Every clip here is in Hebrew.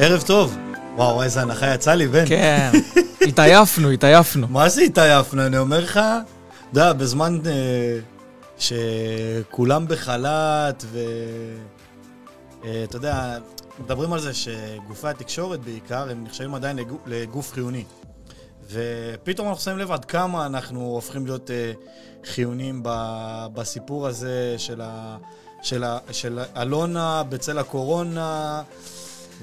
ערב טוב. וואו, איזה הנחה יצא לי, בן. כן, התעייפנו, התעייפנו. מה זה התעייפנו? אני אומר לך, אתה יודע, בזמן אה, שכולם בחל"ת, ואתה יודע, מדברים על זה שגופי התקשורת בעיקר, הם נחשבים עדיין לגוף, לגוף חיוני. ופתאום אנחנו שמים לב עד כמה אנחנו הופכים להיות אה, חיוניים ב- בסיפור הזה של, ה- של, ה- של אלונה בצל הקורונה.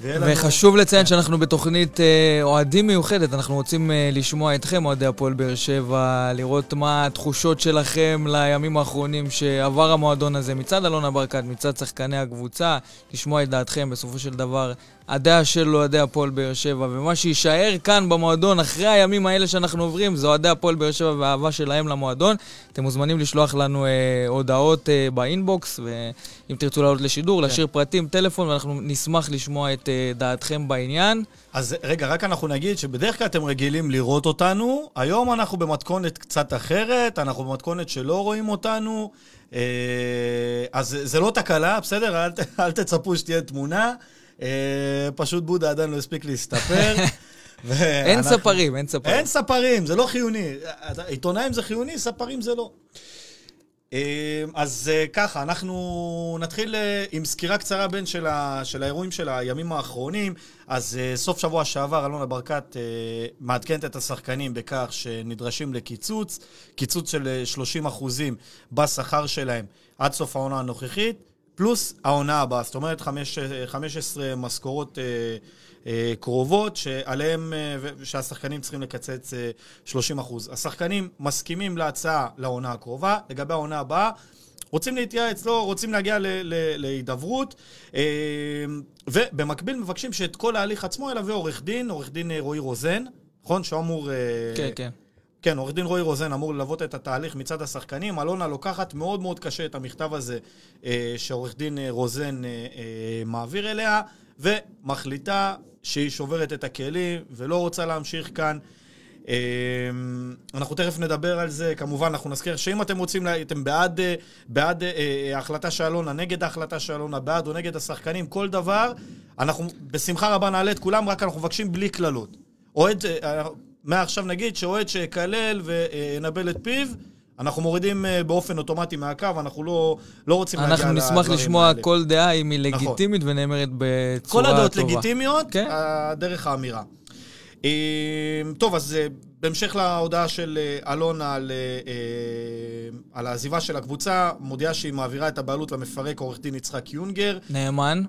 וחשוב לציין שאנחנו בתוכנית אה, אוהדים מיוחדת, אנחנו רוצים אה, לשמוע אתכם, אוהדי הפועל באר שבע, לראות מה התחושות שלכם לימים האחרונים שעבר המועדון הזה. מצד אלונה ברקת, מצד שחקני הקבוצה, לשמוע את דעתכם, בסופו של דבר, הדעה של אוהדי הפועל באר שבע, ומה שיישאר כאן במועדון אחרי הימים האלה שאנחנו עוברים, זה אוהדי הפועל באר שבע והאהבה שלהם למועדון. אתם מוזמנים לשלוח לנו אה, הודעות אה, באינבוקס, ואם תרצו לעלות לשידור, להשאיר פרטים, טלפון, ואנחנו נשמח לשמוע את אה, דעתכם בעניין. אז רגע, רק אנחנו נגיד שבדרך כלל אתם רגילים לראות אותנו, היום אנחנו במתכונת קצת אחרת, אנחנו במתכונת שלא רואים אותנו, אה, אז זה לא תקלה, בסדר? אל, אל תצפו שתהיה תמונה, פשוט בודה עדיין לא הספיק להסתפר. אין ספרים, אין ספרים. אין ספרים, זה לא חיוני. עיתונאים זה חיוני, ספרים זה לא. אה, אז אה, ככה, אנחנו נתחיל אה, עם סקירה קצרה בין של, ה, של האירועים של הימים האחרונים. אז אה, סוף שבוע שעבר, אלונה ברקת אה, מעדכנת את השחקנים בכך שנדרשים לקיצוץ, קיצוץ של אה, 30 אחוזים בשכר שלהם עד סוף העונה הנוכחית, פלוס העונה הבאה, זאת אומרת חמש, אה, 15 משכורות אה, אה, קרובות, שעליהם, שהשחקנים צריכים לקצץ אה, 30 אחוז. השחקנים מסכימים להצעה לעונה הקרובה, לגבי העונה הבאה. רוצים להתייעץ, לא, רוצים להגיע ל- ל- להידברות, ובמקביל מבקשים שאת כל ההליך עצמו ילווה עורך דין, עורך דין רועי רוזן, נכון? שהוא אמור... כן, כן. כן, עורך דין רועי רוזן אמור ללוות את התהליך מצד השחקנים. אלונה לוקחת מאוד מאוד קשה את המכתב הזה אה, שעורך דין אה, רוזן אה, אה, מעביר אליה, ומחליטה שהיא שוברת את הכלים ולא רוצה להמשיך כאן. אה, אנחנו תכף נדבר על זה, כמובן אנחנו נזכיר שאם אתם רוצים, אתם בעד, אה, בעד אה, אה, ההחלטה של אלונה, נגד ההחלטה של אלונה, בעד או נגד השחקנים, כל דבר, אנחנו בשמחה רבה נעלה את כולם, רק אנחנו מבקשים בלי קללות. אוהד, מעכשיו נגיד שאוהד שיקלל וינבל את פיו, אנחנו מורידים אה, באופן אוטומטי מהקו, אנחנו לא, לא רוצים להגיע אנחנו לדברים נשמח לשמוע האלה. כל דעה אם היא לגיטימית ונאמרת בצורה כל טובה. הדעות לגיטימיות, כן. דרך האמירה. אה, טוב, אז אה, בהמשך להודעה של אלונה על, על העזיבה של הקבוצה, מודיעה שהיא מעבירה את הבעלות למפרק עורך דין יצחק יונגר, נאמן,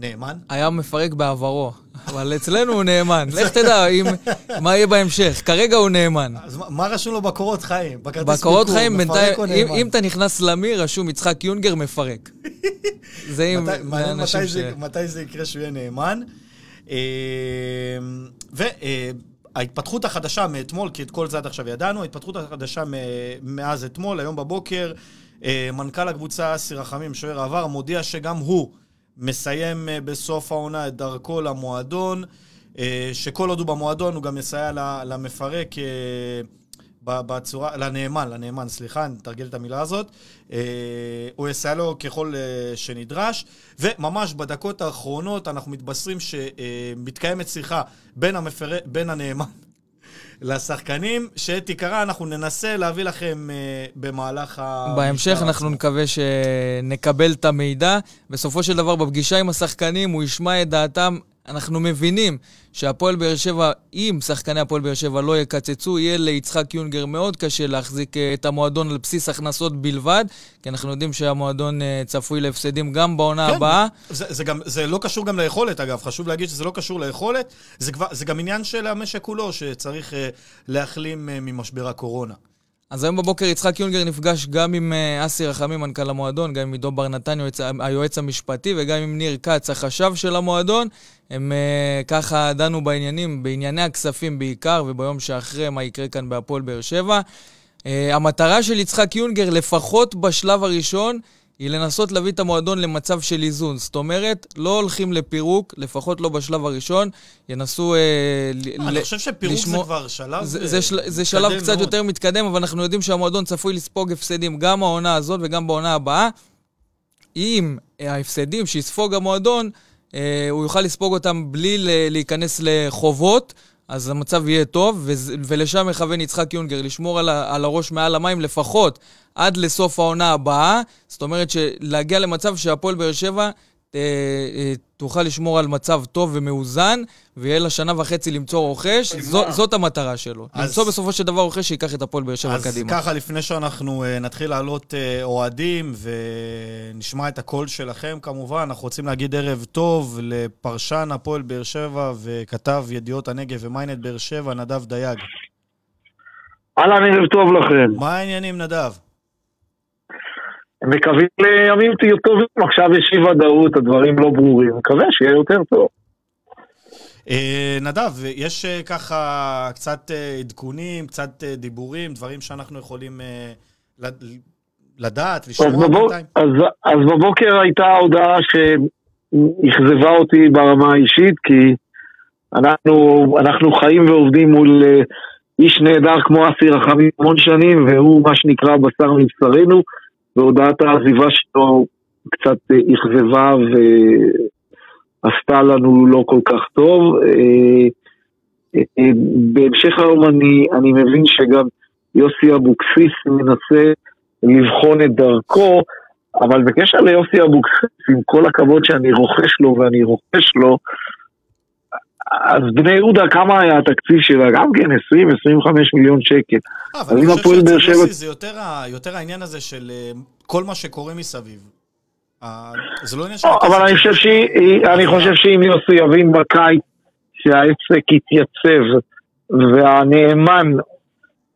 נאמן. היה מפרק בעברו, אבל אצלנו הוא נאמן. לך תדע אם- מה יהיה בהמשך. כרגע הוא נאמן. אז מה- מה רשום לו בקורות חיים? בקורות חיים בינתיים, אם? אם אתה נכנס למיר, רשום יצחק יונגר מפרק. זה עם מתי- מעניין אנשים מתי ש... מתי זה יקרה שהוא יהיה נאמן. וההתפתחות החדשה מאתמול, כי את כל זה עד עכשיו ידענו, ההתפתחות החדשה מאז אתמול, היום בבוקר, אה, מנכ"ל הקבוצה אסי רחמים, שוער העבר, מודיע שגם הוא מסיים אה, בסוף העונה את דרכו למועדון, אה, שכל עוד הוא במועדון הוא גם יסייע למפרק אה, בצורה, לנאמן, לנאמן, סליחה, אני אתרגל את המילה הזאת. הוא יסייע לו ככל שנדרש, וממש בדקות האחרונות אנחנו מתבשרים שמתקיימת שיחה בין, המפר... בין הנאמן לשחקנים, שאת עיקרה אנחנו ננסה להביא לכם אה, במהלך ה... בהמשך אנחנו עצמו. נקווה שנקבל את המידע. בסופו של דבר, בפגישה עם השחקנים, הוא ישמע את דעתם אנחנו מבינים שהפועל באר שבע, אם שחקני הפועל באר שבע לא יקצצו, יהיה ליצחק יונגר מאוד קשה להחזיק אה, את המועדון על בסיס הכנסות בלבד, כי אנחנו יודעים שהמועדון אה, צפוי להפסדים גם בעונה כן, הבאה. זה, זה, גם, זה לא קשור גם ליכולת, אגב. חשוב להגיד שזה לא קשור ליכולת. זה, כבר, זה גם עניין של המשק כולו, שצריך uh, להחלים ממשבר הקורונה. אז היום בבוקר יצחק יונגר נפגש גם עם אה, אסי רחמים, מנכ"ל המועדון, גם עם עידו בר נתן, היועץ, המשפטי, וגם עם ניר כץ, החשב של המועדון. הם uh, ככה דנו בעניינים, בענייני הכספים בעיקר, וביום שאחרי מה יקרה כאן בהפועל באר שבע. Uh, המטרה של יצחק יונגר, לפחות בשלב הראשון, היא לנסות להביא את המועדון למצב של איזון. זאת אומרת, לא הולכים לפירוק, לפחות לא בשלב הראשון. ינסו... אה, ל- אני חושב שפירוק לשמור... זה כבר שלב זה, זה, של... זה שלב קצת מאוד. יותר מתקדם, אבל אנחנו יודעים שהמועדון צפוי לספוג הפסדים גם העונה הזאת וגם בעונה הבאה. אם ההפסדים שיספוג המועדון, אה, הוא יוכל לספוג אותם בלי להיכנס לחובות. אז המצב יהיה טוב, ולשם מכוון יצחק יונגר, לשמור על, על הראש מעל המים לפחות עד לסוף העונה הבאה. זאת אומרת שלהגיע למצב שהפועל באר שבע תוכל לשמור על מצב טוב ומאוזן, ויהיה לה שנה וחצי למצוא רוכש, זו, זאת המטרה שלו. אז, למצוא בסופו של דבר רוכש שיקח את הפועל באר שבע קדימה. אז ככה, לפני שאנחנו uh, נתחיל לעלות אוהדים ונשמע את הקול שלכם, כמובן, אנחנו רוצים להגיד ערב טוב לפרשן הפועל באר שבע וכתב ידיעות הנגב ומיינט באר שבע, נדב דייג. אהלן, ערב טוב לכם. מה העניינים, נדב? מקווים לימים טובים, עכשיו יש אי ודאות, הדברים לא ברורים, מקווה שיהיה יותר טוב. אה, נדב, יש אה, ככה קצת אה, עדכונים, קצת דיבורים, דברים שאנחנו יכולים לדעת, לשמוע בינתיים? אז, בבוקר הייתה הודעה שאכזבה אותי ברמה האישית, כי אנחנו, אנחנו חיים ועובדים מול איש נהדר כמו אסי רחמים המון שנים, והוא מה שנקרא בשר מבשרנו. והודעת העזיבה שלו קצת אכזבה ועשתה לנו לא כל כך טוב. אה, אה, בהמשך היום אני, אני מבין שגם יוסי אבוקסיס מנסה לבחון את דרכו, אבל בקשר ליוסי אבוקסיס, עם כל הכבוד שאני רוכש לו ואני רוכש לו, אז בני יהודה, כמה היה התקציב שלה? גם כן 20-25 מיליון שקל. אה, אבל אני חושב שהצלסי זה יותר העניין הזה של אה, כל מה שקורה מסביב. זה לא עניין של... אבל אני חושב שהיא, אני חושב שאם יוסי יבין בקיץ שהעסק יתייצב והנאמן,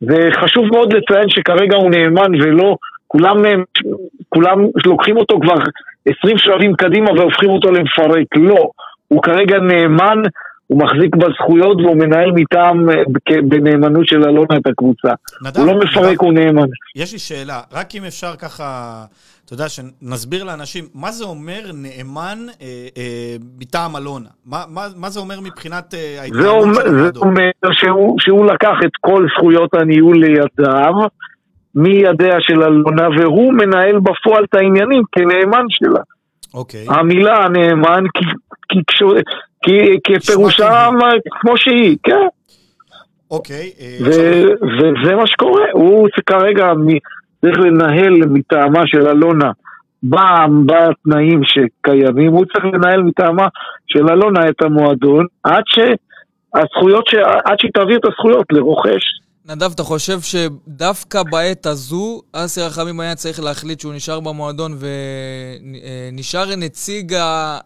וחשוב מאוד לציין שכרגע הוא נאמן ולא, כולם, כולם לוקחים אותו כבר 20 שלבים קדימה והופכים אותו למפרק, לא. הוא כרגע נאמן הוא מחזיק בזכויות והוא מנהל מטעם אה, בנאמנות של אלונה את הקבוצה. נדב, הוא לא מפרק, נדב, הוא נאמן. יש לי שאלה, רק אם אפשר ככה, אתה יודע, שנסביר לאנשים, מה זה אומר נאמן אה, אה, מטעם אלונה? מה, מה, מה זה אומר מבחינת אה, ההתנהלות של? זה אומר שהוא, שהוא לקח את כל זכויות הניהול לידיו, מידיה של אלונה, והוא מנהל בפועל את העניינים כנאמן שלה. אוקיי. המילה נאמן, כפירושה כמו שהיא, כן. אוקיי. אה, וזה מה שקורה, הוא כרגע צריך לנהל מטעמה של אלונה בתנאים שקיימים, הוא צריך לנהל מטעמה של אלונה את המועדון עד שהזכויות, עד שהיא תעביר את הזכויות לרוכש. נדב, אתה חושב שדווקא בעת הזו, אסי רחמים היה צריך להחליט שהוא נשאר במועדון ונשאר נציג, ה...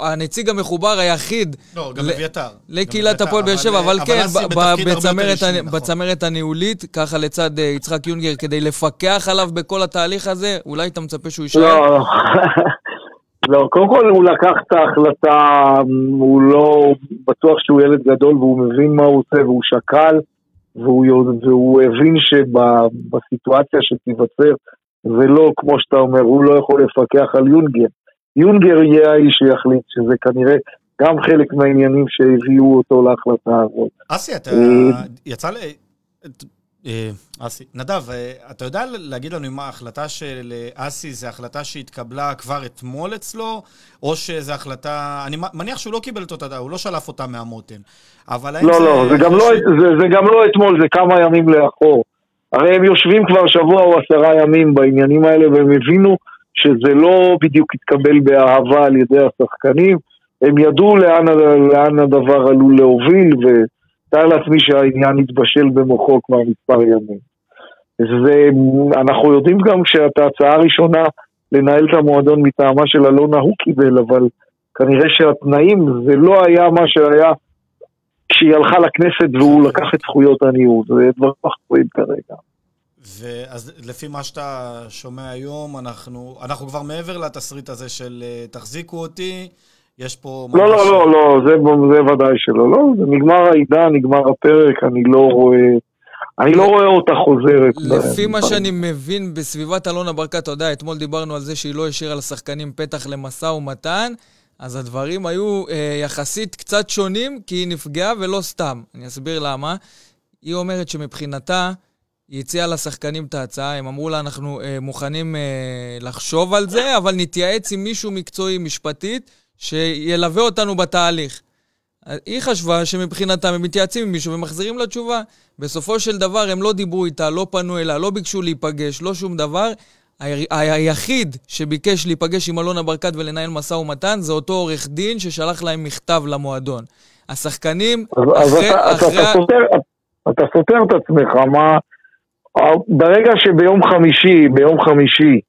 הנציג המחובר היחיד לא, גם אביתר. לקהילת הפועל באר שבע, אבל, אבל כן, בצמרת, נכון. בצמרת הניהולית, ככה לצד אה, יצחק יונגר, כדי לפקח עליו בכל התהליך הזה, אולי אתה מצפה שהוא יישאר? לא, לא, קודם כל הוא לקח את ההחלטה, הוא לא בטוח שהוא ילד גדול והוא מבין מה הוא עושה והוא שקל. והוא, והוא הבין שבסיטואציה שתיווצר, ולא, כמו שאתה אומר, הוא לא יכול לפקח על יונגר. יונגר יהיה האיש שיחליט, שזה כנראה גם חלק מהעניינים שהביאו אותו להחלטה הזאת. אסי, אתה... אה, יצא ל... אה, אסי, נדב, אה, אתה יודע להגיד לנו אם ההחלטה של אסי זה החלטה שהתקבלה כבר אתמול אצלו, או שזו החלטה... אני מניח שהוא לא קיבל אותה, הוא לא שלף אותה מהמותן. אבל האם לא, זה... לא, זה גם, לא, זה, זה גם לא אתמול, זה כמה ימים לאחור. הרי הם יושבים כבר שבוע או עשרה ימים בעניינים האלה, והם הבינו שזה לא בדיוק התקבל באהבה על ידי השחקנים. הם ידעו לאן, לאן הדבר עלול להוביל, ותאר לעצמי שהעניין התבשל במוחו כבר מספר ימים. ואנחנו יודעים גם שאת ההצעה הראשונה לנהל את המועדון מטעמה של אלונה הוא קיבל, אבל כנראה שהתנאים זה לא היה מה שהיה כשהיא הלכה לכנסת והוא לקח את זכויות הניהול, זה דברים אחרים כרגע. ואז לפי מה שאתה שומע היום, אנחנו, אנחנו כבר מעבר לתסריט הזה של אה, תחזיקו אותי, יש פה... לא, לא, לא, לא, זה, זה ודאי שלא. לא, זה נגמר העידן, נגמר הפרק, אני לא רואה... אני לא רואה אותה חוזרת. לפי מה שאני מבין בסביבת אלונה ברקת, אתה יודע, אתמול דיברנו על זה שהיא לא השאירה לשחקנים פתח למשא ומתן, אז הדברים היו אה, יחסית קצת שונים, כי היא נפגעה ולא סתם. אני אסביר למה. היא אומרת שמבחינתה, היא הציעה לשחקנים את ההצעה, הם אמרו לה, אנחנו אה, מוכנים אה, לחשוב על זה, אבל נתייעץ עם מישהו מקצועי משפטית שילווה אותנו בתהליך. היא חשבה שמבחינתם הם מתייעצים עם מישהו ומחזירים לה תשובה. בסופו של דבר הם לא דיברו איתה, לא פנו אליה, לא ביקשו להיפגש, לא שום דבר. היחיד שביקש להיפגש עם אלונה ברקת ולנהל משא ומתן זה אותו עורך דין ששלח להם מכתב למועדון. השחקנים, אז, אחרי... אז אתה, אחרי... אתה, סותר, אתה סותר את עצמך, מה... ברגע שביום חמישי, ביום חמישי,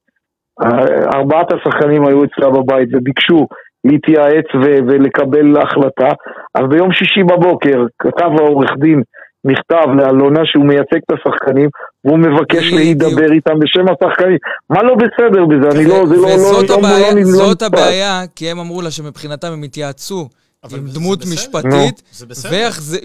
ארבעת השחקנים היו אצלה בבית וביקשו להתייעץ ו- ולקבל החלטה, אז ביום שישי בבוקר כתב העורך דין מכתב לאלונה שהוא מייצג את השחקנים והוא מבקש להידבר איתם בשם השחקנים. מה לא בסדר בזה? אני לא... זה לא... וזאת לא, הבעיה, לא, לא, זאת לא הבעיה, כי הם אמרו לה שמבחינתם הם התייעצו עם דמות משפטית,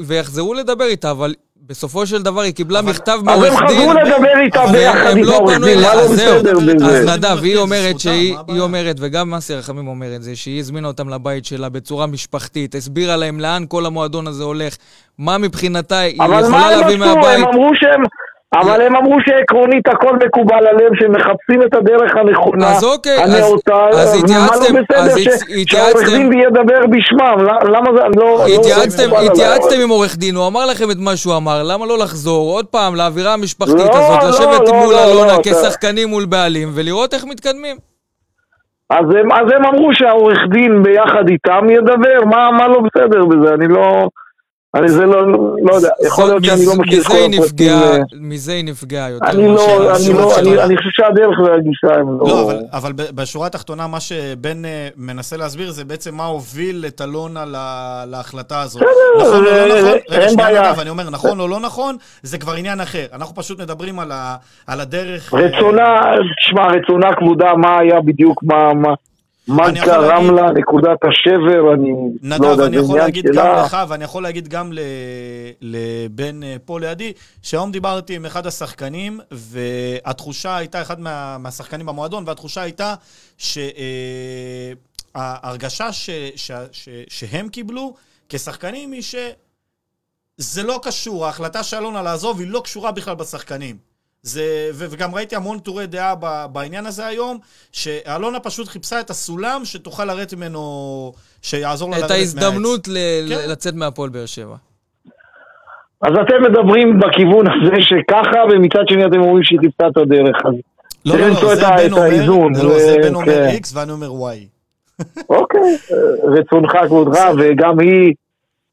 ויחזרו לדבר איתה, אבל בסופו של דבר היא קיבלה מכתב מעורך דין. אז הם חזרו לדבר איתה ביחד עם העורך דין, מה לא בסדר בזה? אז נדב, היא אומרת שהיא אומרת, וגם מסי רחמים אומר את זה, שהיא הזמינה אותם לבית שלה בצורה משפחתית, הסבירה להם לאן כל המועדון הזה הולך, מה מבחינתה היא יכולה להביא מהבית. אבל מה הם עשו? הם אמרו שהם... אבל הם אמרו שעקרונית הכל מקובל עליהם, שהם מחפשים את הדרך הנכונה, אז אוקיי, הנאותה, אז התייעצתם, אז התייעצתם, שהעורך דין ידבר בשמם, למה זה, לא... התייעצתם, התייעצתם עם עורך דין, הוא אמר לכם את מה שהוא אמר, למה לא לחזור עוד פעם לאווירה המשפחתית לא, הזאת, לא, לשבת לא, מול לא, אלונה לא, כשחקנים מול בעלים, ולראות איך מתקדמים. אז הם, אז הם אמרו שהעורך דין ביחד איתם ידבר, מה, מה לא בסדר בזה, אני לא... אני זה לא, לא יודע, יכול להיות שאני לא מכיר כל הפרטים. מזה היא נפגעה יותר. אני לא, אני לא, אני חושב שהדרך והגישה הם לא... לא, אבל בשורה התחתונה, מה שבן אה, מנסה להסביר זה בעצם מה הוביל את אלונה להחלטה הזאת. בסדר, נכון אין בעיה. אני אומר, נכון או לא נכון, זה כבר עניין אחר. אנחנו פשוט מדברים על הדרך... רצונה, תשמע, רצונה כבודה, מה היה בדיוק, מה... מה גרם לה, נקודת השבר, אני נדב, לא יודע, אני יכול להגיד שלה. גם לך, ואני יכול להגיד גם לבן אה, פה לידי, שהיום דיברתי עם אחד השחקנים, והתחושה הייתה, אחד מה, מהשחקנים במועדון, והתחושה הייתה שההרגשה אה, ש, ש, ש, שהם קיבלו כשחקנים היא שזה לא קשור, ההחלטה של אלונה לעזוב היא לא קשורה בכלל בשחקנים. זה, וגם ראיתי המון טורי דעה בעניין הזה היום, שאלונה פשוט חיפשה את הסולם שתוכל לרדת ממנו, שיעזור לה לרדת מהעץ. את ההזדמנות ל- כן. לצאת מהפועל באר שבע. אז אתם מדברים בכיוון הזה שככה, ומצד שני אתם אומרים שהיא חיפשה את הדרך. אז לא, לא, לא, זה בן אומר, לא, זה בן אומר כן. X ואני אומר Y. אוקיי, רצונך כבודך, וגם היא,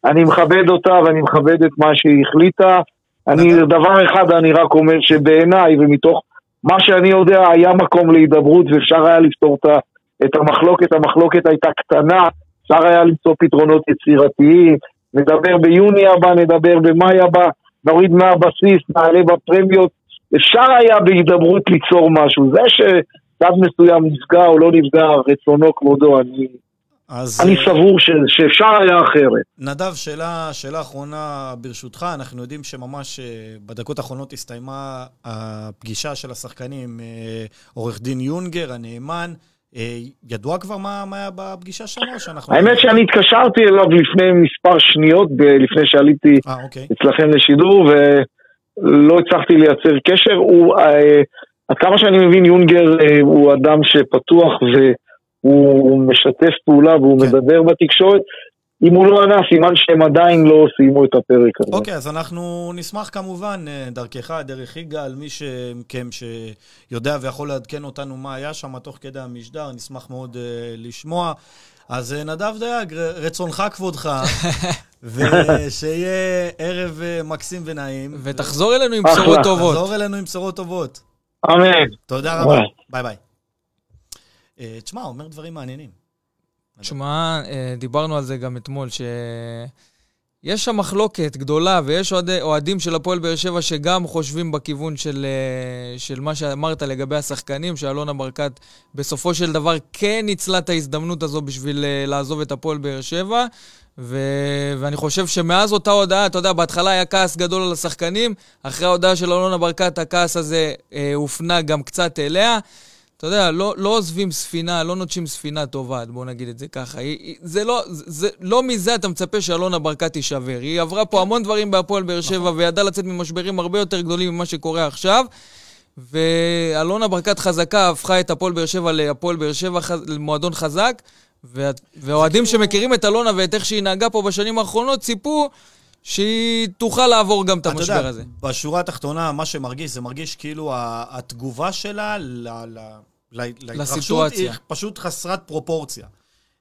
אני מכבד אותה ואני מכבד את מה שהיא החליטה. אני, דבר אחד אני רק אומר שבעיניי ומתוך מה שאני יודע היה מקום להידברות ואפשר היה לפתור את המחלוקת, המחלוקת הייתה קטנה, אפשר היה למצוא פתרונות יצירתיים, נדבר ביוני הבא, נדבר במאי הבא, נוריד מהבסיס, נעלה בפרמיות, אפשר היה בהידברות ליצור משהו, זה שצד מסוים נפגע או לא נפגע, רצונו כבודו, אני אז... אני סבור ש, שאפשר היה אחרת. נדב, שאלה, שאלה אחרונה ברשותך. אנחנו יודעים שממש אה, בדקות האחרונות הסתיימה הפגישה של השחקנים אה, עורך דין יונגר, הנאמן. אה, ידוע כבר מה, מה היה בפגישה שם? שאנחנו... האמת שאני התקשרתי אליו לפני מספר שניות, לפני שעליתי 아, אוקיי. אצלכם לשידור, ולא הצלחתי לייצר קשר. הוא, עד כמה שאני מבין, יונגר הוא אדם שפתוח ו... הוא משתף פעולה והוא כן. מדבר בתקשורת. אם הוא לא ענה, סימן שהם עדיין לא סיימו את הפרק הזה. אוקיי, אז אנחנו נשמח כמובן, אה, דרכך, דרך יגאל, מי מכם שיודע ויכול לעדכן אותנו מה היה שם תוך כדי המשדר, נשמח מאוד uh, לשמוע. אז uh, נדב דייג, רצונך כבודך, ושיהיה ערב uh, מקסים ונעים. ותחזור אלינו עם בשורות טובות. תחזור אלינו עם בשורות טובות. אמן. תודה רבה. ביי ביי. Uh, תשמע, אומר דברים מעניינים. תשמע, אה, דיברנו על זה גם אתמול, שיש שם מחלוקת גדולה, ויש אוהדים של הפועל באר שבע שגם חושבים בכיוון של, אה, של מה שאמרת לגבי השחקנים, שאלונה ברקת בסופו של דבר כן ניצלה את ההזדמנות הזו בשביל אה, לעזוב את הפועל באר שבע. ו... ואני חושב שמאז אותה הודעה, אתה יודע, בהתחלה היה כעס גדול על השחקנים, אחרי ההודעה של אלונה ברקת הכעס הזה אה, הופנה גם קצת אליה. אתה יודע, לא, לא עוזבים ספינה, לא נוטשים ספינה טובה, בוא נגיד את זה ככה. זה לא, זה, לא מזה אתה מצפה שאלונה ברקת תישבר. היא עברה פה המון דברים בהפועל באר שבע, נכון. וידעה לצאת ממשברים הרבה יותר גדולים ממה שקורה עכשיו. ואלונה ברקת חזקה הפכה את הפועל באר שבע להפועל באר שבע, למועדון חזק. והאוהדים. שמכירים את אלונה ואת איך שהיא נהגה פה בשנים האחרונות, ציפו שהיא תוכל לעבור גם את המשבר יודע, הזה. בשורה התחתונה, מה שמרגיש, זה מרגיש כאילו התגובה שלה ל, ל, להתרחשות היא פשוט חסרת פרופורציה.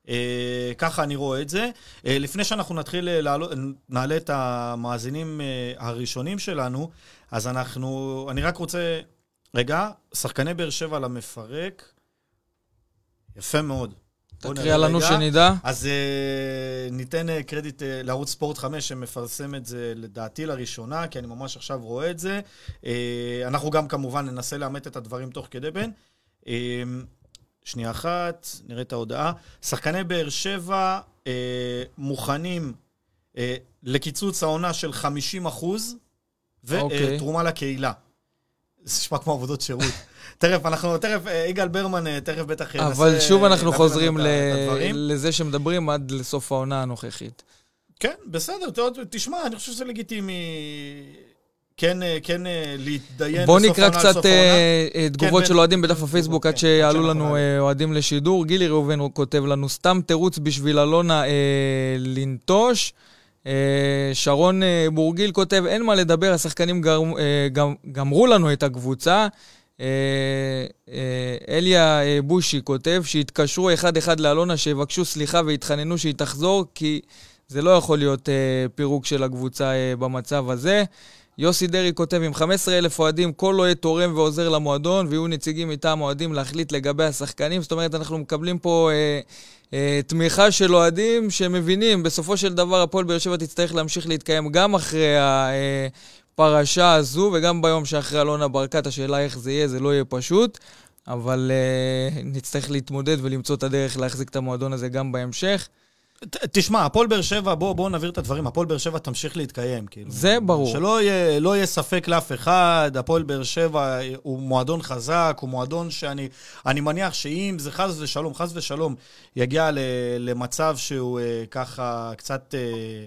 אה, ככה אני רואה את זה. אה, לפני שאנחנו נתחיל אה, לעלות, נעלה את המאזינים אה, הראשונים שלנו, אז אנחנו, אני רק רוצה, רגע, שחקני באר שבע למפרק, יפה מאוד. תקריאה לנו שנדע. אז uh, ניתן uh, קרדיט uh, לערוץ ספורט 5 שמפרסם את זה לדעתי לראשונה, כי אני ממש עכשיו רואה את זה. Uh, אנחנו גם כמובן ננסה לאמת את הדברים תוך כדי בין. Uh, שנייה אחת, נראה את ההודעה. שחקני באר שבע uh, מוכנים uh, לקיצוץ העונה של 50 אחוז, ותרומה okay. uh, לקהילה. זה נשמע כמו עבודות שירות. תכף, אנחנו, תכף, אה, יגאל ברמן אה, תכף בטח ינסה... אבל שוב אנחנו חוזרים ל... לזה שמדברים עד לסוף העונה הנוכחית. כן, בסדר, תשמע, אני חושב שזה לגיטימי. כן, אה, כן להתדיין בוא נקרא קצת תגובות כן, של אוהדים בדף הפייסבוק כן, עד שיעלו לנו אוהדים לשידור. גילי ראובן כותב לנו, סתם תירוץ בשביל אלונה לנטוש. שרון בורגיל כותב, אין מה לדבר, השחקנים גמרו לנו את הקבוצה. אה, אה, אליה אה, בושי כותב שיתקשרו אחד-אחד לאלונה, שיבקשו סליחה ויתחננו שהיא תחזור, כי זה לא יכול להיות פירוק של הקבוצה במצב הזה. יוסי דרעי כותב, עם 15 אלף אוהדים, כל אוהד תורם ועוזר למועדון, ויהיו נציגים מטעם אוהדים להחליט לגבי השחקנים. זאת אומרת, אנחנו מקבלים פה אה, אה, תמיכה של אוהדים שמבינים, בסופו של דבר הפועל באר שבע תצטרך להמשיך להתקיים גם אחרי ה... אה, הפרשה הזו, וגם ביום שאחרי אלונה ברקת, השאלה איך זה יהיה, זה לא יהיה פשוט, אבל uh, נצטרך להתמודד ולמצוא את הדרך להחזיק את המועדון הזה גם בהמשך. תשמע, הפועל באר שבע, בואו בוא נעביר את הדברים, הפועל באר שבע תמשיך להתקיים, כאילו. זה ברור. שלא יהיה, לא יהיה ספק לאף אחד, הפועל באר שבע הוא מועדון חזק, הוא מועדון שאני אני מניח שאם זה חס ושלום, חס ושלום, יגיע ל, למצב שהוא אה, ככה קצת... אה, אה,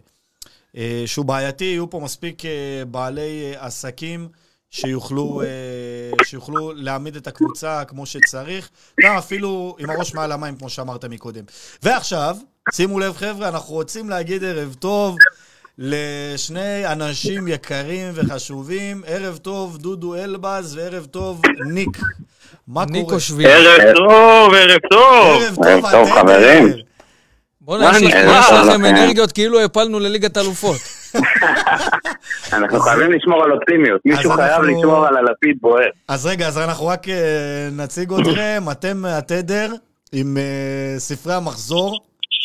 שהוא בעייתי, יהיו פה מספיק אה, בעלי אה, עסקים שיוכלו, שיוכלו להעמיד את הקבוצה כמו שצריך, גם אפילו עם הראש מעל המים, כמו שאמרת מקודם. ועכשיו, שימו לב חבר'ה, אנחנו רוצים להגיד ערב טוב לשני אנשים יקרים וחשובים. ערב טוב, דודו אלבז, וערב טוב, ניק. מה קורה? ניקו שביל. ערב טוב, ערב טוב. ערב טוב, חברים. בוא'נה, יש לכם אנרגיות כאילו הפלנו לליגת אלופות. אנחנו חייבים לשמור על אופטימיות, מישהו חייב לשמור על הלפיד בוער. אז רגע, אז אנחנו רק אה, נציג אתכם, אתם התדר עם אה, ספרי המחזור.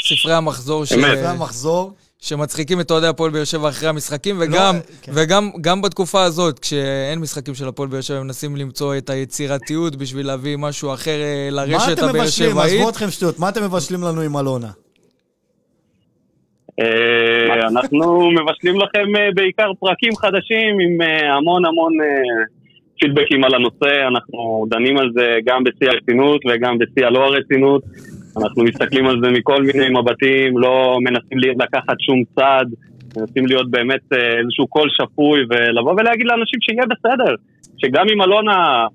ספרי המחזור. ספרי המחזור. שמצחיקים את אוהדי הפועל באר שבע אחרי המשחקים, לא, וגם, לא, כן. וגם גם בתקופה הזאת, כשאין משחקים של הפועל באר שבע, הם מנסים למצוא את היצירתיות בשביל להביא משהו אחר לרשת הבאר שבעית. מה אתם מבשלים? עזבו אתכם שטויות, מה אתם מבשלים לנו עם אלונה? אה, אנחנו מבשלים לכם אה, בעיקר פרקים חדשים עם אה, המון המון פידבקים על הנושא, אנחנו דנים על זה גם בשיא הרצינות וגם בשיא הלא הרצינות. אנחנו מסתכלים על זה מכל מיני מבטים, לא מנסים לקחת שום צד, מנסים להיות באמת איזשהו קול שפוי ולבוא ולהגיד לאנשים שיהיה בסדר, שגם אם אלונה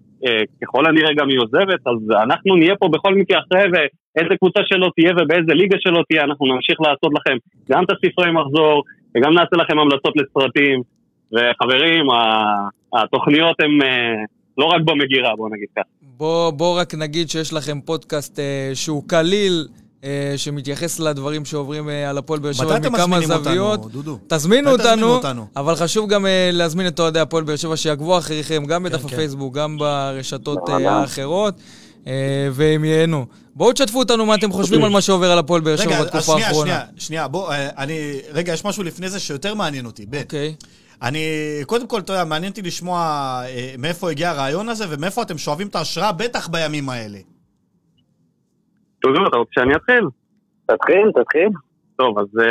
ככל הנראה גם היא עוזבת, אז אנחנו נהיה פה בכל מקרה אחרי איזה קבוצה שלא תהיה ובאיזה ליגה שלא תהיה, אנחנו נמשיך לעשות לכם גם את הספרי מחזור, וגם נעשה לכם המלצות לסרטים. וחברים, התוכניות הן אה, לא רק במגירה, בוא נגיד ככה. בוא, בוא רק נגיד שיש לכם פודקאסט אה, שהוא קליל. אה, שמתייחס לדברים שעוברים אה, על הפועל באר שבע מכמה זוויות. אותנו, דודו? תזמינו אותנו, אותנו, אבל חשוב גם אה, להזמין את אוהדי הפועל באר שבע שיעקבו אחריכם, גם בדף כן, כן. הפייסבוק, כן. גם ברשתות האחרות, והם ייהנו. בואו תשתפו אותנו מה אתם חושבים על מה שעובר על הפועל באר שבע בתקופה האחרונה. רגע, שנייה, שנייה, בוא, אני... רגע, יש משהו לפני זה שיותר מעניין אותי, בן. אוקיי. אני, קודם כל, אתה יודע, מעניין אותי לשמוע מאיפה הגיע הרעיון הזה ומאיפה אתם שואבים את ההשראה, בטח בימים האלה. דודו, אתה רוצה שאני אתחיל? תתחיל, תתחיל. טוב, אז uh,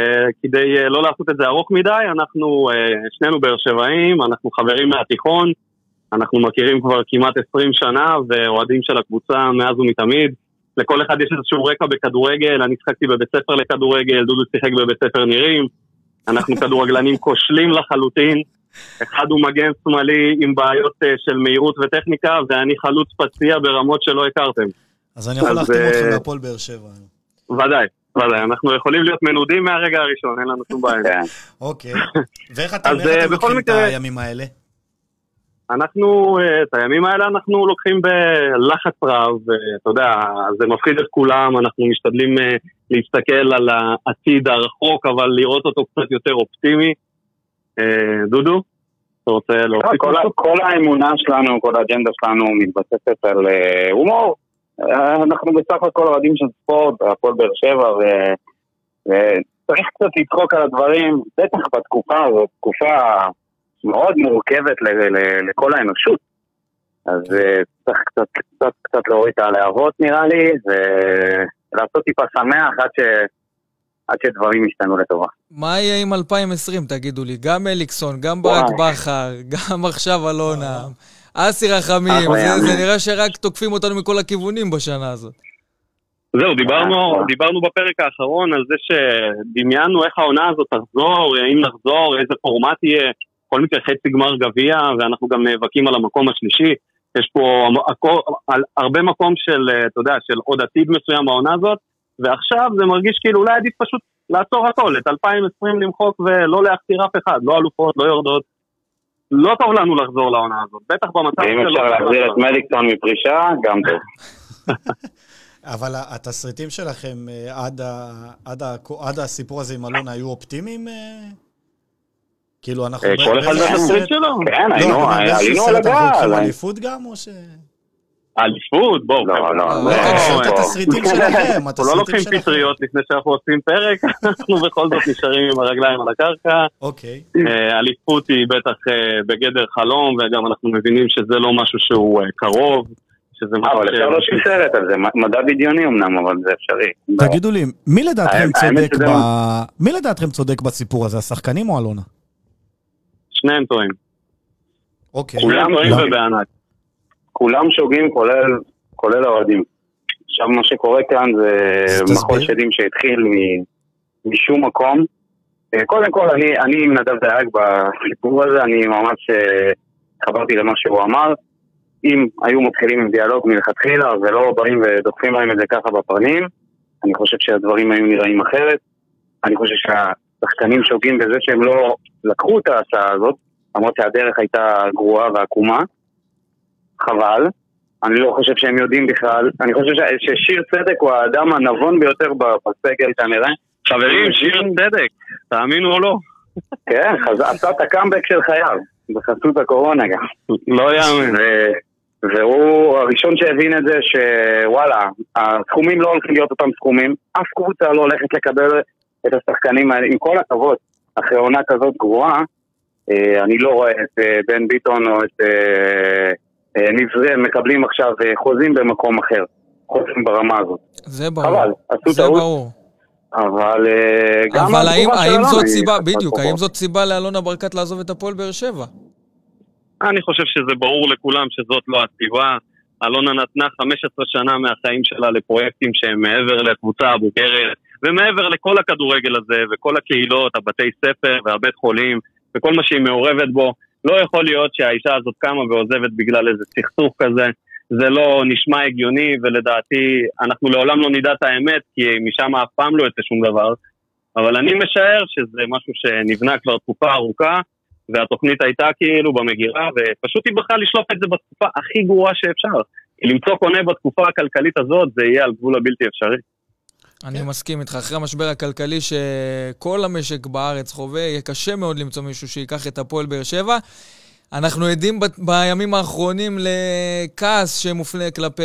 כדי uh, לא לעשות את זה ארוך מדי, אנחנו uh, שנינו באר שבעים, אנחנו חברים מהתיכון, אנחנו מכירים כבר כמעט 20 שנה ואוהדים של הקבוצה מאז ומתמיד. לכל אחד יש איזשהו רקע בכדורגל, אני שיחקתי בבית ספר לכדורגל, דודו שיחק בבית ספר נירים, אנחנו כדורגלנים כושלים לחלוטין. אחד הוא מגן שמאלי עם בעיות uh, של מהירות וטכניקה, ואני חלוץ פציע ברמות שלא הכרתם. אז אני יכול להחתים אתכם בהפועל באר שבע. ודאי, ודאי, אנחנו יכולים להיות מנודים מהרגע הראשון, אין לנו שום בעיה. אוקיי. ואיך אתם אה, לוקחים את הימים האלה? אנחנו, אה, את הימים האלה אנחנו לוקחים בלחץ רב, אתה יודע, זה מפחיד את כולם, אנחנו משתדלים אה, להסתכל על העתיד הרחוק, אבל לראות אותו קצת יותר אופטימי. דודו, אתה רוצה להוסיף משהו? כל האמונה שלנו, כל האג'נדה שלנו מתבססת על הומור. אנחנו בסך הכל אוהדים של ספורט, הפועל באר שבע, וצריך קצת לצחוק על הדברים, בטח בתקופה הזאת, תקופה מאוד מורכבת לכל האנושות. אז אה, צריך קצת, קצת, קצת להוריד את הלהבות נראה לי, ולעשות טיפה שמח עד, ש... עד שדברים ישתנו לטובה. מה יהיה עם 2020, תגידו לי? גם אליקסון, גם ברק בכר, גם עכשיו אלונה. אסי רחמים, זה, זה נראה שרק תוקפים אותנו מכל הכיוונים בשנה הזאת. זהו, דיברנו, אה, דיברנו בפרק האחרון על זה שדמיינו איך העונה הזאת תחזור, האם נחזור, איזה פורמט יהיה, בכל מקרה חצי גמר גביע, ואנחנו גם נאבקים על המקום השלישי. יש פה הכל, הרבה מקום של, אה, אתה יודע, של עוד עתיד מסוים בעונה הזאת, ועכשיו זה מרגיש כאילו אולי עדיף פשוט לעצור הכל, את 2020 למחוק ולא להחזיר אף אחד, לא אלופות, לא יורדות. לא טוב לנו לחזור לעונה הזאת, בטח במצב שלו. ואם אפשר להחזיר את מדיקסון מפרישה, גם טוב. אבל התסריטים שלכם אה, עד, ה, עד, ה, עד הסיפור הזה עם אלונה היו אופטימיים? אה? כאילו אנחנו... אה, כל אחד והתסריט שלו. כן, לא, היינו על הגל. אנחנו אליפות גם או ש... אליפות? בואו. לא, לא, לא. לא את התסריטים שלכם, אנחנו לא לוקחים פטריות לפני שאנחנו עושים פרק, אנחנו בכל זאת נשארים עם הרגליים על הקרקע. אוקיי. אה, אליפות היא בטח אה, בגדר חלום, וגם אנחנו מבינים שזה לא משהו שהוא אה, קרוב. אבל אפשר להושיב סרט על זה, מדע בדיוני אמנם, אבל זה אפשרי. תגידו לי, מי לדעתכם צודק ב... מי לדעתכם צודק בסיפור הזה, השחקנים או אלונה? שניהם טועים. אוקיי. כולם טועים ובענק. כולם שוגים כולל, כולל האוהדים. עכשיו מה שקורה כאן זה מחול שדים שהתחיל משום מקום. אה, קודם כל אני, אני עם נדב דייג בסיפור הזה, אני ממש אה, חברתי למה שהוא אמר. אם היו מתחילים עם דיאלוג מלכתחילה ולא באים ודוחפים להם את זה ככה בפנים, אני חושב שהדברים היו נראים אחרת. אני חושב שהשחקנים שוגים בזה שהם לא לקחו את ההצעה הזאת, למרות שהדרך הייתה גרועה ועקומה. חבל. אני לא חושב שהם יודעים בכלל. אני חושב ששיר צדק הוא האדם הנבון ביותר בסגל כנראה. חברים, שיר צדק, תאמינו או לא. כן, עשה את הקאמבק של חייו, בחסות הקורונה גם. לא יאמן. והוא הראשון שהבין את זה שוואלה, הסכומים לא הולכים להיות אותם סכומים, אף קבוצה לא הולכת לקבל את השחקנים האלה, עם כל הכבוד, אחרי עונה כזאת גרועה, אה, אני לא רואה את אה, בן ביטון או את אה, נבזה, מקבלים עכשיו חוזים במקום אחר, חוזים ברמה הזאת. זה ברור. חבל, עשו זה טעות. ברור. אבל גם אבל האם, האם זאת סיבה, בדיוק, האם זאת סיבה לאלונה ברקת לעזוב את הפועל באר שבע? אני חושב שזה ברור לכולם שזאת לא הסיבה. אלונה נתנה 15 שנה מהחיים שלה לפרויקטים שהם מעבר לקבוצה הבוגרת ומעבר לכל הכדורגל הזה וכל הקהילות, הבתי ספר והבית חולים וכל מה שהיא מעורבת בו. לא יכול להיות שהאישה הזאת קמה ועוזבת בגלל איזה סכסוך כזה. זה לא נשמע הגיוני, ולדעתי אנחנו לעולם לא נדע את האמת, כי משם אף פעם לא יוצא שום דבר. אבל אני משער שזה משהו שנבנה כבר תקופה ארוכה, והתוכנית הייתה כאילו במגירה, ופשוט היא בחרה לשלוף את זה בתקופה הכי גרועה שאפשר. למצוא קונה בתקופה הכלכלית הזאת, זה יהיה על גבול הבלתי אפשרי. אני מסכים איתך. אחרי המשבר הכלכלי שכל המשק בארץ חווה, יהיה קשה מאוד למצוא מישהו שייקח את הפועל באר שבע. אנחנו עדים ב- בימים האחרונים לכעס שמופנה כלפי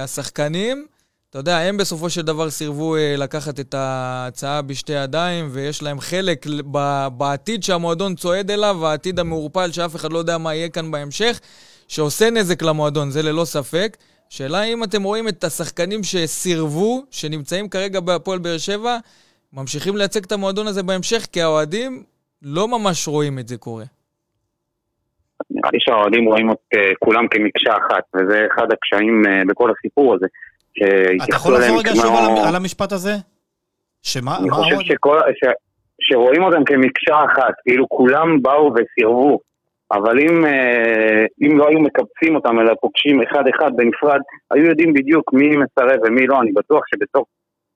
השחקנים. אתה יודע, הם בסופו של דבר סירבו אה, לקחת את ההצעה בשתי ידיים, ויש להם חלק ב- בעתיד שהמועדון צועד אליו, העתיד המעורפל שאף אחד לא יודע מה יהיה כאן בהמשך, שעושה נזק למועדון, זה ללא ספק. שאלה אם אתם רואים את השחקנים שסירבו, שנמצאים כרגע בהפועל באר שבע, ממשיכים לייצג את המועדון הזה בהמשך, כי האוהדים לא ממש רואים את זה קורה. נראה לי שהאוהדים רואים את אה, כולם כמקשה אחת, וזה אחד הקשיים אה, בכל הסיפור הזה. אתה יכול לחזור רגע שוב על, המ- על המשפט הזה? שמה? אני חושב? שכל, ש, שרואים אותם כמקשה אחת, כאילו כולם באו וסירבו, אבל אם, אה, אם לא היו מקבצים אותם אלא פוגשים אחד-אחד בנפרד, היו יודעים בדיוק מי מסרב ומי לא, אני בטוח שבתוך,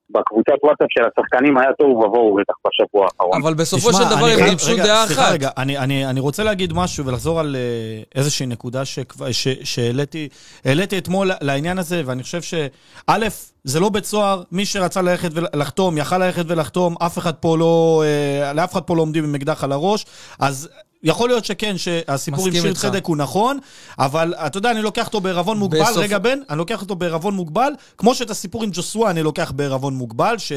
בקבוצת וואטסאפ של השחקנים היה תוהו ובוהו בטח בשבוע האחרון. אבל בסופו תשמע, של דבר הם גיבשו דעה סליחה אחת. רגע, אני, אני, אני רוצה להגיד משהו ולחזור על אה, איזושהי נקודה שכבר- ש- שהעליתי העליתי אתמול לעניין הזה, ואני חושב שא', זה לא בית סוהר, מי שרצה ללכת ולחתום, יכל ללכת ולחתום, אף אחד פה לא, אה, לאף אחד פה לא עומדים עם אקדח על הראש, אז... יכול להיות שכן, שהסיפור עם שיר איתך. צדק הוא נכון, אבל אתה יודע, אני לוקח אותו בערבון מוגבל. בסוף- רגע, בן, אני לוקח אותו בערבון מוגבל, כמו שאת הסיפור עם ג'וסווה אני לוקח בערבון מוגבל, ש...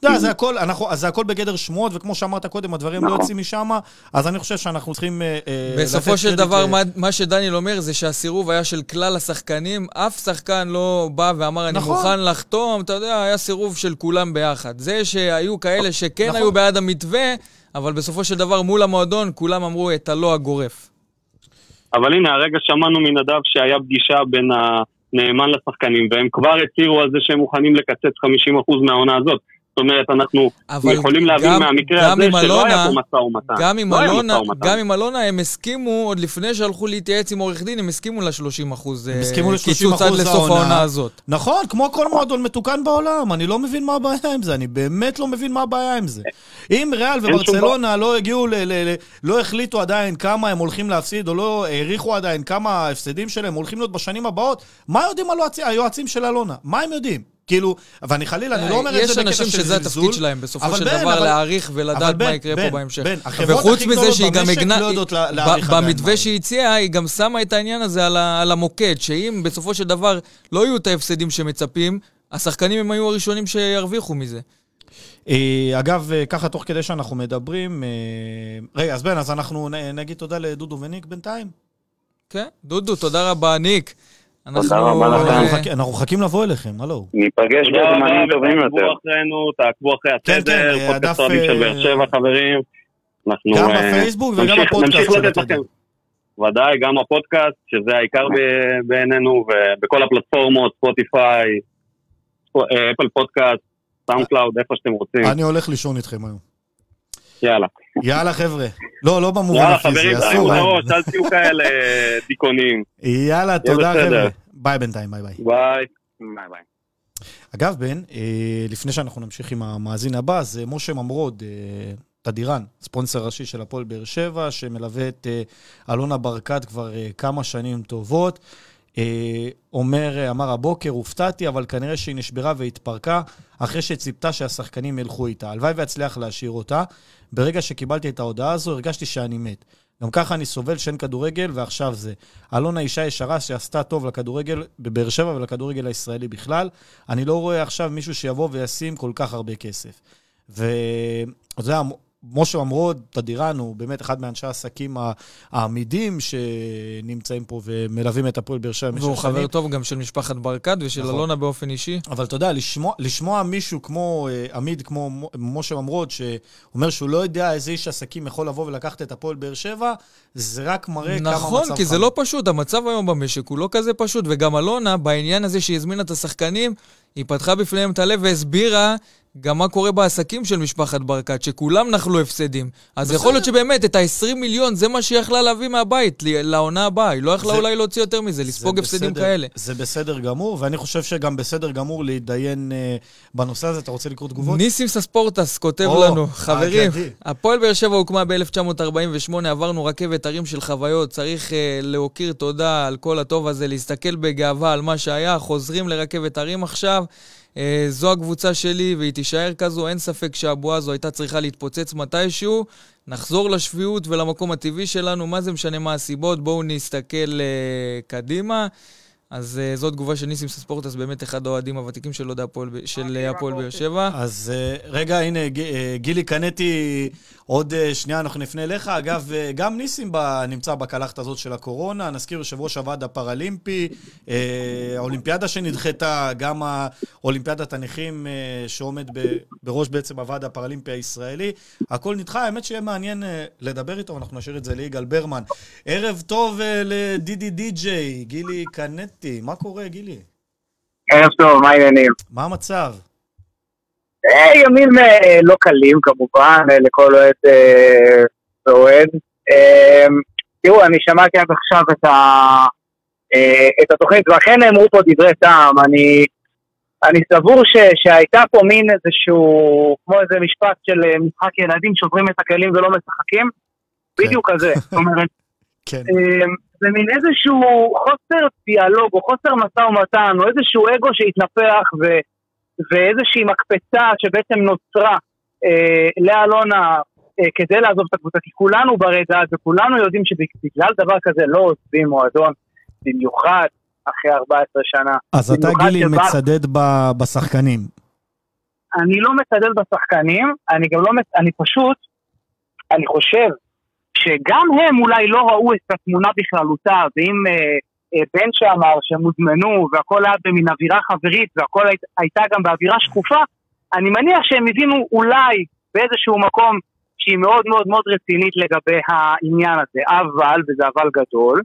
אתה יודע, זה הכל, אנחנו, זה הכל בגדר שמועות, וכמו שאמרת קודם, הדברים לא נכון. יוצאים משם, אז אני חושב שאנחנו צריכים אה, אה, בסופו של דבר, ל- מה, מה שדניאל אומר זה שהסירוב היה של כלל השחקנים. אף שחקן לא בא ואמר, אני נכון. מוכן לחתום, אתה יודע, היה סירוב של כולם ביחד. זה שהיו כאלה שכן נכון. היו בעד המתווה, אבל בסופו של דבר מול המועדון כולם אמרו את הלא הגורף. אבל הנה, הרגע שמענו מנדב שהיה פגישה בין הנאמן לשחקנים, והם כבר הצהירו על זה שהם מוכנים לקצץ 50% מהעונה הזאת. זאת אומרת, אנחנו יכולים להבין גם- מהמקרה גם הזה שלא היה אלונה- פה משא ומתן. גם עם לא היה אלונה. גם עם אלונה הם הסכימו, עוד לפני שהלכו להתייעץ עם עורך דין, הם הסכימו ל-30 אחוז הם הסכימו קיצוץ ל-30% עד לסוף העונה. הזאת. נכון, כמו כל מועדון מתוקן בעולם, אני לא מבין מה הבעיה עם זה, אני באמת לא מבין מה הבעיה עם זה. אם ריאל וברצלונה לא הגיעו, ל- ל- ל- לא החליטו עדיין כמה הם הולכים להפסיד, או לא העריכו עדיין כמה ההפסדים שלהם הולכים להיות בשנים הבאות, מה יודעים היועצים של אלונה? מה הם יודעים? כאילו, ואני חלילה, אני לא אומר את זה יש בקטע של אנשים זלזול. שזה התפקיד שלהם, בסופו של דבר להעריך ולדעת מה יקרה פה בהמשך. וחוץ מזה שהיא גם הגנה... לא במתווה. שהיא הציעה, היא גם שמה את העניין הזה על המוקד, שאם בסופו של דבר לא יהיו את ההפסדים שמצפים, השחקנים הם היו הראשונים שירוויחו מזה. אה, אגב, אה, ככה תוך כדי שאנחנו מדברים, אה, רגע, אז בן, אז אנחנו נגיד תודה לדודו וניק בינתיים. כן, דודו, תודה רבה, ניק. אנחנו-. אה, מחכים- לבוא אליכם, הלו. ניפגש בזמנים טובים יותר. אחרינו, תעקבו אחרי כן, התדר, כן, פודקאסט הדף, אוהדים של אה, באר שבע, חברים. אנחנו גם אה, בפייסבוק וגם בפודקאסט נמשיך של לתת התדר. לכם. ודאי, גם הפודקאסט, שזה העיקר בעינינו, ובכל הפלטפורמות, ספוטיפיי, ספו- אה, Apple Podcast, SoundCloud, איפה שאתם רוצים. אני הולך לישון איתכם היום. יאללה. יאללה, חבר'ה. לא, לא במובן יאללה, הפיזי, חברים, אסור. אה. בראש, אל תהיו כאלה אה, דיכאונים. יאללה, תודה. חבר'ה. ביי בינתיים, ביי ביי. ביי. ביי ביי. אגב, בן, אה, לפני שאנחנו נמשיך עם המאזין הבא, אז אה, משה ממרוד, אה, תדירן, ספונסר ראשי של הפועל באר שבע, שמלווה את אלונה ברקת כבר כמה שנים טובות. אומר, אמר הבוקר, הופתעתי, אבל כנראה שהיא נשברה והתפרקה אחרי שציפתה שהשחקנים ילכו איתה. הלוואי ואצליח להשאיר אותה. ברגע שקיבלתי את ההודעה הזו, הרגשתי שאני מת. גם ככה אני סובל שאין כדורגל, ועכשיו זה. אלונה אישה ישרה שעשתה טוב לכדורגל בבאר שבע ולכדורגל הישראלי בכלל. אני לא רואה עכשיו מישהו שיבוא וישים כל כך הרבה כסף. יודע, משה ממרוד, תדירן, הוא באמת אחד מאנשי העסקים העמידים שנמצאים פה ומלווים את הפועל באר שבע והוא. חבר טוב גם של משפחת ברקת ושל נכון. אלונה באופן אישי. אבל אתה יודע, לשמוע, לשמוע מישהו כמו אה, עמיד, כמו מו- משה ממרוד, שאומר שהוא לא יודע איזה איש עסקים יכול לבוא ולקחת את הפועל באר שבע, זה רק מראה כמה מצב נכון, כי זה חמור. לא פשוט, המצב היום במשק הוא לא כזה פשוט, וגם אלונה, בעניין הזה שהיא הזמינה את השחקנים, היא פתחה בפניהם את הלב והסבירה גם מה קורה בעסקים של משפחת ברקת, שכולם נחלו הפסדים. אז בסדר. יכול להיות שבאמת, את ה-20 מיליון, זה מה שהיא יכלה להביא מהבית לעונה הבאה. היא לא יכלה זה- אולי להוציא יותר מזה, לספוג הפסדים בסדר- כאלה. זה בסדר גמור, ואני חושב שגם בסדר גמור להתדיין אה, בנושא הזה. אתה רוצה לקרוא תגובות? ניסים סספורטס כותב או, לנו, חברים. הפועל באר שבע הוקמה ב-1948, עברנו רכבת הרים של חוויות, צריך uh, להוקיר תודה על כל הטוב הזה, להסתכל בגאווה על מה שהיה, חוזרים לרכבת הרים עכשיו. Uh, זו הקבוצה שלי והיא תישאר כזו, אין ספק שהבועה הזו הייתה צריכה להתפוצץ מתישהו. נחזור לשפיות ולמקום הטבעי שלנו, מה זה משנה מה הסיבות, בואו נסתכל uh, קדימה. אז uh, זו תגובה של ניסים ספורטס, באמת אחד האוהדים הוותיקים של אוהדי הפועל ב- של אה, הפועל באר שבע. אז אה, רגע, הנה, ג- אה, גילי קנטי, עוד אה, שנייה אנחנו נפנה אליך. אגב, אה, גם ניסים ב- נמצא בקלחת הזאת של הקורונה. נזכיר, יושב ראש הוועד הפראלימפי, אה, האולימפיאדה שנדחתה, גם האולימפיאדת הנכים אה, שעומד ב- בראש בעצם הוועד הפראלימפי הישראלי. הכל נדחה, האמת שיהיה מעניין אה, לדבר איתו, אנחנו נשאיר את זה ליגאל ברמן. ערב טוב אה, לדידי די-ג'יי, גילי קנטי. מה קורה, גילי? ערב טוב, מה העניינים? מה המצב? אה, ימים אה, לא קלים כמובן, אה, לכל אוהד ואוהד. אה, תראו, אני שמעתי עד עכשיו את, ה, את התוכנית, ואכן נאמרו פה דברי טעם. אני, אני סבור ש, שהייתה פה מין איזשהו, כמו איזה משפט של משחק ילדים, שוברים את הכלים ולא משחקים. כן. בדיוק כזה. זאת אומרת, כן. אה, זה מין איזשהו חוסר דיאלוג או חוסר משא ומתן או איזשהו אגו שהתנפח ו, ואיזושהי מקפצה שבעצם נוצרה אה, לאלונה אה, כדי לעזוב את הקבוצה, כי כולנו ברי דעת וכולנו יודעים שבגלל דבר כזה לא עוזבים מועדון, במיוחד אחרי 14 שנה. אז אתה, גילי, שבא- מצדד ב- בשחקנים. אני לא מצדד בשחקנים, אני גם לא, מצ- אני פשוט, אני חושב שגם הם אולי לא ראו את התמונה בכללותה, ואם אה, אה, בן שאמר שהם הוזמנו והכל היה במין אווירה חברית והכל היית, הייתה גם באווירה שקופה, אני מניח שהם הבינו אולי באיזשהו מקום שהיא מאוד מאוד מאוד רצינית לגבי העניין הזה, אבל, וזה אבל גדול,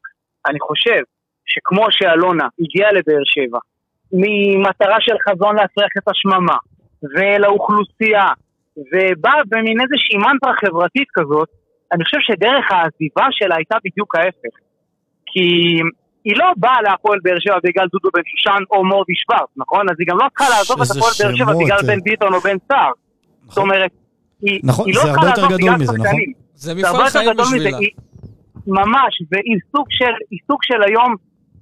אני חושב שכמו שאלונה הגיעה לבאר שבע, ממטרה של חזון להצליח את השממה, ולאוכלוסייה, ובאה במין איזושהי מנטרה חברתית כזאת, אני חושב שדרך העזיבה שלה הייתה בדיוק ההפך. כי היא לא באה להפועל באר שבע בגלל דודו בן שושן או מורדי שוורץ, נכון? אז היא גם לא צריכה לעזוב את הפועל באר שבע בגלל אה. בן ביטון או בן סער. זאת אומרת, היא נכון, היא לא צריכה לעזוב בגלל מזה, נכון? שחקנים. זה זה מפעל הרבה יותר חיים גדול מזה, בשבילה. היא, ממש, והיא סוג של, סוג של היום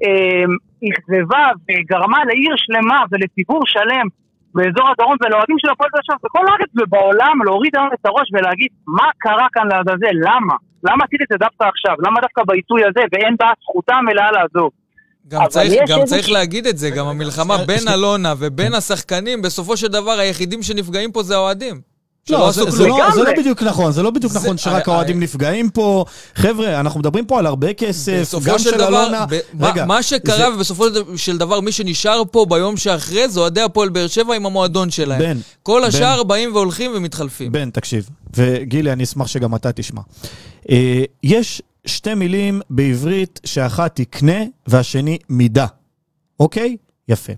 אה, אכזבה וגרמה לעיר שלמה ולציבור שלם באזור הדרום ולאוהדים של הפועל באר שבע בכל הארץ ובעולם להוריד היום את הראש ולהגיד מה קרה כאן לעזאזל, למה? למה עשיתי את זה דווקא עכשיו? למה דווקא בעיתוי הזה ואין בה זכותה המלאה לעזוב? גם צריך, גם איזה צריך להגיד את זה, גם המלחמה בין. אלונה ובין השחקנים, בסופו של דבר היחידים שנפגעים פה זה האוהדים. לא, זה, זה. לא, זה לא. בדיוק נכון, זה לא בדיוק זה- נכון שרק אה, האוהדים אה, נפגעים פה. חבר'ה, אנחנו מדברים פה על הרבה כסף, גם של של דבר, אלונה. ב- מה- רגע, מה שקרה, זה- ובסופו של דבר מי שנשאר פה ביום שאחרי, זה אוהדי הפועל באר שבע עם המועדון שלהם. בן, כל בן. השאר באים והולכים ומתחלפים. בן, תקשיב, וגילי, אני אשמח שגם אתה תשמע. אה, יש שתי מילים בעברית שאחת היא קנה והשני מידה, אוקיי? יפה.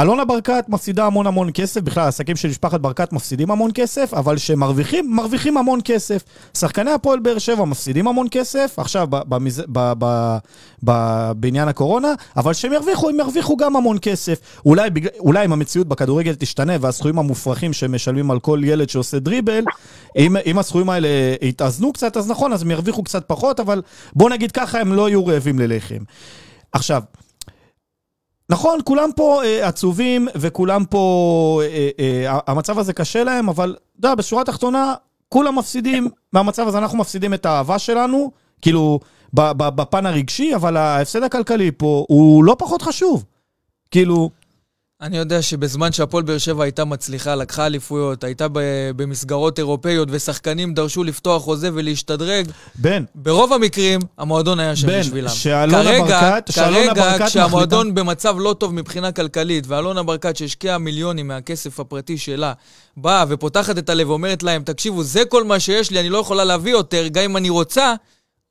אלונה ברקת מפסידה המון המון כסף, בכלל העסקים של משפחת ברקת מפסידים המון כסף, אבל שמרוויחים, מרוויחים המון כסף. שחקני הפועל באר שבע מפסידים המון כסף, עכשיו במז- ב- ב- ב- בעניין הקורונה, אבל שהם ירוויחו, הם ירוויחו גם המון כסף. אולי, בגלל- אולי אם המציאות בכדורגל תשתנה והסכומים המופרכים שהם משלמים על כל ילד שעושה דריבל, אם, אם הסכומים האלה יתאזנו קצת, אז נכון, אז הם ירוויחו קצת פחות, אבל בוא נגיד ככה, הם לא יהיו רעבים ללחם. עכשיו, נכון, כולם פה אה, עצובים וכולם פה, אה, אה, המצב הזה קשה להם, אבל אתה יודע, בשורה התחתונה, כולם מפסידים מהמצב הזה, אנחנו מפסידים את האהבה שלנו, כאילו, בפן הרגשי, אבל ההפסד הכלכלי פה הוא לא פחות חשוב. כאילו, אני יודע שבזמן שהפועל באר שבע הייתה מצליחה, לקחה אליפויות, הייתה במסגרות אירופאיות ושחקנים דרשו לפתוח חוזה ולהשתדרג, בן, ברוב המקרים המועדון היה שם בן, בשבילם. שאלונה כרגע, ברקת- שאלונה כרגע, ברקת כשהמועדון במצב לא טוב מבחינה כלכלית, ואלונה ברקת, שהשקיעה מיליונים מהכסף הפרטי שלה, באה ופותחת את הלב ואומרת להם, תקשיבו, זה כל מה שיש לי, אני לא יכולה להביא יותר, גם אם אני רוצה,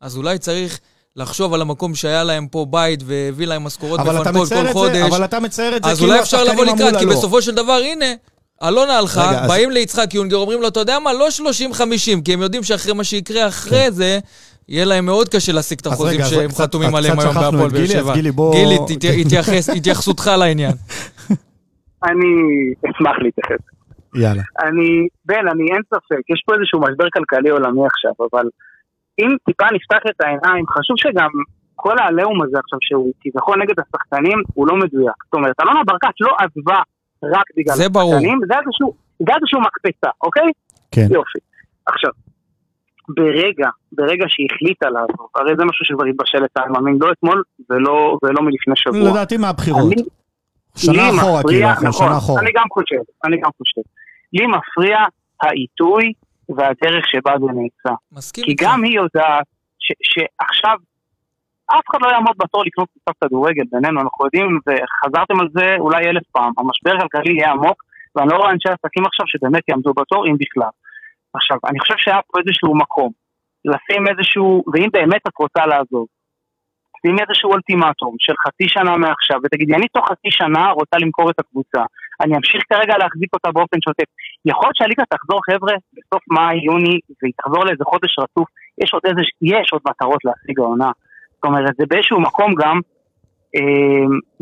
אז אולי צריך לחשוב על המקום שהיה להם פה בית והביא להם משכורות אבל אתה מפנקות מצייר כל את חודש. זה, אבל אתה מצייר את זה אז כאילו אולי אפשר לבוא לקראת, כי לא. בסופו של דבר, הנה, אלונה הלכה, רגע, אז- באים ליצחק יונגר, אומרים לו, אתה יודע מה, לא 30-50, כי הם יודעים שאחרי מה שיקרה אחרי זה, יהיה להם מאוד קשה להשיג את כן. אז החוזים אז שהם קצת- חתומים עליהם היום בהפועל באר גילי, אז שבע. גילי, בוא- גילי, התייחס- התייחסותך לעניין. אני אשמח להתייחס. יאללה. אני, בן, אני אין ספק, יש פה איזשהו משבר כלכלי עולמי עכשיו, אבל אם טיפה נפתח את העיניים, חשוב שגם כל העליהום הזה עכשיו, שהוא כביכול נגד השחקנים, הוא לא מדויק. זאת אומרת, אלונה ברקת לא עזבה רק בגלל זה ברור. השחקנים, זה איזשהו, זה איזשהו מקפצה, אוקיי? כן. יופי. עכשיו, ברגע, ברגע שהיא החליטה לעזוב, הרי זה משהו שכבר התבשל את העלממים, לא אתמול ולא, ולא מלפני שבוע. לדעתי מהבחירות. אני- שנה אחורה, כאילו, נכון, שנה אחורה. אני גם חושב, אני גם חושב. לי מפריע העיתוי והדרך שבה זה נעשה. מסכים כי. גם היא יודעת ש- שעכשיו אף אחד לא יעמוד בתור לקנות קבוצת כדורגל בינינו, אנחנו יודעים, וחזרתם על זה אולי אלף פעם, המשבר הכלכלי יהיה עמוק, ואני לא רואה אנשי עסקים עכשיו שבאמת יעמדו בתור, אם בכלל. עכשיו, אני חושב שהיה פה איזשהו מקום, לשים איזשהו, ואם באמת את רוצה לעזוב, שימי איזשהו אולטימטום של חצי שנה מעכשיו, ותגידי, אני תוך חצי שנה רוצה למכור את הקבוצה. אני אמשיך כרגע להחזיק אותה באופן שוטף. יכול להיות שהליגה תחזור, חבר'ה, בסוף מאי, יוני, והיא תחזור לאיזה חודש רצוף, יש עוד איזה, יש עוד מטרות להשיג העונה. זאת אומרת, זה באיזשהו מקום גם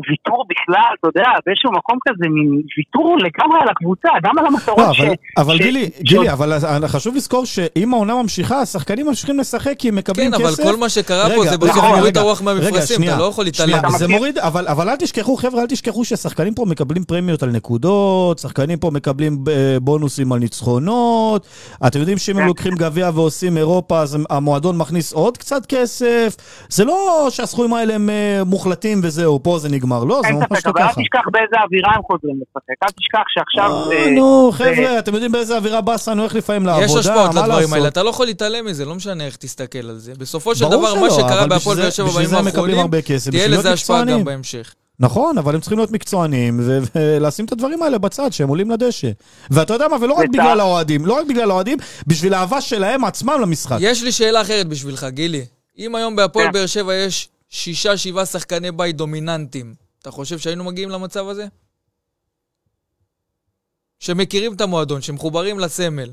ויתור בכלל, אתה יודע, באיזשהו מקום כזה, מין ויתור לגמרי על הקבוצה, גם על המטרות לא, ש... אבל, אבל ש- גילי, ש- גילי, אבל אז- חשוב לזכור שאם העונה ממשיכה, השחקנים ממשיכים לשחק כי הם מקבלים כן, כסף. אבל כל מה שקרה פה רגע, זה בסוף נכון, מוריד את הרוח מהמפרשים, שנייה, אתה לא יכול להתעלם. זה מוריד, אבל, אבל אל תשכחו, חבר'ה, אל תשכחו ששחקנים פה מקבלים פרמיות על נקודות, שחקנים פה מקבלים אה, בונוסים על ניצחונות. אתם יודעים שאם הם כן. לוקחים גביע ועושים אירופה, אז המועדון מכניס עוד קצת כסף. זה לא שהסכומים האלה הם אה, מוחלטים וזהו, פה זה נגמר. לא, זה אין ממש ספק, לא אבל אל ככה. תשכח באיזה אווירה הם חוזרים לשחק, אל תשכח שעכשיו... אה, אה, נו, חבר'ה, אתם יודעים באיזה אווירה באסה אני הולך לפעמים לעבודה, יש השפעות לדברים? האלה, אתה לא יכול להתעלם מזה, לא משנה איך תסתכל על זה. בסופו של דבר, מה שקרה בהפועל באר שבע בימים האחרונים, תהיה לזה השפעה גם. בהמשך. נכון, אבל הם צריכים להיות מקצוענים ולשים את הדברים האלה בצד, שהם עולים לדשא. ואתה יודע מה, ולא רק בגלל האוהדים, לא רק בגלל האוהדים, בשביל האהבה שלהם עצמם למשחק. יש לי שאלה אחרת בשבילך, גילי. אם היום בהפועל כן. באר שבע יש שישה, שבעה שחקני בית דומיננטיים, אתה חושב שהיינו מגיעים למצב הזה? שמכירים את המועדון, שמחוברים לסמל.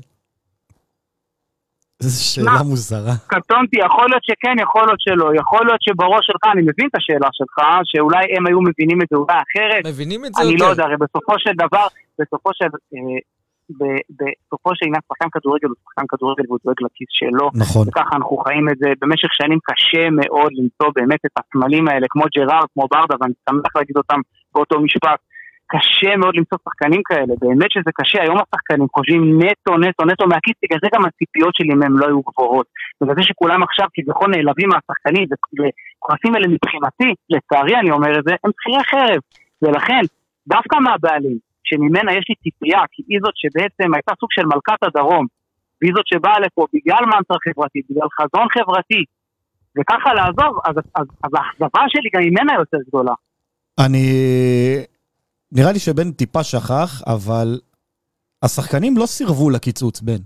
זו שאלה מה? מוזרה. קטונתי, יכול להיות שכן, יכול להיות שלא. יכול להיות שבראש שלך, אני מבין את השאלה שלך, שאולי הם היו מבינים את זה אולי אחרת. מבינים את זה אני לא יותר? יודע, הרי בסופו של דבר, בסופו של... בסופו של עניין, שחקן כדורגל הוא שחקן כדורגל והוא דואג לכיס שלו. נכון. וככה אנחנו חיים את זה. במשך שנים קשה מאוד למצוא באמת את הסמלים האלה, כמו ג'רארד, כמו ברדה, ואני שמח להגיד אותם באותו משפט. קשה מאוד למצוא שחקנים כאלה, באמת שזה קשה. היום השחקנים חושבים נטו, נטו, נטו מהכיס, בגלל זה גם הציפיות שלי מהם לא היו גבוהות. בגלל זה שכולם עכשיו כביכול נעלבים מהשחקנים, וכועסים האלה מבחינתי, לצערי אני אומר את זה, הם שכירי חרב. ולכן, דווקא מהבעלים, שממנה יש לי ציפייה, כי היא זאת שבעצם הייתה סוג של מלכת הדרום, והיא זאת שבאה לפה בגלל מנטרה חברתית, בגלל חזון חברתי, וככה לעזוב, אז, אז, אז האכזבה שלי גם ממנה יותר גדולה. אני... נראה לי שבן טיפה שכח, אבל השחקנים לא סירבו לקיצוץ, בן.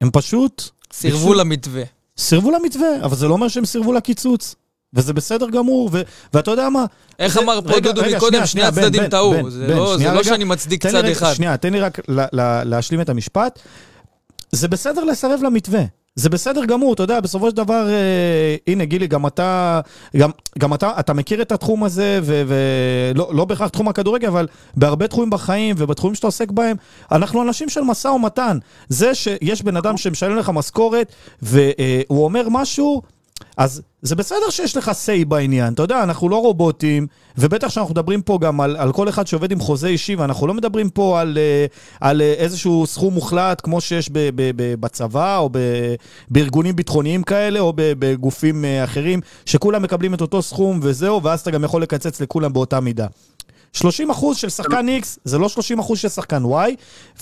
הם פשוט סירבו ביקשו- למתווה. סירבו למתווה, אבל זה לא אומר שהם סירבו לקיצוץ. וזה בסדר גמור, ו- ואתה יודע מה? איך זה- אמר פה רגע, דודו רגע, מקודם, שני הצדדים טעו. זה בן, לא- זה לא רגע. שאני מצדיק צד רגע- אחד. שנייה, תן לי רק ל- ל- להשלים את המשפט. זה בסדר לסרב למתווה. זה בסדר גמור, אתה יודע, בסופו של דבר, אה, הנה גילי, גם אתה, גם, גם אתה, אתה מכיר את התחום הזה, ולא לא בהכרח תחום הכדורגל, אבל בהרבה תחומים בחיים ובתחומים שאתה עוסק בהם, אנחנו אנשים של משא ומתן. זה שיש בן אדם שמשלם לך משכורת, והוא אומר משהו, אז זה בסדר שיש לך say בעניין, אתה יודע, אנחנו לא רובוטים, ובטח שאנחנו מדברים פה גם על, על כל אחד שעובד עם חוזה אישי, ואנחנו לא מדברים פה על, אה, על אה, איזשהו סכום מוחלט כמו שיש ב, ב, ב, בצבא, או ב, בארגונים ביטחוניים כאלה, או ב, בגופים אה, אחרים, שכולם מקבלים את אותו סכום וזהו, ואז אתה גם יכול לקצץ לכולם באותה מידה. 30 אחוז של שחקן X זה לא 30 אחוז של שחקן Y,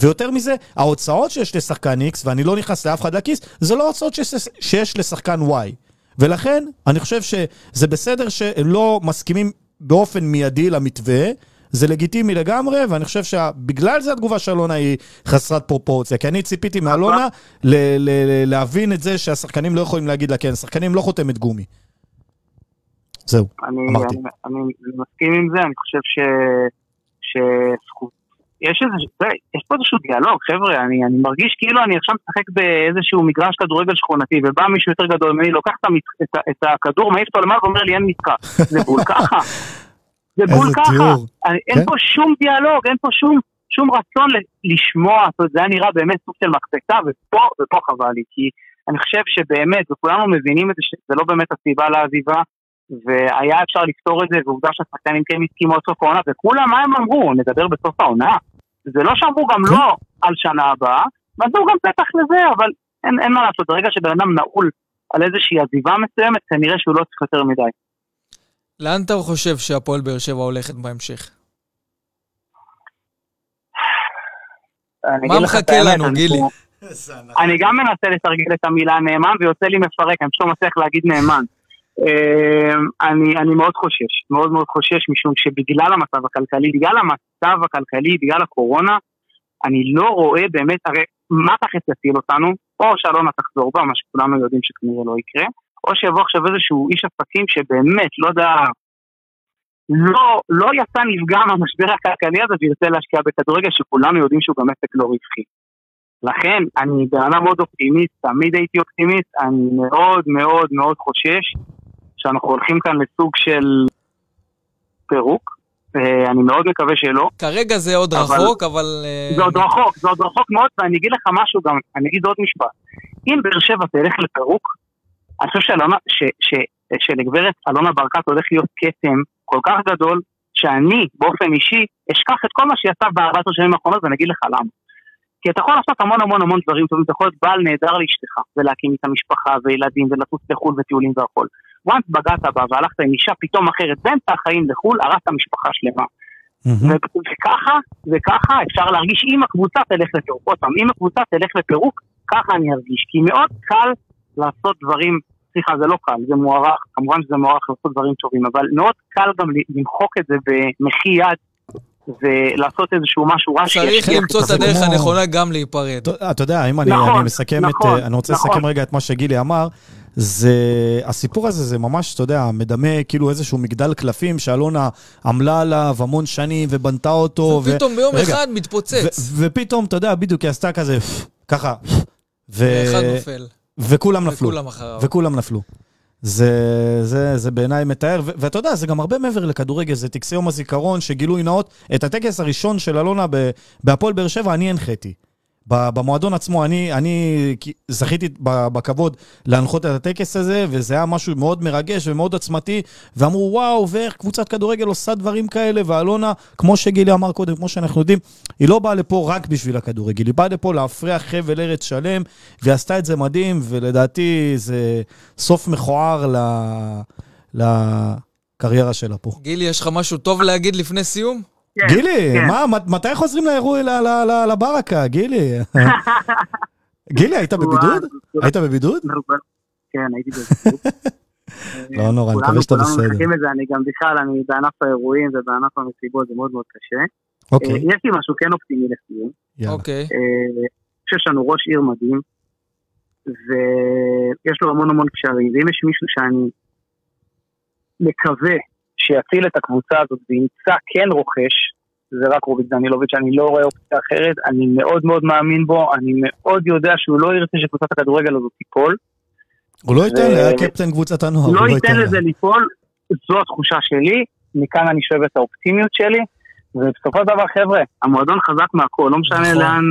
ויותר מזה, ההוצאות שיש לשחקן X, ואני לא נכנס לאף אחד לכיס, זה לא ההוצאות שיש, שיש לשחקן Y. ולכן, אני חושב שזה בסדר שהם לא מסכימים באופן מיידי למתווה, זה לגיטימי לגמרי, ואני חושב שבגלל זה התגובה של אלונה היא חסרת פרופורציה. כי אני ציפיתי מאלונה ל- ל- ל- להבין את זה שהשחקנים לא יכולים להגיד לה כן, שחקנים לא חותמת גומי. זהו, אני, אמרתי. אני, אני מסכים עם זה, אני חושב ש, שזכות, יש, איזה, יש פה איזשהו דיאלוג, חבר'ה, אני, אני מרגיש כאילו אני עכשיו משחק באיזשהו מגרש כדורגל שכונתי, ובא מישהו יותר גדול ממני, לוקח את, המת, את, את הכדור, מעיף אותו למעלה ואומר לי אין משחק. זה בול ככה. זה בול ככה. אני, אין כן? פה שום דיאלוג, אין פה שום, שום רצון ל- לשמוע, זאת אומרת, זה היה נראה באמת סוג של מקפצה, ופה, ופה חבל לי, כי אני חושב שבאמת, וכולנו מבינים את זה, שזה לא באמת הסיבה לעזיבה, והיה אפשר לפתור את זה, ועובדה שהשחקנים כן הסכימו עד סוף העונה, וכולם, מה הם אמרו? נדבר בסוף העונה. זה לא שאמרו גם כן. לא על שנה הבאה, נתנו גם פתח לזה, אבל אין, אין מה לעשות, ברגע שבן אדם נעול על איזושהי עזיבה מסוימת, כנראה שהוא לא צריך יותר מדי. לאן אתה חושב שהפועל באר שבע הולכת בהמשך? מה מחכה לנו, גילי? אני גם מנסה לתרגל את המילה נאמן, ויוצא לי מפרק, אני פשוט לא מצליח להגיד נאמן. אמ, אני, אני מאוד חושש, מאוד מאוד חושש, משום שבגלל המצב הכלכלי, בגלל המצב הכלכלי, בגלל הקורונה, אני לא רואה באמת, הרי מה תכף יציל אותנו? או שאלונה תחזור בה, מה שכולנו יודעים שכנראה לא יקרה, או שיבוא עכשיו איזשהו איש עסקים שבאמת, לא יודע, לא, לא יצא נפגע מהמשבר הכלכלי הזה וירצה להשקיע בכדורגל שכולנו יודעים שהוא גם עסק לא רווחי. לכן, אני בן מאוד אופטימיסט, תמיד הייתי אופטימיסט, אני מאוד מאוד מאוד חושש שאנחנו הולכים כאן לסוג של פירוק, אני מאוד מקווה שלא. כרגע זה עוד אבל- רחוק, אבל... אה, זה עוד רחוק, זה עוד רחוק מאוד, ואני אגיד לך משהו גם, אני אגיד עוד משפט. אם באר שבע תלך לפירוק, אני חושב שאלונה, ש, ש, שלגברת אלונה ברקת הולך להיות כתם כל כך גדול, שאני באופן אישי אשכח את כל מה שהיא עשתה בארבעת השנים האחרונות ואני אגיד לך למה. כי אתה יכול לעשות המון המון המון דברים טובים, אתה יכול להיות בעל נהדר לאשתך, ולהקים איתה משפחה וילדים ולטוס לחו"ל וטיולים והכל. Once בגעת בה והלכת עם אישה פתאום אחרת באמצע החיים לחו"ל, הרסת משפחה שלמה. ו- וככה, וככה אפשר להרגיש אם הקבוצה תלך לפירוק. עוד פעם, אם הקבוצה תלך לפירוק, ככה אני ארגיש. כי מאוד קל לעשות דברים, סליחה, זה לא קל, זה מוערך, כמובן שזה מוערך לעשות דברים טובים, אבל מאוד קל גם למחוק את זה במחי יד, ולעשות איזשהו משהו רע צריך למצוא את הדרך הנכונה גם להיפרד. אתה- יודע, אם אני נכון, אני מסכם את... נכון, אה, אני רוצה נכון. לסכם רגע את מה שגילי אמר. זה, הסיפור הזה זה ממש, אתה יודע, מדמה כאילו איזשהו מגדל קלפים שאלונה עמלה עליו המון שנים ובנתה אותו. ו- ופתאום ביום רגע, אחד מתפוצץ, ו- ופתאום, אתה יודע, בדיוק, היא עשתה כזה, ככה, ו- ואחד נופל, וכולם נפלו. וכולם אחריו. וכולם נפלו. זה, זה, זה בעיניי מתאר, ו- ואתה יודע, זה גם הרבה מעבר לכדורגל, זה טקסי יום הזיכרון, שגילוי נאות, את הטקס הראשון של אלונה בהפועל באר שבע, אני הנחיתי. במועדון עצמו, אני, אני כי- זכיתי בכבוד להנחות את הטקס הזה, וזה היה משהו מאוד מרגש ומאוד עוצמתי, ואמרו, וואו, ואיך קבוצת כדורגל עושה דברים כאלה, ואלונה, כמו שגילי אמר קודם, כמו שאנחנו יודעים, היא לא באה לפה רק בשביל הכדורגל, היא באה לפה להפריח חבל ארץ שלם, והיא עשתה את זה מדהים, ולדעתי זה סוף מכוער ל... לקריירה שלה פה. גילי, יש לך משהו טוב להגיד לפני סיום? כן, גילי, כן. מה, מת- מתי חוזרים לאירוע, ל- ל- ל- לברקה, גילי? גילי, היית בבידוד? היית בבידוד? כן, הייתי בבידוד. לא נורא, אני כולנו- מקווה שאתה כולנו בסדר. מחכים לזה, אני גם בכלל, אני בענף האירועים ובענף המסיבות, זה מאוד מאוד קשה. אה, אוקיי, יש לי משהו כן אופטימי לסיום. אוקיי. אה, אני חושב שיש לנו ראש עיר מדהים, ויש לו המון המון קשרים, ואם יש מישהו שאני מקווה שיציל את הקבוצה הזאת וימצא כן רוכש, זה רק רוביק דנילוביץ', אני לא רואה אופציה אחרת, אני מאוד מאוד מאמין בו, אני מאוד יודע שהוא לא ירצה שקבוצת הכדורגל הזאת תיפול, הוא לא ייתן, היה קפטן קבוצת הנוער, הוא לא ייתן לה. לזה ליפול, זו התחושה שלי, מכאן אני שואב את האופטימיות שלי, ובסופו של דבר, חבר'ה, המועדון חזק מהכל, לא משנה נכון. לאן,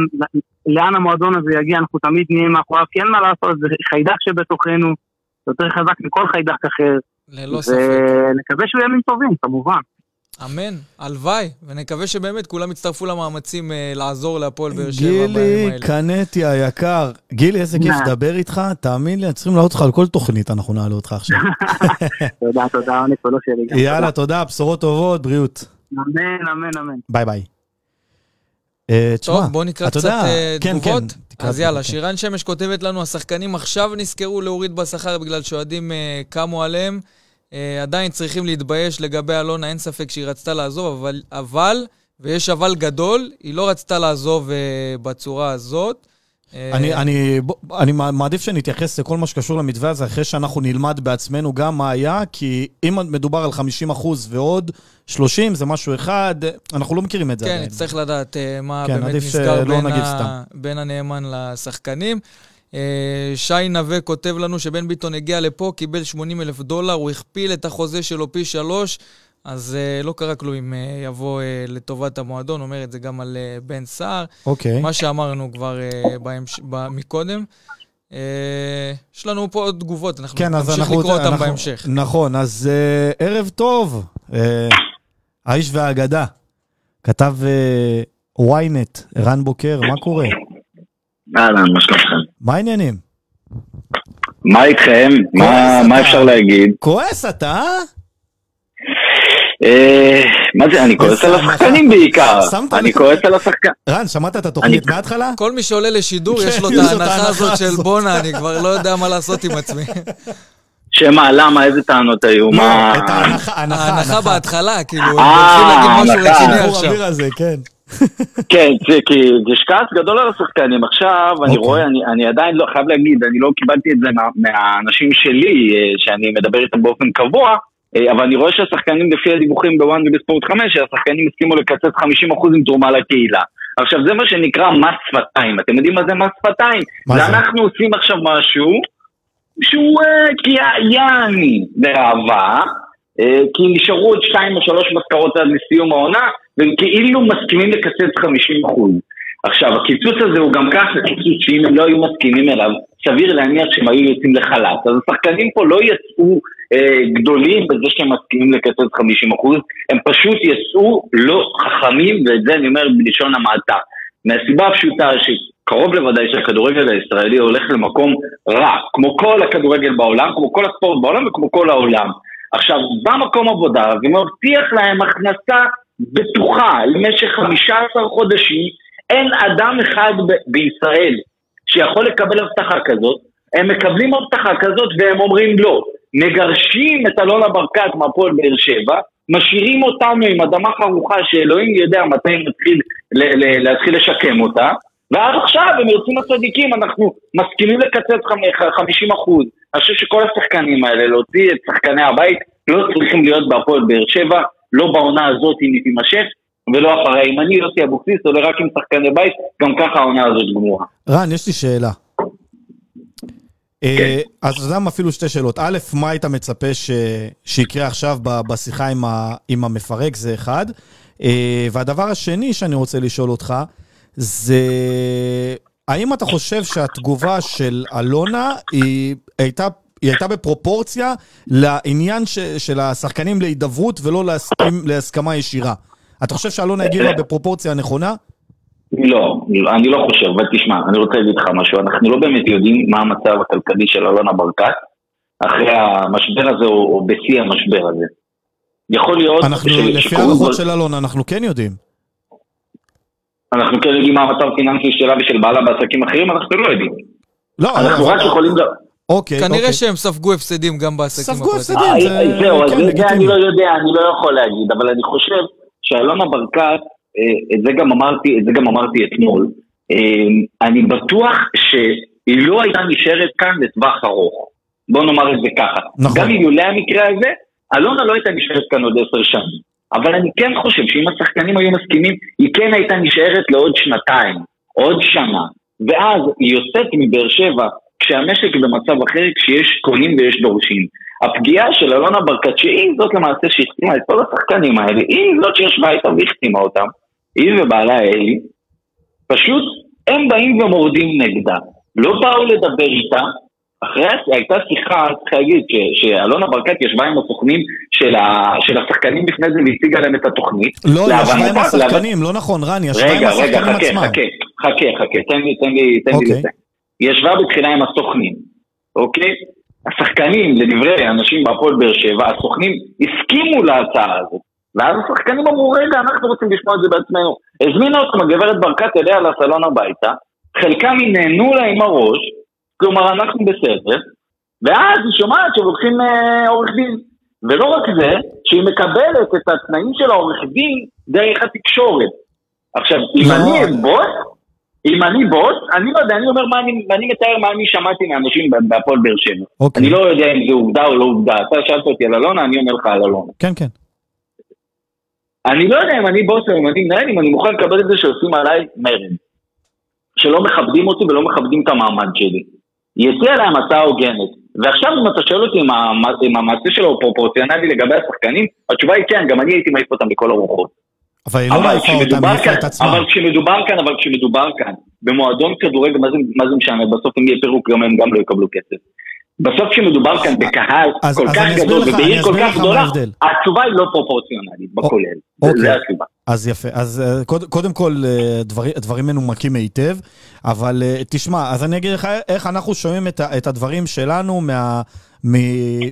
לאן המועדון הזה יגיע, אנחנו תמיד נהיה מאחוריו, כי אין מה לעשות, זה חיידק שבתוכנו, יותר חזק מכל חיידק אחר, ללא ספק. ונקווה שהוא ימים טובים, כמובן. אמן, הלוואי, ונקווה שבאמת כולם יצטרפו למאמצים אה, לעזור להפועל באר שבע בימים גילי האלה. קנטי היקר, גילי, איזה כיף? לדבר איתך, תאמין לי, צריכים להעלות אותך על כל תוכנית, אנחנו נעלה אותך עכשיו. תודה, תודה, עונג קולו שלי. יאללה, תודה, בשורות טובות, בריאות. אמן, אמן, אמן. ביי ביי. אה, תשמע, טוב, בוא נקרא קצת יודע, אה, כן, תגובות. כן, אז יאללה, תגובות, כן. שירן שמש כותבת לנו, השחקנים עכשיו נזכרו להוריד בשכר בגלל שאוהדים אה, קמו עליהם. אה, עדיין צריכים להתבייש לגבי אלונה, אין ספק שהיא רצתה לעזוב, אבל, אבל, ויש אבל גדול, היא לא רצתה לעזוב אה, בצורה הזאת. אה, אני, אני, אני מעדיף שנתייחס לכל מה שקשור למתווה הזה אחרי שאנחנו נלמד בעצמנו גם מה היה, כי אם מדובר על 50 אחוז ועוד 30, זה משהו אחד, אנחנו לא מכירים את זה כן, עדיין. נצטרך לדעת אה, מה כן, באמת נסגר בין, ה... בין הנאמן לשחקנים. אה, שי נווה כותב לנו שבן ביטון הגיע לפה, קיבל 80 אלף דולר, הוא הכפיל את החוזה שלו פי שלוש, אז אה, לא קרה כלום אם אה, יבוא לטובת המועדון, אומר את זה גם על בן סער. אוקיי. מה שאמרנו כבר בהמש... מקודם. יש לנו פה עוד תגובות, אנחנו כן, אז נמשיך אנחנו... לקרוא אותן אנחנו- בהמשך. נכון, אז ערב טוב, האיש והאגדה. כתב ynet, ערן בוקר, מה קורה? אהלן, מה שלומכם? מה העניינים? מה איתכם? מה- מה. אפשר להגיד? כועס אתה, אה? מה זה, אני כועס על השחקנים בעיקר. אני? כועס על השחקן. רן, שמעת את התוכנית מההתחלה? כל מי שעולה לשידור, כן, יש לו את יש לו את ההנחה הזאת של. בואנה, אני כבר לא יודע מה לעשות עם עצמי. שמה, למה, איזה טענות היו? מה... לא, את ההנחה, הנחה, ההנחה בהתחלה, כאילו, הם אה, הולכים להגיד משהו. רציני עכשיו. כן. זה כי יש כעס גדול על השחקנים. עכשיו, אני אוקיי. רואה, אני, אני עדיין לא, חייב להגיד, אני לא קיבלתי את זה מה, מהאנשים שלי, אה, שאני מדבר איתם באופן קבוע, אה, אבל אני רואה שהשחקנים, לפי הדיווחים בוואן ובספורט 5, שהשחקנים הסכימו לקצץ 50% עם תרומה לקהילה. עכשיו, זה מה שנקרא מס שפתיים. אתם יודעים מה זה מס שפתיים? זה זה? אנחנו עושים עכשיו משהו שהוא אה, יעני באהבה, אה, כי נשארו עוד שתיים או שלוש מזכרות עד לסיום העונה, והם כאילו מסכימים לקצץ 50%. עכשיו, הקיצוץ הזה הוא גם ככה קיצוץ שאם הם לא היו מסכימים אליו, סביר להניח שהם היו יוצאים לחל"ת. אז השחקנים פה לא יצאו אה, גדולים בזה שהם מסכימים לקצץ 50%, הם פשוט יצאו לא חכמים, ואת זה אני אומר בלשון המעטה. מהסיבה הפשוטה שקרוב לוודאי שהכדורגל הישראלי הולך למקום רע, כמו כל הכדורגל בעולם, כמו כל הספורט בעולם וכמו כל העולם. עכשיו, בא מקום עבודה ומבטיח להם הכנסה בטוחה למשך 15 חודשים, אין אדם אחד ב- בישראל שיכול לקבל הבטחה כזאת, הם מקבלים הבטחה כזאת והם אומרים לא. מגרשים את אלונה ברקת מהפועל באר שבע, משאירים אותנו עם אדמה חרוכה שאלוהים יודע מתי נתחיל ל- ל- להתחיל לשקם אותה, ואז עכשיו הם יוצאים הצדיקים, אנחנו מסכימים לקצץ חמ- 50 אחוז. אני חושב שכל השחקנים האלה, להוציא את שחקני הבית, לא צריכים להיות בהפועל באר שבע, לא בעונה הזאת אם היא תימשך, ולא אחריה. אם אני יוסי אבוקסיס עולה רק עם שחקני בית, גם ככה העונה הזאת גמורה. רן, יש לי שאלה. אה, אז אתה יודע מה, אפילו שתי שאלות. א', מה היית מצפה ש... שיקרה עכשיו בשיחה עם, ה... עם המפרק, זה אחד. אה, והדבר השני שאני רוצה לשאול אותך, זה האם אתה חושב שהתגובה של אלונה היא הייתה... היא הייתה בפרופורציה לעניין ש, של השחקנים להידברות ולא להסכים, להסכמה ישירה. אתה חושב שאלונה הגיבה בפרופורציה הנכונה? לא, אני לא חושב, אבל תשמע, אני רוצה להגיד לך משהו, אנחנו לא באמת יודעים מה המצב הכלכלי של אלונה ברקת אחרי המשבר הזה או, או בשיא המשבר הזה. יכול להיות אנחנו, ש- לפי הערכות של אלונה, אנחנו כן יודעים. אנחנו כן יודעים מה המצב הפיננסי שלה ושל בעלה בעסקים אחרים, אנחנו לא יודעים. לא, אנחנו רק יכולים... ל- אוקיי, כנראה אוקיי. שהם ספגו הפסדים גם בעסקים ספגו הפרטיים. הפסדים. אה, זה- זהו, אז כן, זה-. אני לא יודע, אני לא יכול להגיד, אבל אני חושב שאלונה ברקת, אה, את זה גם אמרתי, את זה גם אמרתי אתמול, אה, אני בטוח שהיא לא הייתה נשארת כאן לטווח ארוך. בוא נאמר את זה ככה. נכון. גם אילולא המקרה הזה, אלונה לא הייתה נשארת כאן עוד עשר שנים. אבל אני כן חושב שאם השחקנים היו מסכימים, היא כן הייתה נשארת לעוד שנתיים, עוד שנה. ואז היא יוצאת מבאר שבע כשהמשק במצב אחר, כשיש קונים ויש דורשים. הפגיעה של אלונה ברקת, שהיא זאת למעשה שהחתימה את כל השחקנים האלה, היא זאת שישבה איתם והחתימה אותם, היא ובעלה אלי, פשוט הם באים ומורדים נגדה. לא באו לדבר איתה, אחרי הייתה שיחה, צריך להגיד, ש- שאלונה ברקת ישבה עם הסוכנים של, ה, של השחקנים לפני זה והציגה להם את התוכנית. לא, היא ישבה עם השחקנים, לא נכון, רן, היא ישבה עם רגע, רגע, השחקנים חכה, עצמם. חכה, חכה, חכה, תן לי, תן לי, תן לי אוקיי. לסיים. היא ישבה בתחילה עם הסוכנים, אוקיי? השחקנים, לדברי אנשים בהפועל באר שבע, הסוכנים הסכימו להצעה הזאת. ואז השחקנים אמרו, רגע, אנחנו רוצים לשמוע את זה בעצמנו. הזמינה אותם הגברת ברקת אליה לסלון הביתה, חלקם נהנו לה עם הראש, כלומר אנחנו בסדר, ואז היא שומעת שהם לוקחים אה, עורך דין. ולא רק זה, שהיא מקבלת את התנאים של העורך דין דרך התקשורת. עכשיו, אם לא. אני אהיה בוס, אם אני בוס, אני לא יודע, אני אומר מה אני, אני מתאר מה אני שמעתי מאנשים בהפועל באר שבע. אוקיי. אני לא יודע אם זה עובדה או לא עובדה. אתה שאלת אותי על אלונה, אני עונה לך על אלונה. כן, כן. אני לא יודע אם אני בוס או אם אני מנהל, אם אני מוכן לקבל את זה שעושים עליי מרד. שלא מכבדים אותי ולא מכבדים את המעמד שלי. יציע להם הצעה הוגנת. ועכשיו אם אתה שואל אותי אם המ- אם המעשה שלו הוא פרופורציונלי לגבי השחקנים, התשובה היא כן, גם אני הייתי מעיף אותם לכל הרוחות. אבל היא לא מעיפה אותם, היא מעיפה את עצמה. אבל כשמדובר כאן, אבל כשמדובר כאן, במועדון כדורגל, מה זה, מה זה משנה? בסוף אם יהיה פירוק גם הם גם לא יקבלו כסף. בסוף כשמדובר כאן בקהל אז- כל אז כך גדול לך, ובעיר כל כך גדולה. התשובה היא לא פרופורציונלית בכולל. זה- אוקיי. זה התשובה. אז יפה, אז אה, קוד, קודם כל אה, דברים, דברים מנומקים היטב, אבל אה, תשמע, אז אני אגיד לך איך אנחנו שומעים את, את הדברים שלנו מה,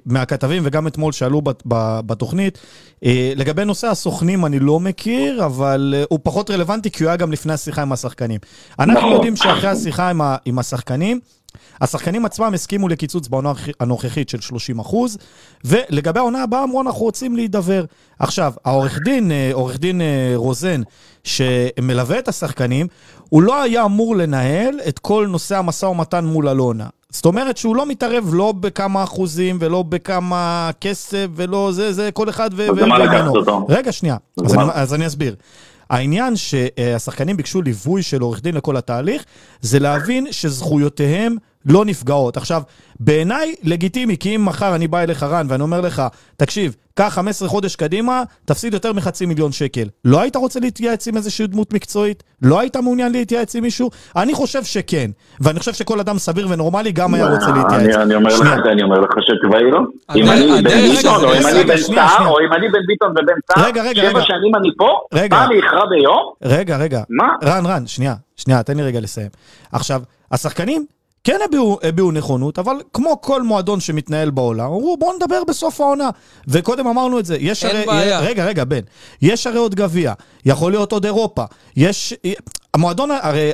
מהכתבים, וגם אתמול שעלו ב- בתוכנית. אה, לגבי נושא הסוכנים אני לא מכיר, אבל אה, הוא פחות רלוונטי כי הוא היה גם לפני השיחה עם השחקנים. אנחנו נכון. יודעים שאחרי השיחה עם, השחקנים, השחקנים עצמם הסכימו לקיצוץ בעונה הנוכחית של 30 אחוז, ולגבי העונה הבאה אמרו, אנחנו רוצים להידבר. עכשיו, העורך דין, אה, עורך דין רוזן, שמלווה את השחקנים, הוא לא היה אמור לנהל את כל נושא המשא ומתן מול אלונה. זאת אומרת שהוא לא מתערב לא בכמה אחוזים ולא בכמה כסף ולא זה, זה כל אחד ו... אז למה. לקחת אותו? רגע, שנייה. אז? אני, אז אני אסביר. העניין שהשחקנים ביקשו ליווי של עורך דין לכל התהליך, זה להבין שזכויותיהם לא נפגעות. עכשיו, בעיניי לגיטימי, כי אם מחר אני בא אליך רן ואני אומר לך, תקשיב, קח 15 חודש קדימה, תפסיד יותר מחצי מיליון שקל. לא היית רוצה להתייעץ עם איזושהי דמות מקצועית? לא היית מעוניין להתייעץ עם מישהו? אני חושב שכן. ואני חושב שכל אדם סביר ונורמלי גם היה רוצה להתייעץ. אני אומר. לך, אני אומר לך שהתשובה היא לא. הדרך- אם אני בן הדרך- ביטון, או אם אני בן סער. או אם אני בן ביטון ובן סער, רגע, רגע, שבע רגע. שנים אני פה, רגע. מה אני אכרע ביום? רגע, רגע. מה? רן, רן, שנייה, שנייה, תן לי רגע לסיים. עכשיו, השחקנים כן הביעו, הביעו נכונות, אבל כמו כל מועדון שמתנהל בעולם, אמרו בואו נדבר בסוף העונה. וקודם אמרנו את זה, יש אין הרי... בעיה. רגע, רגע, בן. יש הרי עוד גביע, יכול להיות עוד אירופה. יש... המועדון, הרי...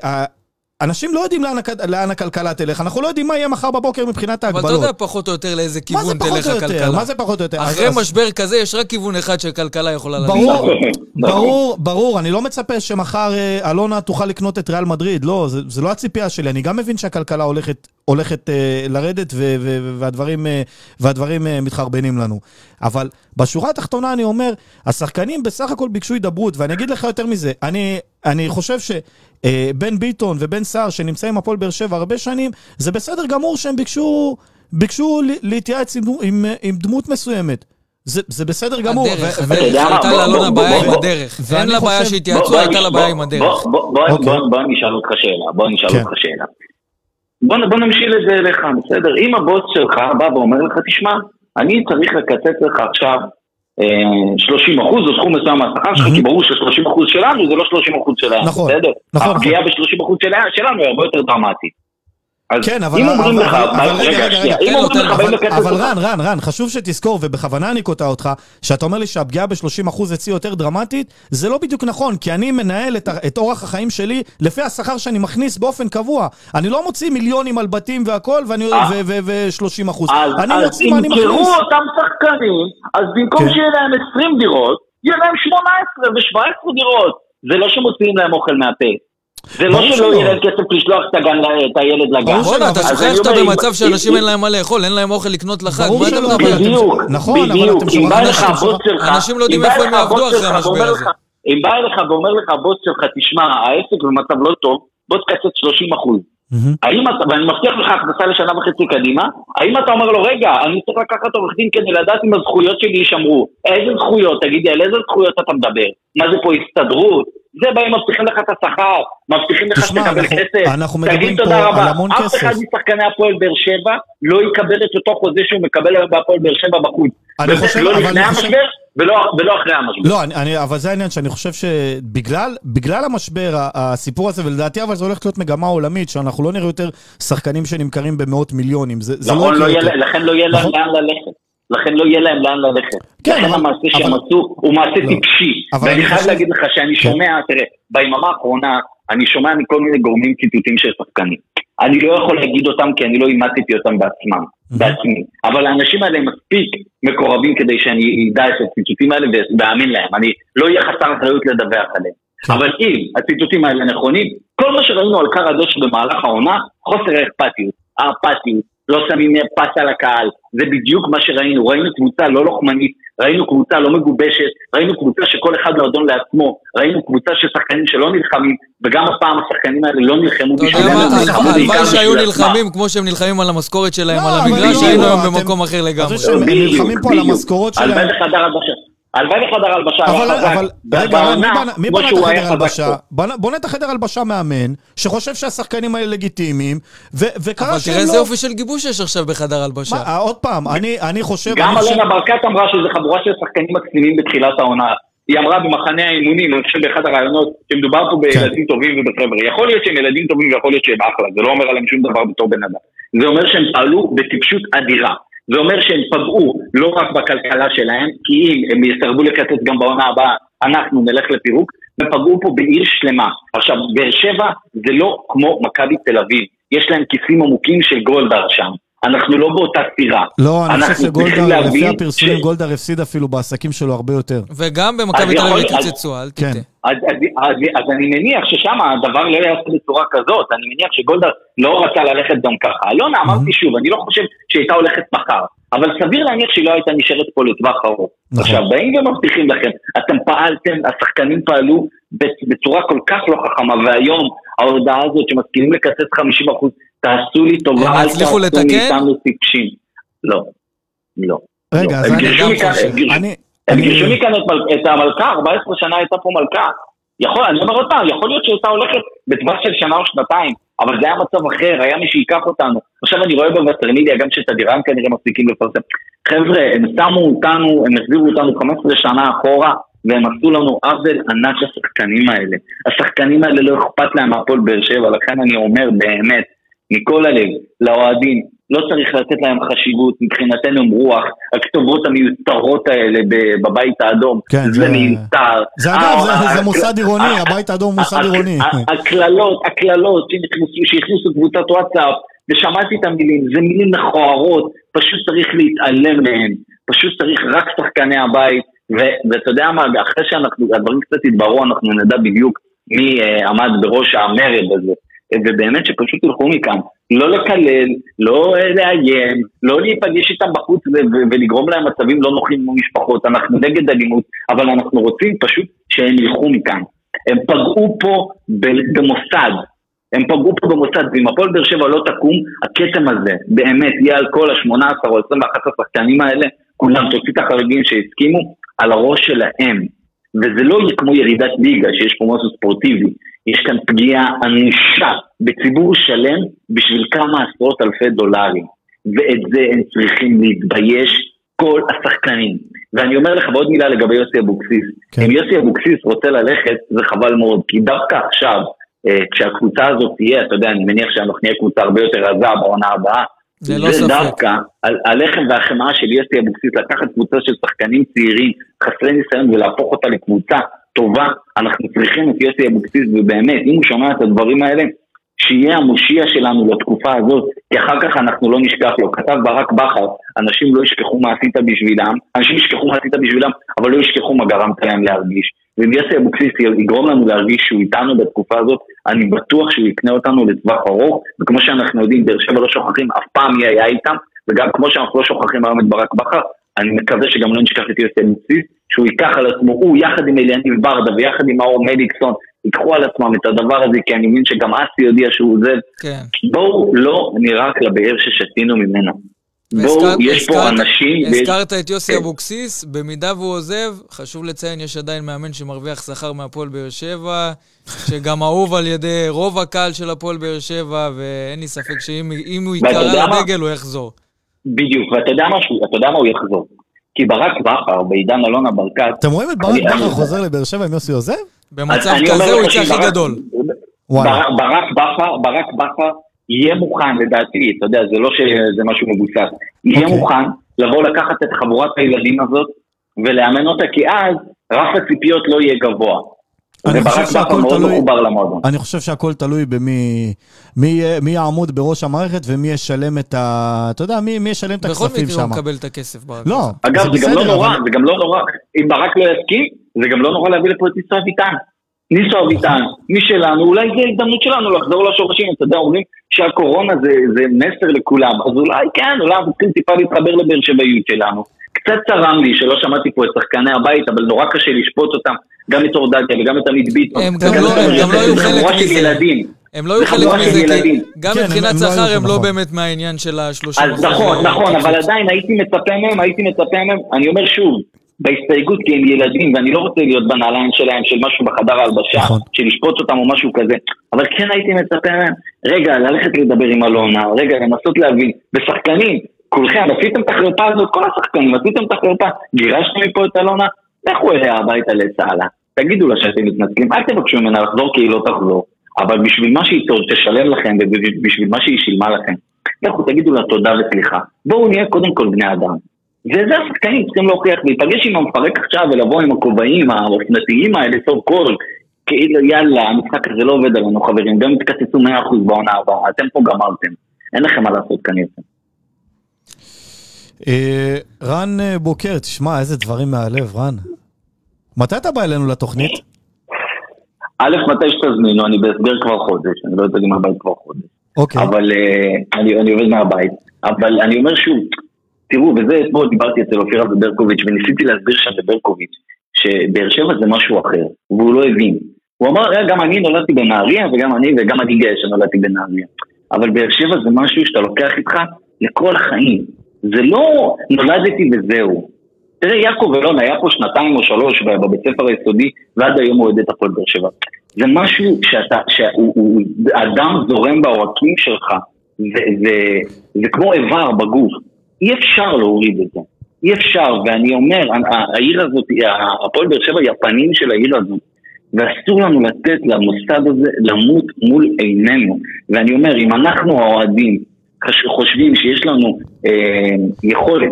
אנשים לא יודעים לאן, לאן הכלכלה תלך, אנחנו לא יודעים מה יהיה מחר בבוקר מבחינת אבל ההגבלות. אתה יודע פחות או יותר לאיזה מה זה כיוון פחות תלך? הכלכלה. מה זה פחות או יותר? אחרי אז- משבר כזה יש רק כיוון אחד שכלכלה יכולה ללכת. ברור, נכון. ברור, ברור, אני לא מצפה שמחר אה, אלונה תוכל לקנות את ריאל מדריד, לא, זה, זה לא הציפייה שלי, אני גם מבין שהכלכלה הולכת, הולכת אה, לרדת ו, ו, ו, והדברים, אה, והדברים אה, מתחרבנים לנו. אבל בשורה התחתונה אני אומר, השחקנים בסך הכל ביקשו הידברות, ואני אגיד לך יותר מזה, אני, אני חושב שבן ביטון ובן סער שנמצאים הפועל באר שבע הרבה שנים, זה בסדר גמור שהם ביקשו, ביקשו ל- להתייעץ עם, עם, עם דמות מסוימת. זה, זה בסדר גמור. הדרך, ו- הדרך? הייתה לאלונה בעיה עם. הדרך. ואני אין לה בעיה שהתייעצו, הייתה לה בעיה עם הדרך. בוא, אוקיי. בוא אני אשאל אותך שאלה, בוא אני אשאל כן. אותך שאלה. בוא, בוא נמשיל את זה אליך, בסדר? אם הבוס שלך בא ואומר לך, תשמע, אני צריך לקצץ לך עכשיו אה, 30 אחוז, או סכום מסוים מהשכר שלך. כי ברור ש-30 אחוז שלנו זה לא 30 אחוז שלהם, נכון, בסדר? נכון, הפגיעה ב-30 אחוז שלנו היא הרבה יותר דרמטית. אז כן, אבל... אם אומרים לך, רגע, רגע, אם אומרים לך, באים אבל, רן, רן, רן, חשוב שתזכור, ובכוונה אני קוטע אותך, שאתה אומר לי שהפגיעה ב-30% אצלי יותר דרמטית, זה לא בדיוק נכון, כי אני מנהל את, אורח החיים שלי לפי השכר שאני מכניס באופן קבוע. אני לא מוציא מיליונים על בתים והכל. אה. ו-30 אחוז. אז, אני אז מוציא מה אני מכניס. ימכרו אותם שחקנים, אז במקום כן. שיהיה להם 20 דירות, יהיה להם 18 ו-17 דירות. זה לא שמוציאים להם אוכל מהפה. זה לא שלא שלא. יהיה להם כסף לשלוח את, הגן, את הילד לגן. ברור בואנה, אתה שוכח שאתה במצב שאנשים אין להם מה לאכול, אין להם אוכל לקנות לחג, ברור מה אתה שלא, מדבר? בדיוק, נכון, אבל בדיוק. אתם אם שוכחים- בא לך הבוס שלך, אנשים לא יודעים אם בא איפה הם לך יעבדו אחרי המשבר הזה. לך- אם בא אליך ואומר לך הבוס שלך, תשמע, העסק במצב לא טוב, בוא תקצץ 30 אחוז. האם אתה, ואני מבטיח לך הכנסה לשנה וחצי קדימה, האם אתה אומר לו, רגע, אני צריך לקחת עורך דין כדי לדעת אם הזכויות שלי יישמרו. איזה זכויות? תגידי, על איזה זכויות אתה מדבר? מה זה פה הסתדרות? זה באים מבטיחים לך את השכר, מבטיחים לך שתקבל כסף. תגיד תודה רבה. אף. אחד משחקני הפועל באר שבע לא יקבל את אותו חוזה שהוא מקבל היום בהפועל באר שבע בחוץ. אני חושב- לא אבל אני חושב- ולא ולא אחרי המשבר. לא, אני, אני, אבל זה העניין שאני חושב שבגלל בגלל המשבר, הסיפור הזה, ולדעתי אבל זה הולך להיות מגמה עולמית, שאנחנו לא נראה יותר שחקנים שנמכרים במאות מיליונים. זה, זה נכון, לא לא יקרה יהיה, יותר. לכן לא יהיה להם נכון. לאן ללכת. לכן לא יהיה להם לאן ללכת. כן, לכן אבל- המעשה שהם עשו הוא מעשה לא. טיפשי. ואני אני חייב להגיד לך שאני כן. שומע, תראה, ביממה האחרונה אני שומע מכל מיני גורמים ציטוטים של שחקנים. אני לא יכול להגיד אותם כי אני לא אימתתי אותם בעצמם, בעצמי. אבל האנשים האלה הם מספיק מקורבים כדי שאני אדע את הציטוטים האלה ואאמין להם. אני לא אהיה חסר אחריות לדווח עליהם. כן. אבל אם הציטוטים האלה נכונים, כל מה שראינו על קר הדשא במהלך העונה, חוסר האכפתיות, האפתיות, לא שמים פס על הקהל, זה בדיוק מה שראינו, ראינו קבוצה לא לוחמנית, ראינו קבוצה לא מגובשת, ראינו קבוצה שכל אחד מועדון לעצמו, ראינו קבוצה של שחקנים שלא נלחמים, וגם הפעם השחקנים האלה לא נלחמו אתה יודע מה, הם הלוואי שהיו. נלחמים כמו שהם נלחמים על המשכורת שלהם לא, על אבל המגרש, היינו היום במקום אחר לגמרי. בדיוק, נלחמים פה על. המשכורות שלהם. הלוואי לחדר הלבשה. לחדר הלבשה, אבל. אבל, רגע, מי בעונה, בנה- מי כמו בנה את החדר הלבשה? בונה את החדר הלבשה מאמן, שחושב שהשחקנים האלה לגיטימיים, ו- וקרה אבל תראה איזה לא... יופי של גיבוש יש עכשיו בחדר הלבשה. מה, עוד פעם, אני, אני חושב... גם אלונה ברקת אמרה שזה חבורה של שחקנים מקסימים בתחילת העונה. היא אמרה במחנה האימונים, אני חושב באחד הראיונות, שמדובר פה בילדים טובים ובחבר'ה. יכול להיות שהם ילדים טובים ויכול להיות שהם אחלה, זה לא אומר עליהם שום דבר בתור בן אדם. זה אומר שהם פעלו בטיפשות אדירה. זה אומר שהם פגעו לא רק בכלכלה שלהם, כי אם הם יסרבו לקצץ גם בעונה הבאה, אנחנו נלך לפירוק, ופגעו פה בעיר שלמה. עכשיו, באר שבע זה לא כמו מכבי תל אביב, יש להם כיסים עמוקים של גולדהר שם. אנחנו לא באותה סירה. לא, אני חושב שגולדהר, לפי הפרסומים, ש- גולדהר הפסיד אפילו בעסקים שלו הרבה יותר. וגם במכבי תל אביב קיצצו, אל כן. תטעה. אז, אז, אז, אז אני מניח ששם הדבר לא יעשה בצורה כזאת, אני מניח שגולדה לא רצה ללכת גם ככה. אלונה, אמרתי שוב, אני לא חושב שהיא הייתה הולכת מחר, אבל סביר להניח שהיא לא הייתה נשארת פה לטווח ארוך. נכון. עכשיו, באים ומבטיחים לכם, אתם פעלתם, השחקנים פעלו בצ- בצורה כל כך לא חכמה, והיום ההודעה הזאת שמסכימים לקצץ 50%, תעשו לי טובה, אל תעשו? מאיתנו טיפשים. לא, לא. רגע, לא. אז הם אני גם חושב. הם גירשו- אני... הם אני- גירשו מכאן את, מל- את המלכה, 14 שנה הייתה פה מלכה. יכול, אני אומר עוד פעם, יכול להיות שהייתה הולכת בטווח של שנה או שנתיים, אבל זה היה מצב אחר, היה מי שייקח אותנו. עכשיו אני רואה בווסטרמיליה גם שתדירם כנראה מפסיקים לפרסם. חבר'ה, הם שמו אותנו, הם החזירו אותנו 15 שנה אחורה, והם עשו לנו עוול ענק לשחקנים האלה. השחקנים האלה לא אכפת להם מהפועל באר שבע, לכן אני אומר באמת, מכל הלב, לאוהדים, לא צריך לתת להם חשיבות, מבחינתנו הם רוח, הכתובות המיותרות האלה בבית האדום, כן, זה זה- מיותר. זה אגב, זה- זה ה- מוסד עירוני, ה- הבית האדום הוא מוסד עירוני. ה- הקללות, הקללות שהכניסו קבוצת וואטסאפ, ושמעתי את המילים, זה מילים מכוערות, פשוט צריך להתעלם מהן, פשוט צריך רק שחקני הבית, ואתה יודע מה, אחרי שהדברים קצת יתבררו, אנחנו נדע בדיוק מי אה, עמד בראש המרד הזה. ובאמת שפשוט תלכו מכאן, לא לקלל, לא אה, לאיים, לא להיפגש איתם בחוץ ולגרום להם מצבים לא נוחים עם המשפחות, אנחנו נגד אלימות, אבל אנחנו רוצים פשוט שהם ילכו מכאן. הם פגעו פה במוסד, הם פגעו פה במוסד, ואם הפועל באר שבע לא תקום, הכתם הזה באמת יהיה על כל ה-18 או 21 השחקנים האלה, כולם תוציא את החריגים שהסכימו, על הראש שלהם. וזה לא כמו ירידת ליגה, שיש פה משהו ספורטיבי. יש כאן פגיעה אנושה בציבור שלם בשביל כמה עשרות אלפי דולרים. ואת זה הם צריכים להתבייש כל השחקנים. ואני אומר לך ועוד מילה לגבי יוסי אבוקסיס. כן. אם יוסי אבוקסיס רוצה ללכת, זה חבל מאוד, כי דווקא עכשיו, אה, כשהקבוצה הזאת תהיה, אתה יודע, אני מניח שאנחנו נהיה קבוצה הרבה יותר רזה בעונה הבאה, זה לא ספק. דווקא הלחם והחמאה של יוסי אבוקסיס, לקחת קבוצה של שחקנים צעירים, חסרי ניסיון, ולהפוך אותה לקבוצה טובה, אנחנו צריכים את יוסי אבוקסיס, ובאמת, אם הוא שומע את הדברים האלה, שיהיה המושיע שלנו לתקופה הזאת, כי אחר כך אנחנו לא נשכח לו. כתב ברק בכר, אנשים לא ישכחו מה עשית בשבילם, אנשים ישכחו מה עשית בשבילם, אבל לא ישכחו מה גרמת להם להרגיש. ואם יוסי אבוקסיס יגרום לנו להרגיש שהוא איתנו בתקופה הזאת, אני בטוח שהוא יקנה אותנו לטווח ארוך, וכמו שאנחנו יודעים, באר שבע לא שוכחים אף פעם מי היה איתם, וגם כמו שאנחנו לא שוכחים היום את ברק בכר, אני מקווה שגם לא נשכח את יוסי אבוקסיס, שהוא ייקח על עצמו, הוא יחד עם אליניב ברדה ויחד עם מאור מליקסון, ייקחו על עצמם את הדבר הזה, כי אני מבין שגם אסי הודיע שהוא עוזב. כן. בואו לא נירק לבאר ששתינו ממנה. בואו, יש פה הזכרת- אנשים... הזכרת את יוסי כן. אבוקסיס, במידה והוא עוזב, חשוב לציין, יש עדיין מאמן שמרוויח שכר מהפועל באר שבע, שגם אהוב על ידי רוב הקהל של הפועל באר שבע, ואין לי ספק שאם אם הוא ייקרא? לדגל, הוא יחזור. בדיוק, ואתה יודע משהו, אתה יודע מה הוא יחזור. כי ברק בכר, בעידן אלונה ברקת... אתם רואים את ברק בכר חוזר לבאר שבע עם יוסי עוזב? במצב כזה הוא יצא הכי גדול. ברק בכר, ברק בכר יהיה מוכן, לדעתי, אתה יודע, זה לא שזה משהו מבוסס, יהיה אוקיי. מוכן לבוא לקחת את חבורת הילדים הזאת ולאמן אותה, כי אז רף הציפיות לא יהיה גבוה. אני חושב שהכל תלוי-. אני חושב שהכל תלוי במי מי מי יעמוד בראש המערכת ומי ישלם את ה... אתה יודע, מי מי ישלם את בכל הכספים מקרה הוא שם. מקבל את הכסף ברק. לא, אגב, זה גם לא נורא, אבל- זה גם לא נורא, אם ברק לא יסכים, זה גם לא נורא להביא לפה את ישראל ביטן. ניסו אביטן, משלנו, אולי זו ההזדמנות שלנו לחזור לשורשים, אתה יודע, אומרים שהקורונה זה, זה מסר לכולם, אז אולי כן, אולי אנחנו צריכים טיפה להתחבר לבאר שבעיות שלנו. קצת צרם לי שלא שמעתי פה את שחקני הבית, אבל נורא קשה לשפוט אותם, גם את אורדליה וגם את עמית ביטון. הם גם לא- הם גם לא היו חלק מזה. ילדים. הם לא היו זה חלק חבורה של מזה, כי ילדים. גם כן, הם- מבחינת לא שכר הם לא נכון. באמת מהעניין של ה-30 אז נכון, נכון, אבל עדיין הייתי מצפה מהם, הייתי מצפה מהם, אני אומר שוב, בהסתייגות כי הם ילדים, ואני לא רוצה להיות בנעליים שלהם של משהו בחדר ההלבשה, נכון. של לשפוט אותם או משהו כזה, אבל כן הייתי מצפה מהם, רגע, ללכת לדבר עם אלונה, רגע, לנסות להבין, ושחקנים, כולכם עשיתם את החרפה הזאת, כל השחקנים, עשיתם את החרפה, גירשתם מפה את אלונה, לכו אליה הביתה לסעלה, תגידו לה שאתם מתנצלים, אל תבקשו ממנה לחזור כי היא לא תחזור, אבל בשביל מה שהיא תשלם לכם ובשביל מה שהיא שילמה לכם, לכו תגידו לה תודה וסליחה. בואו נהיה קודם כל בני אדם. וזה השחקנים צריכים להוכיח, להיפגש עם המפרק עכשיו ולבוא עם הכובעים האופנתיים האלה סוף כל. כאילו יאללה, המשחק הזה לא עובד עלינו חברים, גם אם תקצצו 100% בעונה הבאה, אתם פה גמרתם. אין לכם מה לעשות כנראה. אה, רן אה, בוקר, תשמע, איזה דברים מהלב, רן. מתי אתה בא אלינו לתוכנית? א', מתי שתזמינו, אני בהסגר כבר חודש, אני לא יודע אם הבית כבר חודש. אוקיי. אבל אה, אני עובד מהבית. אבל אני אומר שוב, תראו, וזה אתמול דיברתי אצל אופירה וברקוביץ', וניסיתי להסביר שם לברקוביץ', שבאר שבע זה משהו אחר, והוא לא הבין. הוא אמר, "אה, גם אני נולדתי בנהריה, וגם אני, וגם אני גאה שנולדתי בנהריה. אבל באר שבע זה משהו שאתה לוקח איתך לכל החיים. זה לא נולדתי וזהו. תראה, יעקב אלון היה פה שנתיים או שלוש בבית ספר היסודי, ועד היום הוא אוהד את הפועל באר שבע. זה משהו שאתה, שהוא הוא- הדם זורם בעורקים שלך, וזה כמו איבר בגוף. אי אפשר להוריד את זה. אי אפשר, ואני אומר, העיר הזאת, הפועל באר שבע היא הפנים של העיר הזאת. ואסור לנו לתת למוסד הזה למות מול עינינו. ואני אומר, אם אנחנו האוהדים חושבים שיש לנו אה, יכולת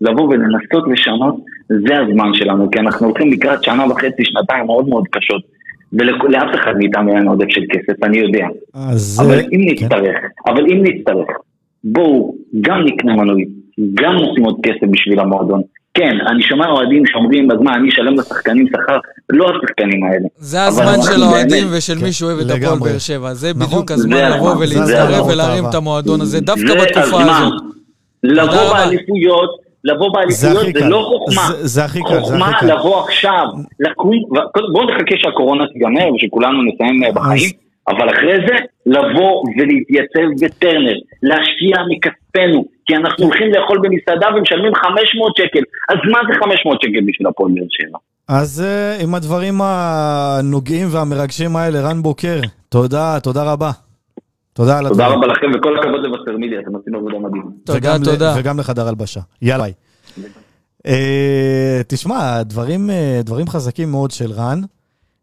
לבוא ולנסות לשנות, זה הזמן שלנו, כי אנחנו הולכים לקראת שנה וחצי, שנתיים מאוד מאוד קשות, ולאף אחד מאיתנו אין עודף של כסף, אני יודע. אז... אבל אה, אם כן. נצטרך, אבל אם נצטרך, בואו גם נקנה מנוי, גם נשים עוד כסף בשביל המועדון. כן, אני שומע אוהדים שאומרים, אז מה, אני אשלם לשחקנים שכר? לא השחקנים האלה. זה הזמן של האוהדים ושל כן, מי שאוהב את הפועל. באר שבע. זה נכון. בדיוק הזמן לבוא ולהצטרף. ולהרים את המועדון הזה, דווקא זה בתקופה. הזאת. לבוא. באליפויות, לבוא באליפויות זה. לא חוכמה. זה- זה הכי קל, זה חוכמה הכי קל. לבוא עכשיו, קודם- בואו נחכה שהקורונה תיגמר ושכולנו נסיים בחיים, אבל אחרי זה לבוא ולהתייצב בטרנר, להשקיע מכספנו, כי אנחנו הולכים לאכול במסעדה ומשלמים 500 שקל, אז מה זה 500 שקל בשביל הפועל באר שבע? אז אה, עם הדברים הנוגעים והמרגשים האלה, רן בוקר, תודה, תודה רבה. תודה על תודה הדברים. רבה לכם וכל הכבוד לבשרמידיה, אתם עושים עבודה מדהימה. תודה, וגם ל- תודה. וגם לחדר הלבשה. יאללה. ביי. אה, תשמע, דברים, אה, דברים חזקים מאוד של רן.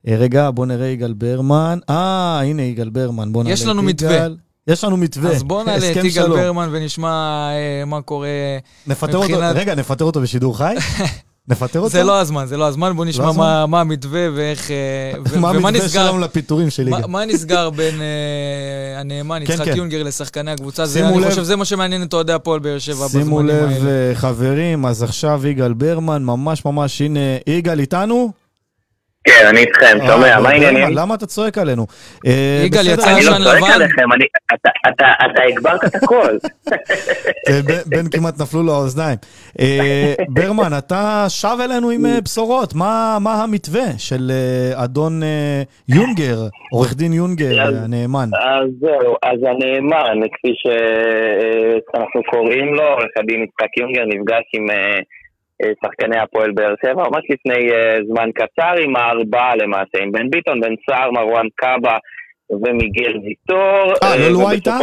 אה, רגע, בוא נראה יגאל ברמן. אה, הנה יגאל ברמן. בוא נעלה יש את לנו יגאל. מתווה. יש לנו מתווה. אז בואו נעלה את יגאל. ברמן ונשמע אה, מה קורה. נפטר אותו, מבחינת- רגע, נפטר אותו בשידור חי? נפטר אותו? זה לא הזמן, זה לא הזמן, בואו נשמע הזמן? מה- מה המתווה ואיך... אה, ו- מה ומה המתווה נסגר. שלנו לפיטורים של מה- יגאל? מה נסגר בין אה, הנאמן, כן, יצחק כן. יונגר, לשחקני הקבוצה? זה, שימו אני לב- חושב שזה מה שמעניין את אוהדי הפועל באר שבע בזמנים שימו האלה. לב, אה, חברים, אז עכשיו יגאל ברמן, ממש ממש, הנה, יגאל איתנו? כן, אני איתכם, אה, שומע, מה ברמן, העניינים? למה אתה צועק עלינו? אה, יגאל, יצא אני אני לא- עשן צועק לבן? עליכם, אתה- אתה- אתה הגברת את הכל. אה, בן כמעט נפלו לו האוזניים. אה, ברמן, אתה שב אלינו עם אה, בשורות. מה מה המתווה של אה, אדון אה, יונגר, עורך דין יונגר, אז- אה, הנאמן? אז זהו, אז הנאמן, כפי שאנחנו קוראים לו, עורך הדין יצחק יונגר נפגש עם אה, אה, שחקני הפועל באר שבע, ממש לפני אה, זמן קצר עם הארבעה למעשה, עם בן ביטון, בן סער, מרואן קאבה ומיגל ויטור. אה, לא ובסופו הייתה?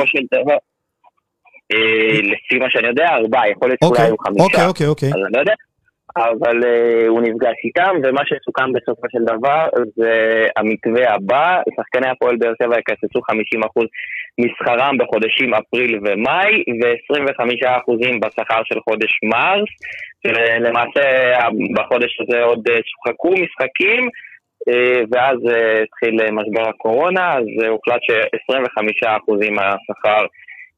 אה, לפי מה שאני יודע, ארבעה, יכול להיות שאולי אוקיי, היו חמישה. אוקיי, אוקיי, אוקיי. אז אני לא יודע. אבל uh, הוא נפגש איתם, ומה שסוכם בסופו של דבר זה המתווה הבא, שחקני הפועל באר שבע יקצצו 50% משכרם בחודשים אפריל ומאי, ו-25% בשכר של חודש מרס, שלמעשה בחודש הזה עוד אה, שוחקו משחקים, אה, ואז אה, התחיל משבר הקורונה, אז הוחלט ש-25% מהשכר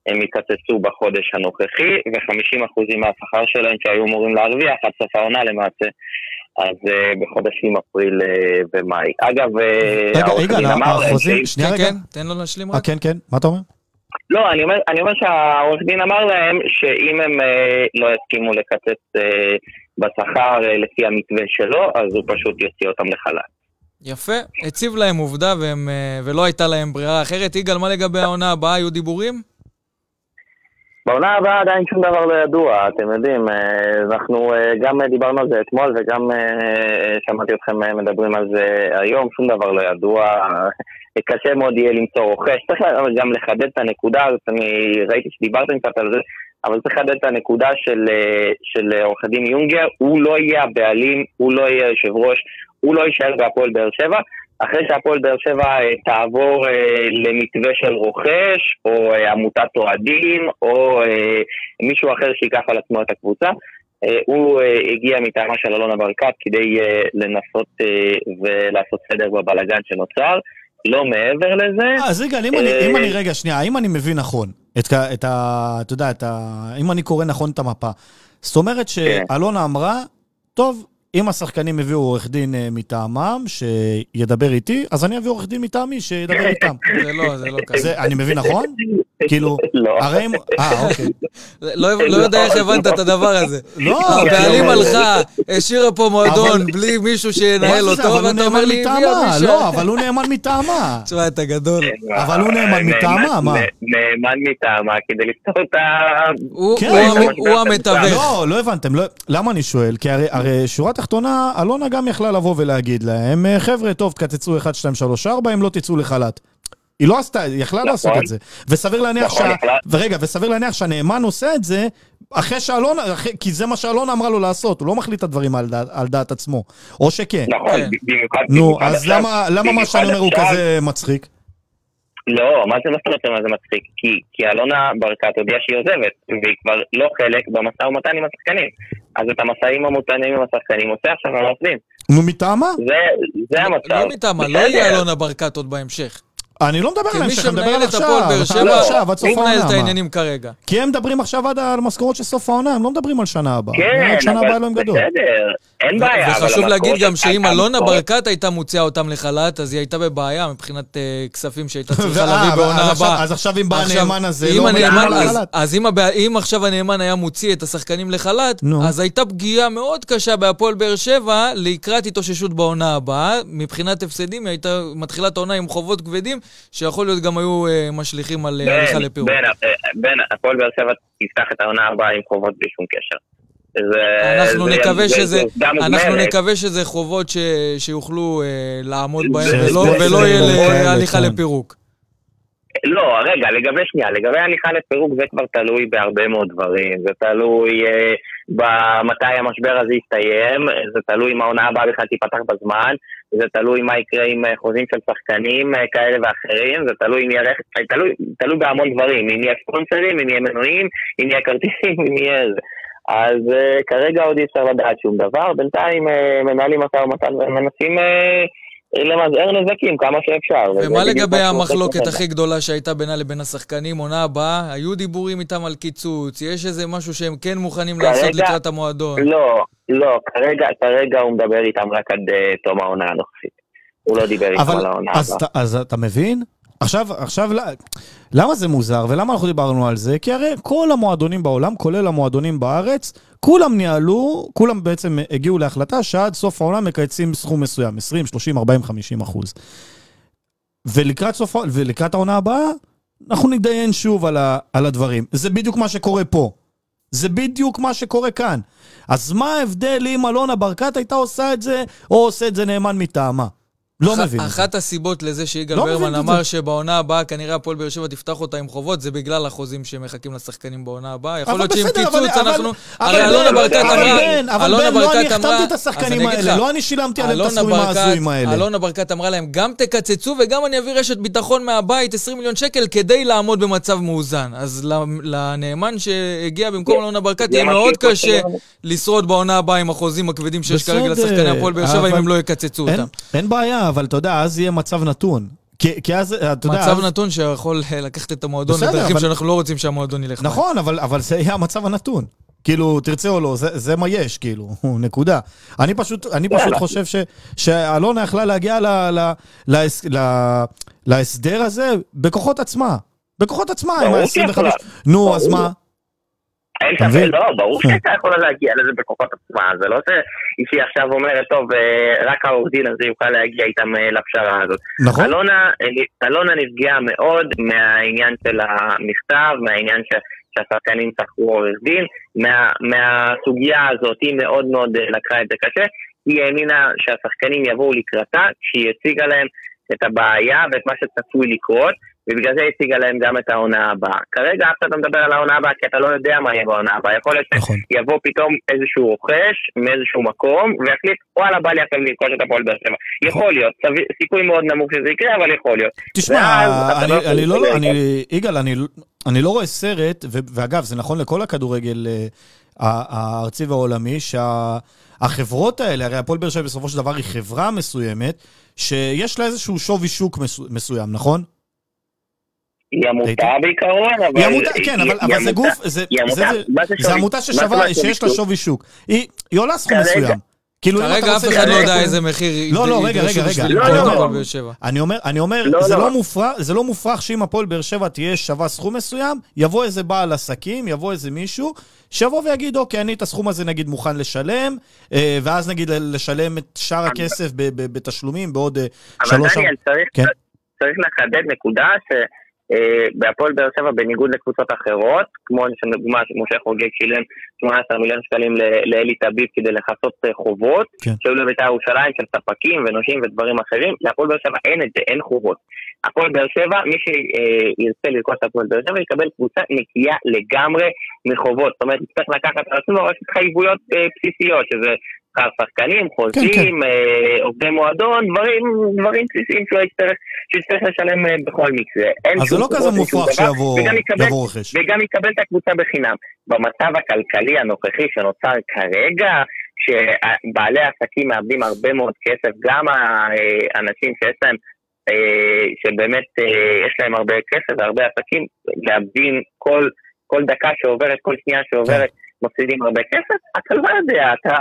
הם יקצצו בחודש הנוכחי, ו-50% מהשכר שלהם שהיו אמורים להרוויח עד סוף העונה למעשה, אז אה, בחודשים אפריל אה, ומאי. אגב, אה, רגע, העורך יגאל, דין אמר להם החוזים, שנייה כן, רגע. כן, תן לו להשלים רק. כן, כן, מה אתה אומר? לא, אני אומר, אני אומר שהעורך דין אמר להם שאם הם אה, לא יסכימו לקצץ אה, בשכר אה, לפי המתווה שלו, אז הוא פשוט יוציא אותם לחל"ת. יפה, הציב להם עובדה והם, אה, ולא הייתה להם ברירה אחרת. יגאל, מה לגבי העונה הבאה? היו דיבורים? בעונה הבאה עדיין שום דבר לא ידוע, אתם יודעים, אה, אנחנו אה, גם דיברנו על זה אתמול וגם אה, שמעתי אתכם אה, מדברים על זה היום, שום דבר לא ידוע, אה, קשה מאוד יהיה למצוא רוכש, צריך גם לחדד את הנקודה הזאת, אני ראיתי שדיברתם קצת על זה, אבל צריך לחדד את הנקודה של, אה, של אה, עורך הדין יונגר, הוא לא יהיה הבעלים, הוא לא יהיה יושב ראש, הוא לא יישאר בהפועל באר שבע, אחרי שהפועל באר שבע אה, תעבור אה, למתווה של רוכש, או אה, עמותת אוהדים, או אה, מישהו אחר שייקח על עצמו את הקבוצה, אה, הוא אה, הגיע מטעמה של אלונה ברקת כדי אה, לנסות אה, ולעשות סדר בבלגן שנוצר. לא מעבר לזה. אז יגאל, אם אני- אם אני, רגע, שנייה, האם אני מבין נכון, את את ה... אתה יודע, את ה... אם אני קורא נכון את המפה, זאת אומרת שאלונה אמרה, טוב, אם השחקנים הביאו עורך דין אה, מטעמם, שידבר איתי, אז אני אביא עורך דין מטעמי שידבר איתם. זה לא, זה לא. זה, אני מבין נכון? כאילו, לא. הרי אם... אה, אוקיי. לא לא יודע איך הבנת את הדבר הזה. לא, הבעלים אבל- הלכה, השאירה פה מועדון בלי מישהו שינהל? אותו, אבל הוא ואתה אומר לי, הביאה. מישהו. לא, אבל הוא נאמן מטעמה. תשמע, אתה גדול. אבל הוא נאמן מטעמה, מה? נאמן מטעמה כדי לפתור את ה... הוא כן, הוא המתווך. לא, לא הבנתם. לא, למה אני שואל? כי הרי, הרי שורה תחתונה, אלונה גם יכלה לבוא ולהגיד להם, "אה, חבר'ה, טוב, תקצצו 1, 2, 3, 4, אם לא תצאו לחל"ת. היא לא עשתה, היא יכלה לעשות את זה. וסביר להניח נכון, שה... יכלה. ורגע, וסביר להניח שהנאמן עושה את זה אחרי שאלונה, אחרי- כי זה מה שאלונה אמרה לו לעשות, הוא לא מחליט את הדברים על דעת, על דעת עצמו. או שכן. נכון, כן. במיוחד... נו, במיוחד אז עכשיו- למה, למה מה שאני אומר הוא כזה מצחיק? לא, מה זה לא זאת אומרת זה מצחיק? כי, כי אלונה ברקת הודיעה שהיא עוזבת, והיא כבר לא חלק במשא ומתן עם השחקנים. אז את המשאים המותנים עם השחקנים עושה עכשיו העובדים. נו, מטעמה? זה, זה המצב. לא מטעמה, לא. יהיה אלונה ברקת עוד בהמשך. אני לא מדבר על ההמשך, אני מדבר על שמנהל את עכשיו. הפועל באר שבע, עכשיו, הוא מנהל. את? העניינים כרגע. כי הם מדברים עכשיו עד על משכורות של סוף העונה, הם לא מדברים על שנה הבאה. כן, עד שנה הבאה אבל אלוהים גדול. בסדר, אין בעיה. וחשוב להגיד גם שאם אלונה ברקת הייתה מוציאה אותם לחל"ת, אז היא הייתה בבעיה מבחינת אה, כספים שהייתה צריכה להביא אז בעונה עכשיו- הבאה. אז עכשיו אם בא עכשיו, הנאמן הזה, לא אז- לחל"ת. אז אם עכשיו הנאמן היה מוציא את השחקנים לחל"ת. אז הייתה פגיעה מאוד קשה בהפועל באר שבע לקראת התאוששות בעונה הבאה. מבחינת הפסדים, היא הייתה מתחילה את העונה עם חובות כבדים, שיכול להיות גם היו אה, משליכים על אה, הליכה בן, לפירוק. בן, אה, בן, הפועל באר שבע תפתח את העונה הבאה עם חובות בלי שום קשר. אנחנו נקווה זה- שזה, אנחנו. נקווה שזה חובות ש, שיוכלו אה, לעמוד בהם זה- ולא, יהיה לא כאלה, להליכה כן. לפירוק. לא, רגע, לגבי שנייה, לגבי הליכה לפירוק זה כבר תלוי בהרבה מאוד דברים, זה תלוי אה, במתי המשבר הזה יסתיים, זה תלוי אם העונה הבאה בכלל תיפתח בזמן, זה תלוי מה יקרה עם חוזים של שחקנים אה, כאלה ואחרים, זה תלוי אם יהיה רכב, אה, תלוי, תלוי בהמון דברים, אם יהיה ספונסרים, אם יהיה מנויים, אם יהיה כרטיסים, אם יהיה זה. אז uh, כרגע עוד אי אפשר לדעת שום דבר, בינתיים uh, מנהלים משא ומתן ומנסים uh, למזער נזקים כמה שאפשר. ומה לגבי המחלוקת. הכי גדולה שהייתה בינה לבין השחקנים, עונה הבאה? היו דיבורים איתם על קיצוץ? יש איזה משהו שהם כן מוכנים כרגע- לעשות לקראת המועדון? לא, לא, כרגע, כרגע הוא מדבר איתם רק עד אה, תום העונה הנוכחית. הוא לא דיבר איתם על העונה אז, הבאה. אז אתה מבין? עכשיו, עכשיו, למה זה מוזר ולמה אנחנו דיברנו על זה? כי הרי כל המועדונים בעולם, כולל המועדונים בארץ, כולם ניהלו, כולם בעצם הגיעו להחלטה שעד סוף העונה מקייצים סכום מסוים, 20, 30, 40, 50 אחוז. ולקראת, סוף, ולקראת העונה הבאה, אנחנו נתדיין שוב על, ה, על הדברים. זה בדיוק מה שקורה פה. זה בדיוק מה שקורה כאן. אז מה ההבדל אם אלונה ברקת הייתה עושה את זה, או עושה את זה נאמן מטעמה? לא מבין. אחת הסיבות לזה שיגאל לא ברמן את אמר זה. שבעונה הבאה כנראה הפועל באר שבע תפתח אותה עם חובות, זה בגלל החוזים שמחכים לשחקנים בעונה הבאה. יכול להיות שעם קיצוץ אבל- אנחנו... אבל הרי אלונה בן, ברקת אבל אמרה... בן, אבל בן, לא אני החתמתי את השחקנים האלה, לא אני שילמתי עליהם את הסכומים ההזויים האלה. אלונה ברקת אמרה להם, גם תקצצו וגם אני אביא רשת ביטחון מהבית 20 מיליון שקל כדי לעמוד במצב מאוזן. אז לנאמן שהגיע במקום אלונה ברקת זה יהיה מאוד קשה. לשרוד בעונה הבאה עם החוזים הכבדים שיש כרגע לשחקני הפועל באר שבע אם הם לא יקצצו אותם. אין בעיה, אבל אתה יודע, אז יהיה מצב נתון. כי כי אז, אתה יודע... מצב אז- נתון שיכול אה, לקחת את המועדון לדרכים אבל- שאנחנו לא רוצים שהמועדון ילך. נכון, אבל אבל זה יהיה המצב הנתון. כאילו, תרצה או לא, זה, זה מה יש, כאילו, נקודה. אני פשוט, אני פשוט חושב ש, שאלונה יכלה להגיע ל, ל, להס, ל, להסדר הזה בכוחות עצמה. בכוחות עצמה, עם ברור שהיא ה-25... יכולה. נו, אז מה? אין ספק? לא, ברור שהייתה יכולה להגיע לזה בכוחות עצמה, זה לא שהיא עכשיו אומרת, טוב, אה, רק העורך דין הזה יוכל להגיע איתם אה, לפשרה הזאת. נכון? אלונה, אלונה נפגעה מאוד מהעניין של המכתב, מהעניין ש- שהשחקנים שכרו עורך דין, מה, מהסוגיה הזאת היא מאוד מאוד אה, לקחה את זה קשה, היא האמינה שהשחקנים יבואו לקראתה כשהיא הציגה להם את הבעיה ואת מה שצפוי לקרות, ובגלל זה הציגה להם גם את העונה הבאה. כרגע אף אחד לא מדבר על העונה הבאה כי אתה לא יודע מה יהיה בעונה הבאה. יכול להיות נכון. שיבוא פתאום איזשהו רוכש מאיזשהו מקום ויחליט וואלה בא לי עכשיו לרכוש את הפועל באר שבע. יכול להיות, סיכוי מאוד נמוך שזה יקרה אבל יכול להיות. תשמע, לא אני, יכול אני לא, להסתכל. אני, יגאל, אני, אני לא רואה סרט, ו, ואגב, זה נכון לכל הכדורגל אה, הארצי והעולמי, שהחברות האלה, הרי הפועל באר שבע בסופו של דבר היא חברה מסוימת, שיש לה איזשהו שווי שוק מסו, מסוים, נכון? היא עמותה הייתי- בעיקרון, אבל... היא עמותה, כן, אבל, היא אבל זה עמותה. גוף, זה, היא זה, עמותה. זה, מה זה זה עמותה ששווה, שיש לה שווי שוק. היא, היא עולה סכום מסוים. כאילו, אם אתה כרגע אף רוצה אחד לא יודע איזה מחיר לא, לא, רגע, רגע, רגע. לא, לא. שבע. אני אומר, אני אומר, לא, זה, לא. לא לא מופרך שאם הפועל באר שבע תהיה שווה סכום מסוים, יבוא איזה בעל עסקים, יבוא איזה מישהו, שיבוא ויגיד, אוקיי, אני את הסכום הזה נגיד מוכן לשלם, אה, ואז נגיד לשלם את שאר הכסף בתשלומים בעוד אה, אבל שלוש... דניאל, צריך, כן. צריך לחדד נקודה שבהפועל באר שבע, בניגוד לקבוצות אחרות, כמו לדוגמה שמשה חוגג שילם 18 מיליון שקלים לאלי טביב כדי לכסות אה, חובות, כן. שהיו לבית"ר ירושלים של ספקים ונושים ודברים אחרים, להפועל באר שבע אין את זה, אין חובות. הפועל באר שבע, מי שירצה לרכוש את הפועל באר שבע יקבל קבוצה נקייה לגמרי מחובות. זאת אומרת, יצטרך לקחת על עצמו רק התחייבויות אה, בסיסיות, שזה שכר שחקנים, חוזים, אה, עובדי מועדון, דברים, דברים בסיסיים שהוא יצטרך, לשלם אה, בכל מקרה. אז זה לא כזה מופרך שיבוא רכש. וגם יקבל את הקבוצה בחינם. במצב הכלכלי הנוכחי שנוצר כרגע, שבעלי העסקים מאבדים הרבה מאוד כסף, גם האנשים שיש להם, אה, שבאמת אה, יש להם הרבה כסף והרבה עסקים, מאבדים כל, כל דקה שעוברת, כל שנייה שעוברת. מפסידים הרבה כסף, אתה לא יודע, אתה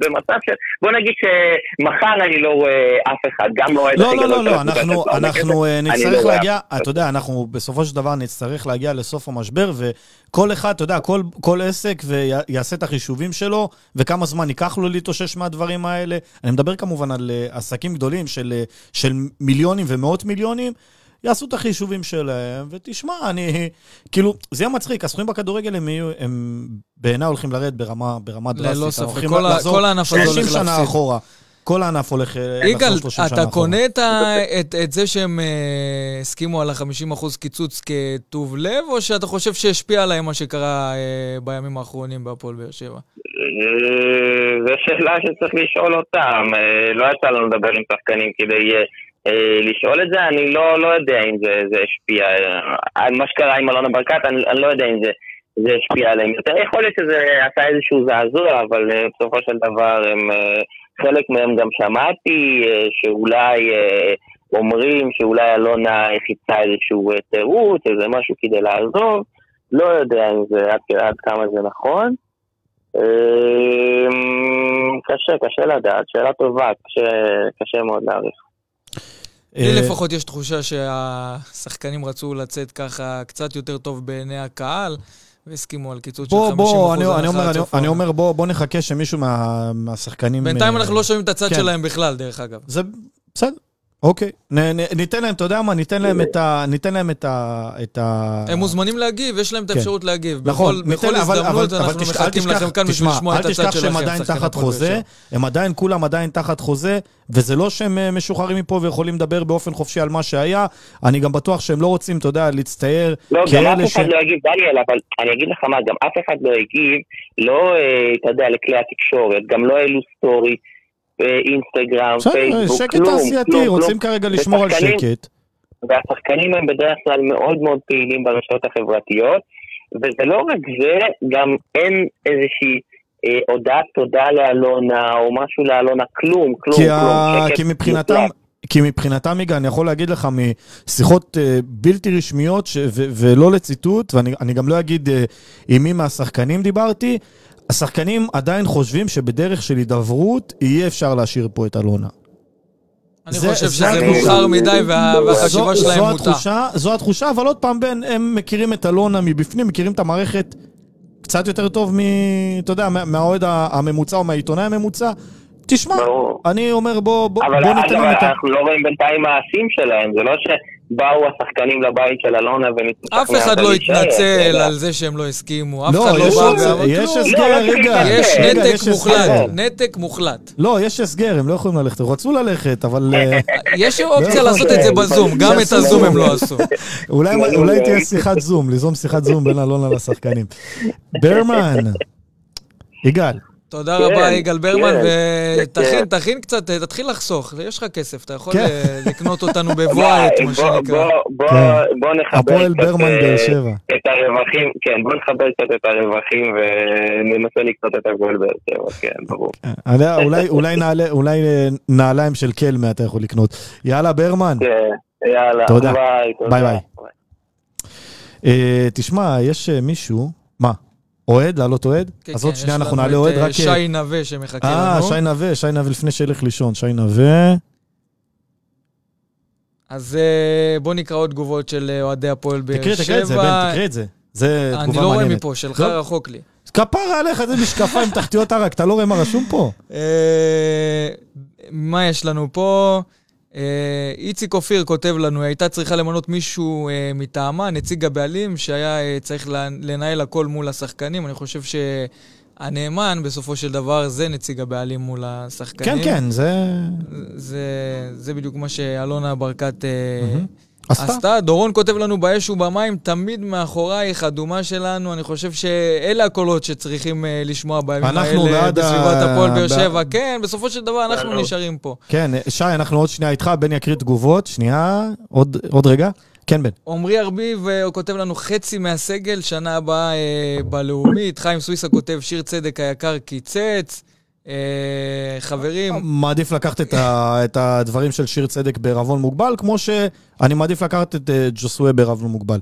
במצב של... בוא נגיד שמחר אני לא רואה אף אחד, גם לא אוהד לא, הכי לא, לא, לא, הקבוצה אנחנו, אנחנו אה, נצטרך לא להגיע. אתה יודע, אנחנו בסופו של דבר נצטרך להגיע לסוף המשבר, וכל אחד, אתה יודע, כל, כל עסק ויעשה את החישובים שלו, וכמה זמן ייקח לו להתאושש מהדברים האלה. אני מדבר כמובן על אה, עסקים גדולים של, אה, של מיליונים ומאות מיליונים. יעשו את החישובים שלהם, ותשמע, אני... כאילו, זה יהיה מצחיק, הסכומים בכדורגל הם יהיו, הם בעיניי הולכים לרדת ברמה, ברמה ללא דרסטית. ספק, הולכים כל ה- כל הענף הזה 30 הולך שנה להפסיד. אחורה. כל הענף הולך אה, יגאל, לחזור 30 שנה אתה אחורה. קונה את, ה, את, את זה שהם אה, הסכימו על ה-50% קיצוץ כטוב לב, או שאתה חושב שהשפיע עליהם מה שקרה אה, בימים האחרונים בהפועל באר שבע? זו שאלה שצריך לשאול אותם. לא יצא לנו לדבר עם שחקנים כדי לשאול את זה, אני לא, לא יודע אם זה, זה השפיע. אה, מה שקרה עם אלונה ברקת, אני, אני לא יודע אם זה, זה השפיע עליהם יותר. יכול להיות שזה עשה איזשהו זעזוע, אבל אה, בסופו של דבר הם, אה, חלק מהם גם שמעתי אה, שאולי אה, אומרים שאולי אלונה חיפשה איזשהו אה, תירוץ, איזה משהו כדי לעזוב. לא יודע אם זה עד, עד כמה זה נכון. אמ, קשה, קשה לדעת, שאלה טובה, קשה, קשה מאוד להעריך. לי אה, לפחות יש תחושה שהשחקנים רצו לצאת ככה קצת יותר טוב בעיני הקהל, והסכימו על קיצוץ של 50% בוא, בוא, אני, אני, אומר, הנחה עד אני. אומר, בוא, בוא נחכה שמישהו מה, מהשחקנים... בינתיים אה, אנחנו לא שומעים את הצד כן. שלהם בכלל, דרך אגב. זה בסדר, אוקיי. נ, נ, ניתן להם, אתה יודע מה? ניתן להם את ה... ניתן להם את ה... את ה... הם מוזמנים להגיב, יש להם את כן. האפשרות להגיב. נכון, בכל- ניתן, בכל אבל, הזדמנות אבל, אבל אנחנו תשכח- אל מחכים תשכח- לכם כאן בשביל לשמוע את אל הצד תשכח שלכם. שהם עדיין תחת חוזה. הם עדיין, כולם עדיין תחת חוזה, וזה לא שהם אה, משוחררים מפה ויכולים לדבר באופן חופשי על מה שהיה. אני גם בטוח שהם לא רוצים, אתה יודע, להצטייר לא, גם כאלה אף ש... אחד לא יגיב, דניאל, אבל אני אגיד לך מה, גם אף אחד לא יגיב, לא, אה, אתה יודע, לכלי התקשורת, גם לא העלו סטורי, אינסטגרם, פייסבוק, שקט כלום, תעשייתי, כלום, רוצים. כרגע לשמור על שקט. והשחקנים הם בדרך כלל מאוד מאוד פעילים ברשתות החברתיות, וזה לא רק זה, גם אין איזושהי אה, הודעת תודה לאלונה, או משהו לאלונה, כלום, כלום, כי, כלום. ה... שקט כי מבחינתם. כי מבחינתם, יגאל, אני יכול להגיד לך משיחות אה, בלתי רשמיות ש- ו- ולא לציטוט, ואני אני גם לא אגיד אה, עם מי מהשחקנים דיברתי, השחקנים עדיין חושבים שבדרך של הידברות יהיה אפשר להשאיר פה את אלונה. אני זה- חושב זה שזה. מאוחר מדי וה- והחשיבה שלהם מוטה. זו התחושה, אבל עוד פעם, בן, הם מכירים את אלונה מבפנים, מכירים את המערכת קצת יותר טוב מ... אתה יודע, מה- מהאוהד הממוצע או מהעיתונאי הממוצע. תשמע, ברור. אני אומר, בוא, בוא, אבל בוא ניתן להם את ה... אנחנו לא רואים בינתיים מעשים שלהם, זה לא שבאו השחקנים לבית של אלונה וניסו אף אחד לא התנצל יודע. על זה שהם לא הסכימו, אף לא, אחד לא יש בא עוד- ואמר יש כלום. הסגר, לא, לא רגע. יש רגע, נתק יש מוחלט, הסגר. נתק מוחלט. לא, יש הסגר, הם לא יכולים ללכת, הם רצו ללכת, אבל אה, יש אופציה לא, לעשות את זה בזום, גם את הזום זום. הם לא עשו. אולי תהיה שיחת זום, ליזום שיחת זום בין אלונה לשחקנים. ברמן, יגאל, תודה כן, רבה, יגאל ברמן, כן, ותכין, כן. תכין קצת, תתחיל לחסוך, יש לך כסף, אתה יכול כן. אה, לקנות אותנו בבוא בוא, העת, מה שנקרא. בוא- בוא-. בוא נחבר הפועל קצת, ברמן אה. את הרווחים, כן, בוא נחבר קצת את הרווחים וננסה לקנות את הפועל באר שבע, כן, ברור. אולי- אולי נעלה- אולי אה, נעליים של קלמה אתה יכול לקנות. יאללה, ברמן. כן, יאללה, תודה. ביי, תודה. ביי, ביי. אה, תשמע, יש אה, מישהו? אוהד? לעלות אוהד? כן, אז כן, עוד שנייה אנחנו נעלה אוהד, אה, רק... אה, שי נווה שמחכה אה, לנו. שי נווה, שי נווה לפני שילך לישון, שי נווה. אז אה, בוא נקרא עוד תגובות של אה, אוהדי הפועל באר תקריא, תקריא את זה, בן, שבע. תקריא את זה. זה אני תגובה לא רואה מעניינת. מפה, שלך לא? רחוק לי. כפרה עליך, זה משקפיים תחתיות ערק, אתה לא רואה מה רשום פה? אה, מה יש לנו פה? אה, איציק אופיר כותב לנו, היא הייתה צריכה למנות מישהו אה, מטעמה, נציג הבעלים, שהיה אה, צריך לנהל הכל מול השחקנים. אני חושב שהנאמן, בסופו של דבר, זה נציג הבעלים מול השחקנים. כן, כן, זה... זה, זה בדיוק מה שאלונה ברקת אה, מהמם. עשתה. עשתה. דורון כותב לנו באש ובמים, תמיד מאחורייך, אדומה שלנו. אני חושב שאלה הקולות שצריכים אה, לשמוע בימים אנחנו האלה בעד ה- בסביבת הפועל באר שבע. כן, בסופו של דבר אנחנו אנחנו- נשארים פה. כן, שי, אנחנו עוד שנייה איתך, בן יקריא תגובות, שנייה, עוד עוד רגע. כן, בן. עמרי ארביב אה, כותב לנו חצי מהסגל, שנה הבאה אה, בלאומית. חיים סוויסה כותב, שיר צדק היקר קיצץ. אה, חברים, מעדיף לקחת את, ה, את הדברים של שיר צדק בערבון מוגבל, כמו שאני מעדיף לקחת את אה, ג'וסווה בערבון מוגבל.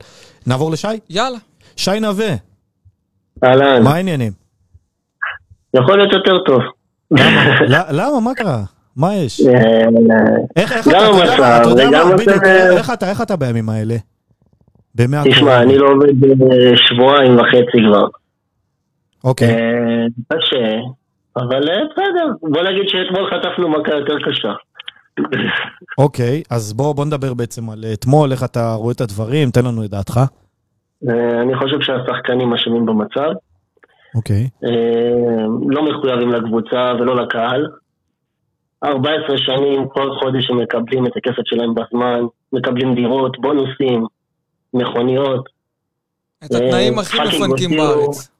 נעבור לשי? יאללה. שי נווה, אהלן, מה העניינים? יכול להיות יותר טוב. ל- למה? מה קרה? מה יש? איך איך אתה, גם אתה יודע מה, אתה יודע המצב, מה, וגם בדיוק, המצב- איך אתה, איך אתה בימים האלה? תשמע. אני לא עובד אה, שבועיים וחצי כבר. אוקיי, קשה, אבל אה, בסדר. בוא נגיד שאתמול חטפנו מכה יותר קשה. אוקיי, אז בוא בוא נדבר בעצם על אתמול, איך אתה רואה את הדברים, תן לנו את דעתך. אה, אני חושב שהשחקנים אשמים במצב. אוקיי. אה, לא מחויבים לקבוצה ולא לקהל. 14 שנים, כל חודש הם מקבלים את הכסף שלהם בזמן, מקבלים דירות, בונוסים, מכוניות. את התנאים הכי מפנקים בארץ.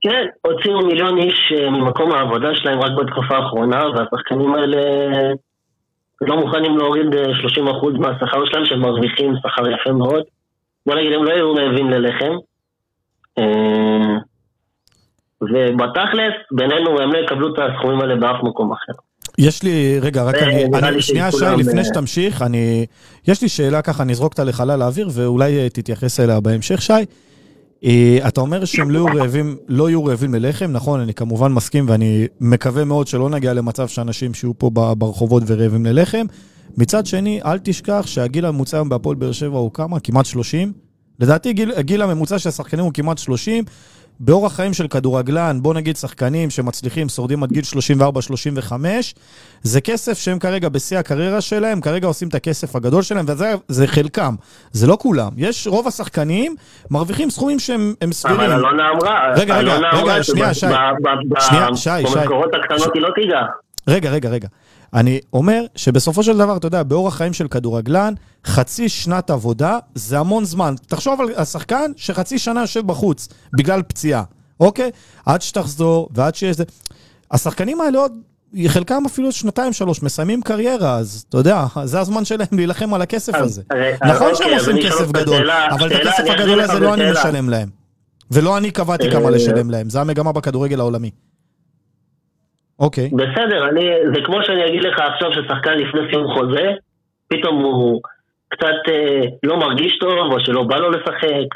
כן, הוציאו מיליון איש אה, ממקום העבודה שלהם רק בתקופה האחרונה, והשחקנים האלה לא מוכנים להוריד אה, 30% מהשכר שלהם, שהם מרוויחים שכר יפה מאוד. בוא נגיד, הם לא היו רעבים ללחם. אה, ובתכלס, בינינו, הם לא יקבלו את הסכומים האלה באף מקום אחר. יש לי, רגע, רק אה, אני, אני שנייה, שי, לפני אה, שתמשיך, אני, יש לי שאלה ככה, אני אזרוק אותה לחלל האוויר, ואולי אה, תתייחס אליה בהמשך, שי. אה, אתה אומר שהם לא יהיו רעבים, לא יהיו רעבים ללחם, נכון, אני כמובן מסכים, ואני מקווה מאוד שלא נגיע למצב שאנשים שיהיו פה ברחובות ורעבים ללחם. מצד שני, אל תשכח שהגיל הממוצע היום בהפועל באר שבע הוא כמה? כמעט 30. לדעתי גיל, הגיל הממוצע של השחקנים הוא כמעט 30. באורח חיים של כדורגלן, בוא נגיד שחקנים שמצליחים, שורדים עד גיל 34-35, זה כסף שהם כרגע בשיא הקריירה שלהם, כרגע עושים את הכסף הגדול שלהם, וזה זה חלקם, זה לא כולם. יש, רוב השחקנים מרוויחים סכומים שהם הם סבירים. אבל אלונה אמרה, רגע, רגע, רגע, שנייה, שי. שנייה, שי, שי. במקורות הקטנות היא לא תיגע. רגע, רגע, רגע. אני אומר שבסופו של דבר, אתה יודע, באורח חיים של כדורגלן, חצי שנת עבודה זה המון זמן. תחשוב על השחקן שחצי שנה יושב בחוץ בגלל פציעה, אוקיי? עד שתחזור ועד שיש זה... השחקנים האלה עוד, חלקם אפילו שנתיים, שלוש, מסיימים קריירה, אז אתה יודע, זה הזמן שלהם להילחם על הכסף אז- הזה. אז- נכון אז שהם אוקיי, אז עושים כסף גדול, אבל את שאלה, הכסף אני אחזיר הגדול הזה לא אני. משלם להם. ולא אני קבעתי כמה אה, לשלם להם, זה המגמה בכדורגל העולמי. אוקיי. בסדר, אני, זה כמו שאני אגיד לך עכשיו ששחקן לפני סיום חוזה, פתאום הוא קצת אה, לא מרגיש טוב, או שלא בא לו לשחק,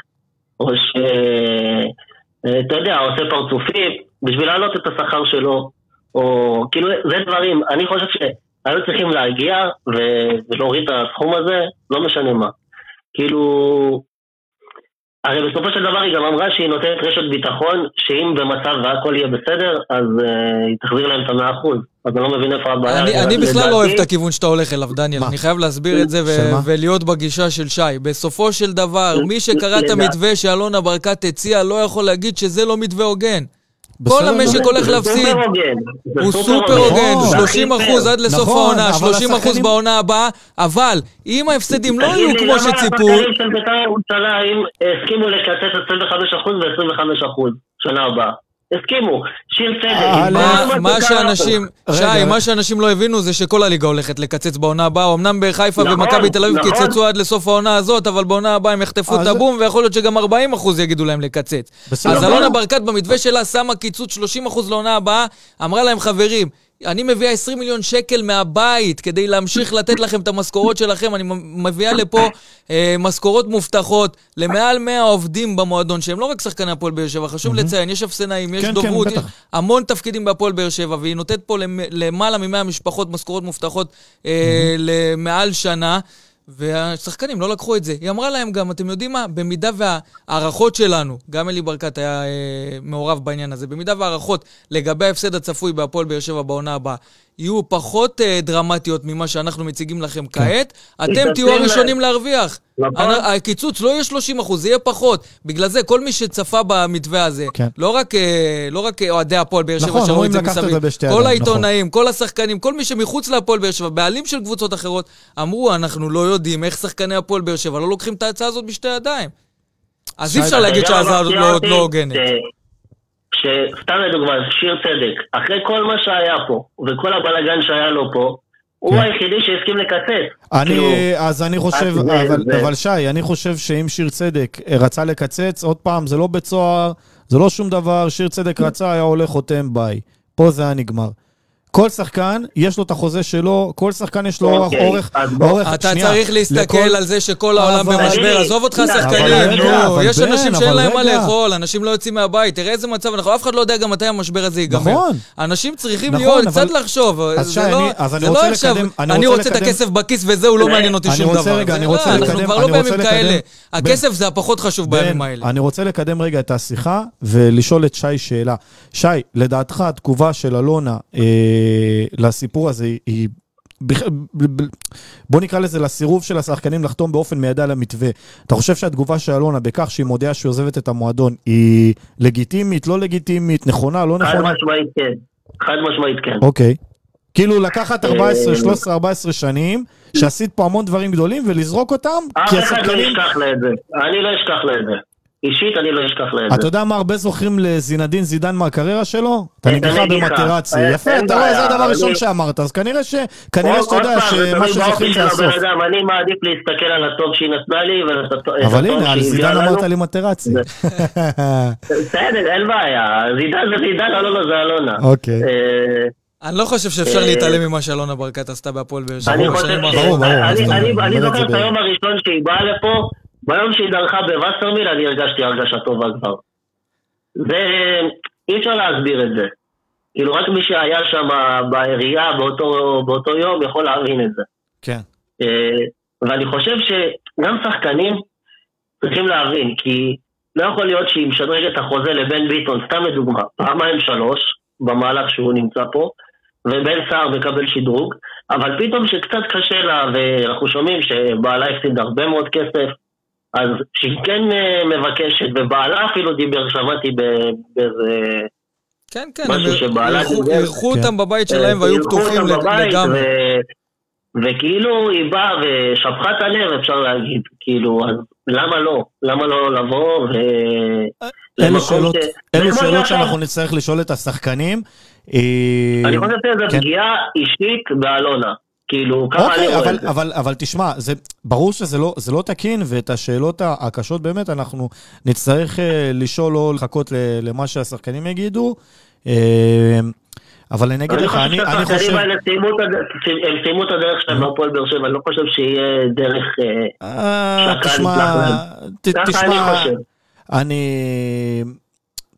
או ש... אה, אתה יודע, עושה פרצופים, בשביל להעלות את השכר שלו, או כאילו, זה דברים, אני חושב שהיו צריכים להגיע ולהוריד את הסכום הזה, לא משנה מה. כאילו, הרי בסופו של דבר היא גם אמרה שהיא נותנת רשת ביטחון, שאם במצב והכל יהיה בסדר, אז uh, היא תחזיר להם את המאה אחוז. אז אני לא מבין איפה הבעיה. אני, בכלל לדעתי- לא אוהב את הכיוון שאתה הולך אליו, דניאל. מה? אני חייב להסביר את זה? ולהיות בגישה של שי. בסופו של דבר, מי שקרא את המתווה שאלונה ברקת הציעה, לא יכול להגיד שזה לא מתווה הוגן. כל המשק. הולך להפסיד. סופר הוגן. זה הוא סופר הוגן, נכון. 30 אחוז עד לסוף נכון, העונה, אבל 30 אחוז בעונה הבאה, אבל אם ההפסדים לא תגיד יהיו לי, כמו למה שציפו, השחקנים של בית"ר ירושלים הסכימו לקצץ 25% ו-25% שנה הבאה? הסכימו. שיר צדק. אה, מה-. שאנשים, שי. מה שאנשים לא הבינו זה שכל הליגה הולכת לקצץ בעונה הבאה. אמנם בחיפה נכון, ומכבי תל אביב נכון. קיצצו עד לסוף העונה הזאת, אבל בעונה הבאה הם יחטפו את הבום, ויכול להיות שגם 40 אחוז יגידו להם לקצץ. אז נכון. אלונה ברקת במתווה שלה שמה קיצוץ 30 אחוז לעונה הבאה, אמרה להם, חברים, אני מביאה 20 מיליון שקל מהבית כדי להמשיך לתת לכם את המשכורות שלכם. אני מביאה לפה אה, משכורות מובטחות למעל 100 עובדים במועדון, שהם לא רק שחקני הפועל באר שבע, חשוב לציין, יש אפסנאים, יש כן, כן, דוברות, יש בטח. המון תפקידים בהפועל באר שבע, והיא נותנת פה למ- למעלה מ-100 משפחות משכורות מובטחות אה, למעל שנה. והשחקנים לא לקחו את זה. היא אמרה להם גם, אתם יודעים מה? במידה וההערכות שלנו, גם אלי ברקת היה אה, מעורב בעניין הזה, במידה וההערכות לגבי ההפסד הצפוי בהפועל באר שבע בעונה הבאה יהיו פחות אה, דרמטיות ממה שאנחנו מציגים לכם כעת, אתם תהיו. הראשונים להרוויח. נכון. הקיצוץ לא יהיה 30 אחוז, זה יהיה פחות. בגלל זה, כל מי שצפה במתווה הזה, כן. לא רק, אה, לא רק אה, אוהדי הפועל באר שבע נכון, שראו את זה מסביב, כל ידיים, העיתונאים, כל השחקנים, כל מי שמחוץ להפועל באר שבע, בעלים של קבוצות אחרות, אמרו, אנחנו לא יודעים איך שחקני הפועל באר שבע לא לוקחים את ההצעה הזאת בשתי ידיים. אז אי אפשר להגיד שההצעה הזאת לא- לא הוגנת. שסתם לדוגמה, שיר צדק, אחרי כל מה שהיה פה, וכל הבלאגן שהיה לו פה, הוא כן. היחידי שהסכים לקצץ. כאילו, אני, אז אני חושב, זה- אבל שי, אני חושב שאם שיר צדק אה, רצה לקצץ, עוד פעם, זה לא בית סוהר, זה לא שום דבר, שיר צדק רצה, היה הולך חותם ביי. פה זה היה נגמר. כל שחקן, יש לו את החוזה שלו, כל שחקן יש לו אורך, אוקיי, אורך, בוא- אורך, אתה שנייה, צריך להסתכל לכל- על זה שכל העולם אבל- במשבר. עזוב אותך אבל שחקנים, רגע, אבל יש בן, אנשים שאין אבל להם מה רגע. לאכול, אנשים לא יוצאים מהבית, תראה איזה מצב אנחנו, אף אחד לא יודע גם מתי המשבר הזה ייגמר. נכון. אנשים צריכים נכון, להיות, אבל- קצת לחשוב. אז זה לא- אני- אז אני זה לא רוצה עכשיו, לקדם- אני אני רוצה רוצה את לקדם- הכסף בכיס וזהו, לא מעניין אותי אני שום רוצה דבר. רגע, אני לא, רוצה אנחנו לקדם- כבר לא בימים לקדם- כאלה. הכסף זה הפחות חשוב בימים האלה. אני רוצה לקדם רגע את השיחה ולשאול את שי שאלה. שי, לדעתך התגובה של אלונה אה, לסיפור הזה היא... בוא נקרא לזה לסירוב של השחקנים לחתום באופן מיידי על המתווה. אתה חושב שהתגובה של אלונה בכך שהיא מודיעה שהיא עוזבת את המועדון היא לגיטימית, לא לגיטימית, נכונה, לא חד נכונה? משמעית כן. חד משמעית כן. אוקיי. כאילו לקחת 14, אה, 13, 14 שנים, שעשית פה המון דברים גדולים ולזרוק אותם, כי אף אחד לא. ישכח לה את זה. אני לא אשכח לה את זה. אישית אני לא אשכח לה את אתה זה. יודע מה הרבה זוכרים לזינדין זידן מהקריירה שלו? אתה את נגיחה הנגיחה. במטרצי. יפה, אתה רואה, זה הדבר הראשון שאמרת, אז כנראה ש... כנראה שאתה יודע שמה שזוכרים זה הסוף. אני מעדיף להסתכל על הטוב שהיא נתנה לי אבל הנה, על זידן. אמרת לי מטרצי. בסדר, אין בעיה. זידן זה זידן, אלונה זה אלונה. אוקיי. אה, אני לא חושב שאפשר אה, להתעלם ממה שאלונה ברקת עשתה בהפועל באר שבע. אני אתה זוכר את היום הראשון שהיא באה לפה, ביום שהיא דרכה בווסרמיל אני הרגשתי הרגשה טובה כבר. זה... אי אפשר להסביר את זה. כאילו רק מי שהיה שם בעירייה באותו, באותו יום יכול להבין את זה. כן. אה, ואני חושב שגם שחקנים צריכים להבין, כי לא יכול להיות שהיא משדרגת את החוזה לבן ביטון, סתם לדוגמה, פעמיים שלוש, במהלך שהוא נמצא פה, ובן סער מקבל שדרוג, אבל פתאום שקצת קשה לה, ואנחנו שומעים שבעלה הפסיד הרבה מאוד כסף, אז שהיא כן אה, מבקשת, ובעלה אפילו דיבר, שמעתי באיזה... כן, כן, משהו הם שבעלה אירחו- דיבר. אירחו כן. אותם בבית שלהם אה, והיו אירחו פתוחים לגמרי. ו... וכאילו היא באה ושפכה את הלב, אפשר להגיד. כאילו, אז למה לא? למה לא לבוא ו... אלו למקום שאלות, ש- אלו שאלות שאנחנו נצטרך לשאול את השחקנים. אה, אני חושב שזו כן. פגיעה אישית באלונה. כאילו, ככה אני אוקיי, רואה אבל, את זה. אבל, אבל תשמע, זה, ברור שזה לא, זה לא תקין, ואת השאלות הקשות באמת אנחנו נצטרך uh, לשאול או לחכות ל- למה שהשחקנים יגידו. Uh, אבל אני אגיד אני לך, חושב אני אני שהשחקנים חושב... האלה סיימו את הד- הם סיימו את הדרך שלהם בהפועל באר שבע, אני לא חושב שיהיה דרך... אה, אה, תשמע, אני תשמע, חושב. אני...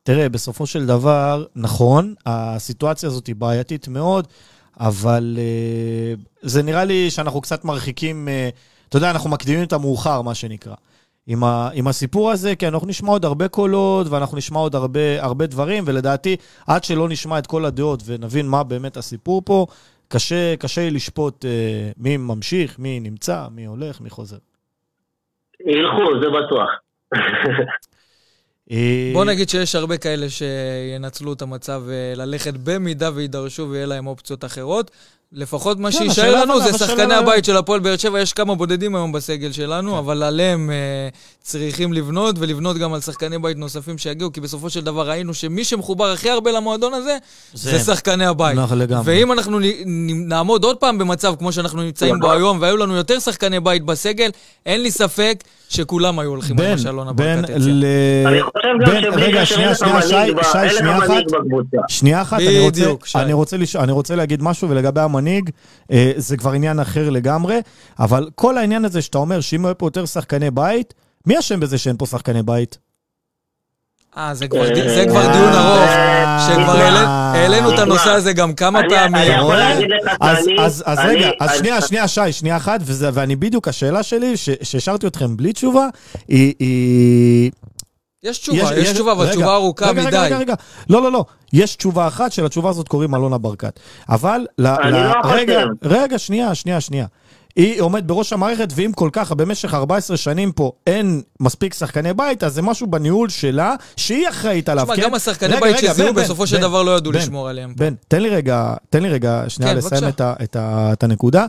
תראה, בסופו של דבר, נכון, הסיטואציה הזאת היא בעייתית מאוד, אבל אה, זה נראה לי שאנחנו קצת מרחיקים, אה, אתה יודע, אנחנו מקדימים את המאוחר, מה שנקרא. עם, ה, עם הסיפור הזה, כי אנחנו נשמע עוד הרבה קולות, ואנחנו נשמע עוד הרבה, הרבה דברים, ולדעתי, עד שלא נשמע את כל הדעות ונבין מה באמת הסיפור פה, קשה, קשה לשפוט אה, מי ממשיך, מי נמצא, מי הולך, מי חוזר. ילכו, זה בטוח. אה, בוא נגיד שיש הרבה כאלה שינצלו את המצב אה, ללכת במידה ויידרשו ויהיה להם אופציות אחרות. לפחות מה כן, שיישאר לנו זה שחקני הבית של הפועל באר שבע, יש כמה בודדים היום בסגל כן. שלנו, אבל עליהם אה, צריכים לבנות, ולבנות גם על שחקני בית נוספים שיגיעו, כי בסופו של דבר ראינו שמי שמחובר הכי הרבה למועדון הזה, זה זה. שחקני הבית. נכון, לגמרי. ואם אנחנו נעמוד עוד פעם במצב כמו שאנחנו נמצאים בו נכון. היום, והיו לנו יותר שחקני בית בסגל, אין לי ספק שכולם היו הולכים על בן, מה ברקת הציע. ל... אני חושב גם שבלי קשר שנייה, אין לך מנהיג בקבוצה. שנייה אחת, אני רוצה. אני, רוצה לש... אני רוצה להגיד משהו, ולגבי המנהיג, אה, זה כבר עניין אחר לגמרי, אבל כל העניין הזה שאתה אומר שאם היו פה יותר שחקני בית, מי אשם בזה שאין פה שחקני בית? אה, זה כבר כבר דיון ארוך, שכבר העלה- העלינו את הנושא הזה גם כמה פעמים. אני יכול רואה? להגיד לך אז, רגע, אז שנייה, שנייה, שי, שנייה אחת, וזה, ואני בדיוק, השאלה שלי, שהשארתי אתכם בלי תשובה, היא... יש תשובה, יש תשובה, אבל תשובה ארוכה רגע, רגע, מדי. רגע, רגע. לא, לא, לא. יש תשובה אחת, שלתשובה הזאת קוראים אלונה ברקת. אבל... אני לא חושב. רגע, רגע, שנייה, שנייה, שנייה. היא עומדת בראש המערכת, ואם כל כך, במשך 14 שנים פה אין מספיק שחקני בית, אז זה משהו בניהול שלה, שהיא אחראית עליו, תשמע, כן? גם השחקני בית שהביאו בסופו בן, של בן, דבר לא ידעו בן, לשמור עליהם. בן, תן לי רגע, תן לי רגע שנייה כן, לסיים. את, את, את הנקודה.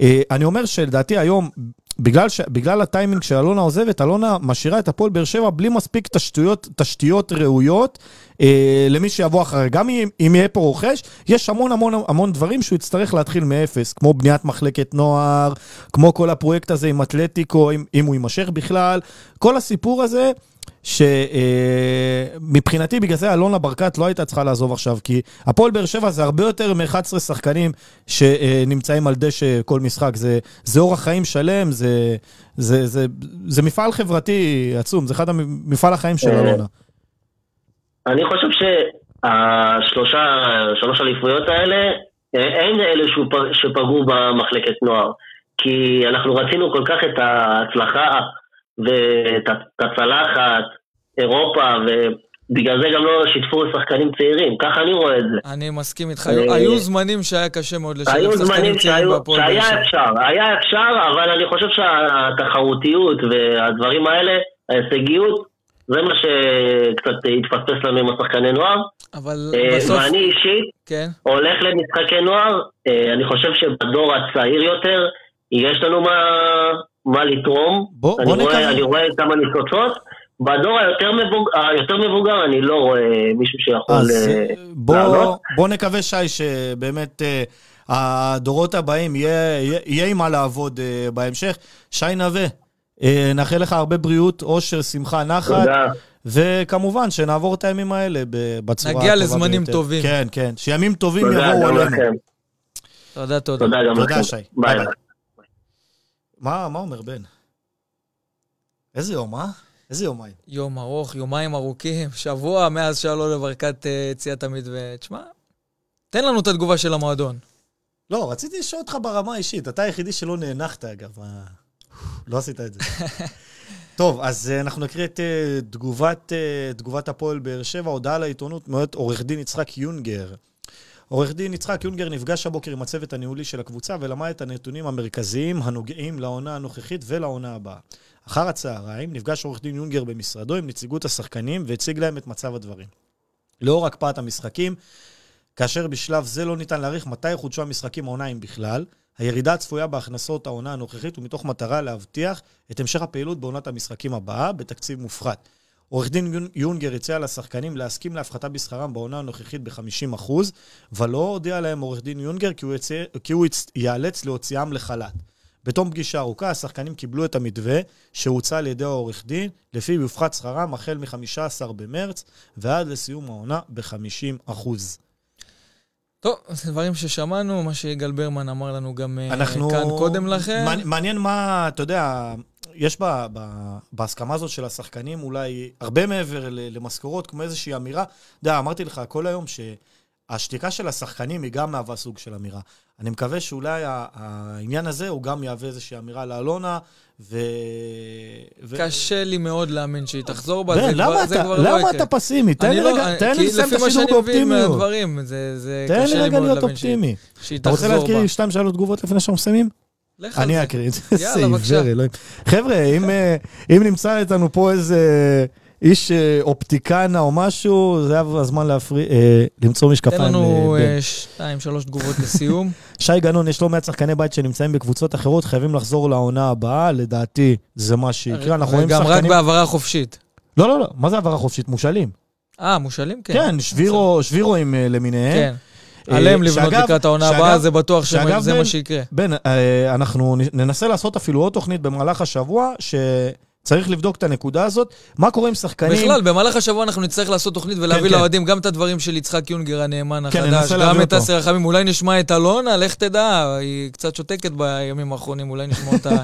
אה, אני אומר שלדעתי היום, בגלל, ש, בגלל הטיימינג של אלונה עוזבת, אלונה משאירה את הפועל באר שבע בלי מספיק תשתיות, תשתיות ראויות אה, למי שיבוא אחרי. גם אם, אם יהיה פה רוכש, יש המון המון המון דברים שהוא יצטרך להתחיל מאפס, כמו בניית מחלקת נוער, כמו כל הפרויקט הזה עם אתלטיקו, אם, אם הוא יימשך בכלל, כל הסיפור הזה. שמבחינתי בגלל זה אלונה ברקת לא הייתה צריכה לעזוב עכשיו, כי הפועל באר שבע זה הרבה יותר מ-11 שחקנים שנמצאים על דשא כל משחק. זה, זה אורח חיים שלם, זה, זה, זה, זה מפעל חברתי עצום, זה אחד מפעל החיים של אה, אלונה. אני חושב שהשלושה, שלוש האליפויות האלה, אה, הם אלה שפ- שפגעו במחלקת נוער. כי אנחנו רצינו כל כך את ההצלחה ואת הצלחת, אירופה, ובגלל זה גם לא שיתפו שחקנים צעירים, ככה אני רואה את זה. אני מסכים איתך. אה, היו- היו זמנים שהיה קשה מאוד היו לשלב שחקנים זמנים צעירים בהפועל באר שהיה שבע. אפשר, היה אפשר, אבל אני חושב שהתחרותיות והדברים האלה, ההישגיות, זה מה שקצת התפספס לנו עם השחקני נוער. אבל אה, בסוף... ואני אישית כן. הולך למשחקי נוער, אה, אני חושב שבדור הצעיר יותר, יש לנו מה, מה לתרום. בוא, אני, בוא רואה, נקווה. אני רואה כמה ניצוצות. בדור היותר מבוגר, היותר מבוגר אני לא רואה מישהו שיכול אז אה, אה, בוא, לעלות. בוא נקווה, שי, שבאמת אה, הדורות הבאים יהיה, יהיה, יהיה עם מה לעבוד אה, בהמשך. שי נווה, אה, נאחל לך הרבה בריאות, אושר, שמחה, נחת. תודה. וכמובן, שנעבור את הימים האלה ב- בצורה הטובה נגיע ביותר. לזמנים טובים. כן, כן. שימים טובים תודה יבואו עלינו. לכם. תודה, תודה. תודה גם תודה, לכם. שי. ביי. ביי. מה, מה אומר בן? איזה יום, אה? איזה יומיים. יום ארוך, יומיים ארוכים, שבוע מאז שאלונה ברקת אה, הציע את המתווה. תשמע, תן לנו את התגובה של המועדון. לא, רציתי לשאול אותך ברמה האישית. אתה היחידי שלא נאנחת, אגב. מה... לא עשית את זה. טוב, אז אה, אנחנו נקריא את אה, תגובת, אה, תגובת הפועל באר שבע, הודעה לעיתונות מאת עורך דין יצחק יונגר. עורך דין יצחק יונגר נפגש הבוקר עם הצוות הניהולי של הקבוצה ולמד את הנתונים המרכזיים הנוגעים לעונה הנוכחית ולעונה הבאה. אחר הצהריים נפגש עורך דין יונגר במשרדו עם נציגות השחקנים והציג להם את מצב הדברים. לאור הקפאת המשחקים, כאשר בשלב זה לא ניתן להעריך מתי יחודשו המשחקים העונה אם בכלל, הירידה הצפויה בהכנסות העונה הנוכחית ומתוך מטרה להבטיח את המשך הפעילות בעונת המשחקים הבאה בתקציב מופחת. עורך דין יונ- יונגר הציע לשחקנים להסכים להפחתה בשכרם בעונה הנוכחית ב-50%, ולא הודיע להם עורך דין יונגר כי הוא, יצא, כי הוא יצ... ייאלץ להוציאם לחל"ת. בתום פגישה ארוכה, השחקנים קיבלו את המתווה שהוצע על ידי העורך דין, לפיו יופחת שכרם החל מ-15 במרץ ועד לסיום העונה ב-50%. טוב, זה דברים ששמענו, מה שיגאל ברמן אמר לנו גם אה, אנחנו... כאן קודם לכן. מעניין מה, אתה יודע, יש ב, ב, בהסכמה הזאת של השחקנים אולי הרבה מעבר למשכורות, כמו איזושהי אמירה. אתה יודע, אמרתי לך כל היום שהשתיקה של השחקנים היא גם מהווה סוג של אמירה. אני מקווה שאולי העניין הזה הוא גם יהווה איזושהי אמירה לאלונה, ו... ו... קשה לי מאוד להאמין שהיא תחזור בה, זה למה כבר- זה כבר לא למה יקרה. אתה פסימי? תן לי רגע- תן לי לסיים את השידור באופטימיות. תן לי רגע להיות אופטימי. אתה רוצה בה. שתיים שלוש תגובות לפני שאנחנו מסיימים? אני. אקריא את זה. יאללה, בבקשה. עיוור, אלוהים. חבר'ה, אם, אה, אם נמצא איתנו פה איזה איש אה, אופטיקנה או משהו, זה הזמן להפריע, אה, למצוא תן משקפיים. לנו לבן. אה, שתיים, שלוש תגובות לסיום. שי גנון, יש לא מעט שחקני בית שנמצאים בקבוצות אחרות, חייבים לחזור לעונה הבאה, לדעתי זה מה שיקרה. אנחנו רואים גם רק שחקנים... בהעברה חופשית. לא, לא, לא, מה זה העברה חופשית? מושאלים. אה, מושאלים? כן. כן, שבירו, שבירואים אה, למיניהם. כן. אה, עליהם לבנות לקראת העונה הבאה, זה בטוח שזה מה שיקרה. בן, אה, אנחנו ננסה לעשות אפילו עוד תוכנית במהלך השבוע, שצריך לבדוק את הנקודה הזאת. מה קורה עם שחקנים... בכלל, במהלך השבוע אנחנו נצטרך לעשות תוכנית ולהביא כן. לאוהדים גם את הדברים של יצחק יונגר הנאמן כן, החדש, גם את אותו. אסי רחמים. אולי נשמע את אלונה, לך תדע, היא קצת שותקת בימים האחרונים, אולי נשמע אותה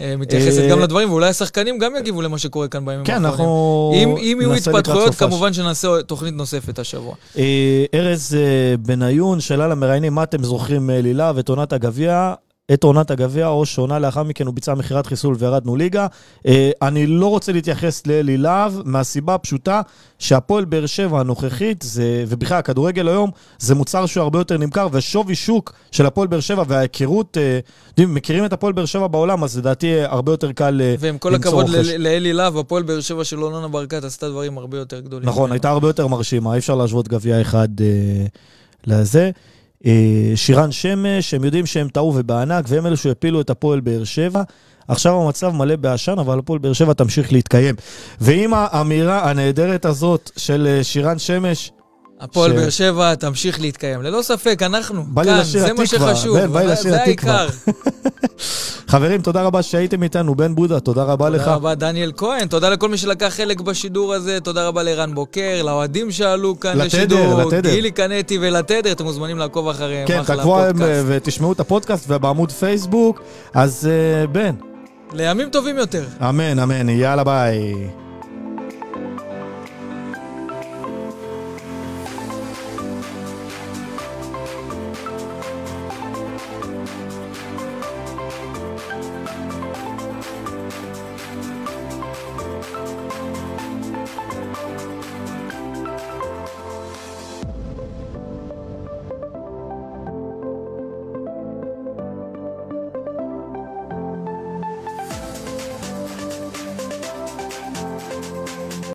אה, מתייחסת אה, גם לדברים, ואולי השחקנים גם יגיבו למה שקורה כאן בימים כן, האחרונים. אנחנו... אם אם יהיו התפתחויות. כמובן שנעשה תוכנית נוספת השבוע. אה, ארז בניון שאלה למראיינים, מה אתם זוכרים מאלילה ואת עונת הגביע? את עונת הגביע, או שעונה לאחר מכן הוא ביצע מכירת חיסול וירדנו ליגה. אה, אני לא רוצה להתייחס לאלי להב, מהסיבה הפשוטה שהפועל באר שבע הנוכחית, זה, ובכלל הכדורגל היום, זה מוצר שהוא הרבה יותר נמכר, ושווי שוק של הפועל באר שבע וההיכרות, אה, יודעים, מכירים את הפועל באר שבע בעולם, אז לדעתי הרבה יותר קל אה, ועם כל למצוא הכבוד לאלי להב, הפועל באר שבע של אולונה ברקת עשתה דברים הרבה יותר גדולים. נכון, ממנו. הייתה הרבה יותר מרשימה, אי אפשר להשוות גביע אחד אה, לזה. אה, שירן שמש, הם יודעים שהם טעו ובענק, והם אלו שהפילו את הפועל באר שבע. עכשיו המצב מלא בעשן, אבל הפועל באר שבע תמשיך להתקיים. ועם האמירה הנהדרת הזאת של אה, שירן שמש, הפועל ש- באר שבע תמשיך להתקיים. ללא ספק, אנחנו כאן, זה מה שחשוב. בן, בא לי זה- לשיר זה התקווה. העיקר. חברים, תודה רבה שהייתם איתנו. בן בודה, תודה רבה לך. תודה רבה, דניאל כהן. תודה לכל מי שלקח חלק בשידור הזה. תודה רבה לערן בוקר, לאוהדים שעלו כאן לתדר, לשידור. לתדר. גילי קנטי ולתדר, אתם מוזמנים לעקוב אחריהם. כן, תעקבו. אה, ותשמעו את הפודקאסט ובעמוד פייסבוק. אז אה, בן, לימים טובים יותר. אמן, אמן, יאללה ביי.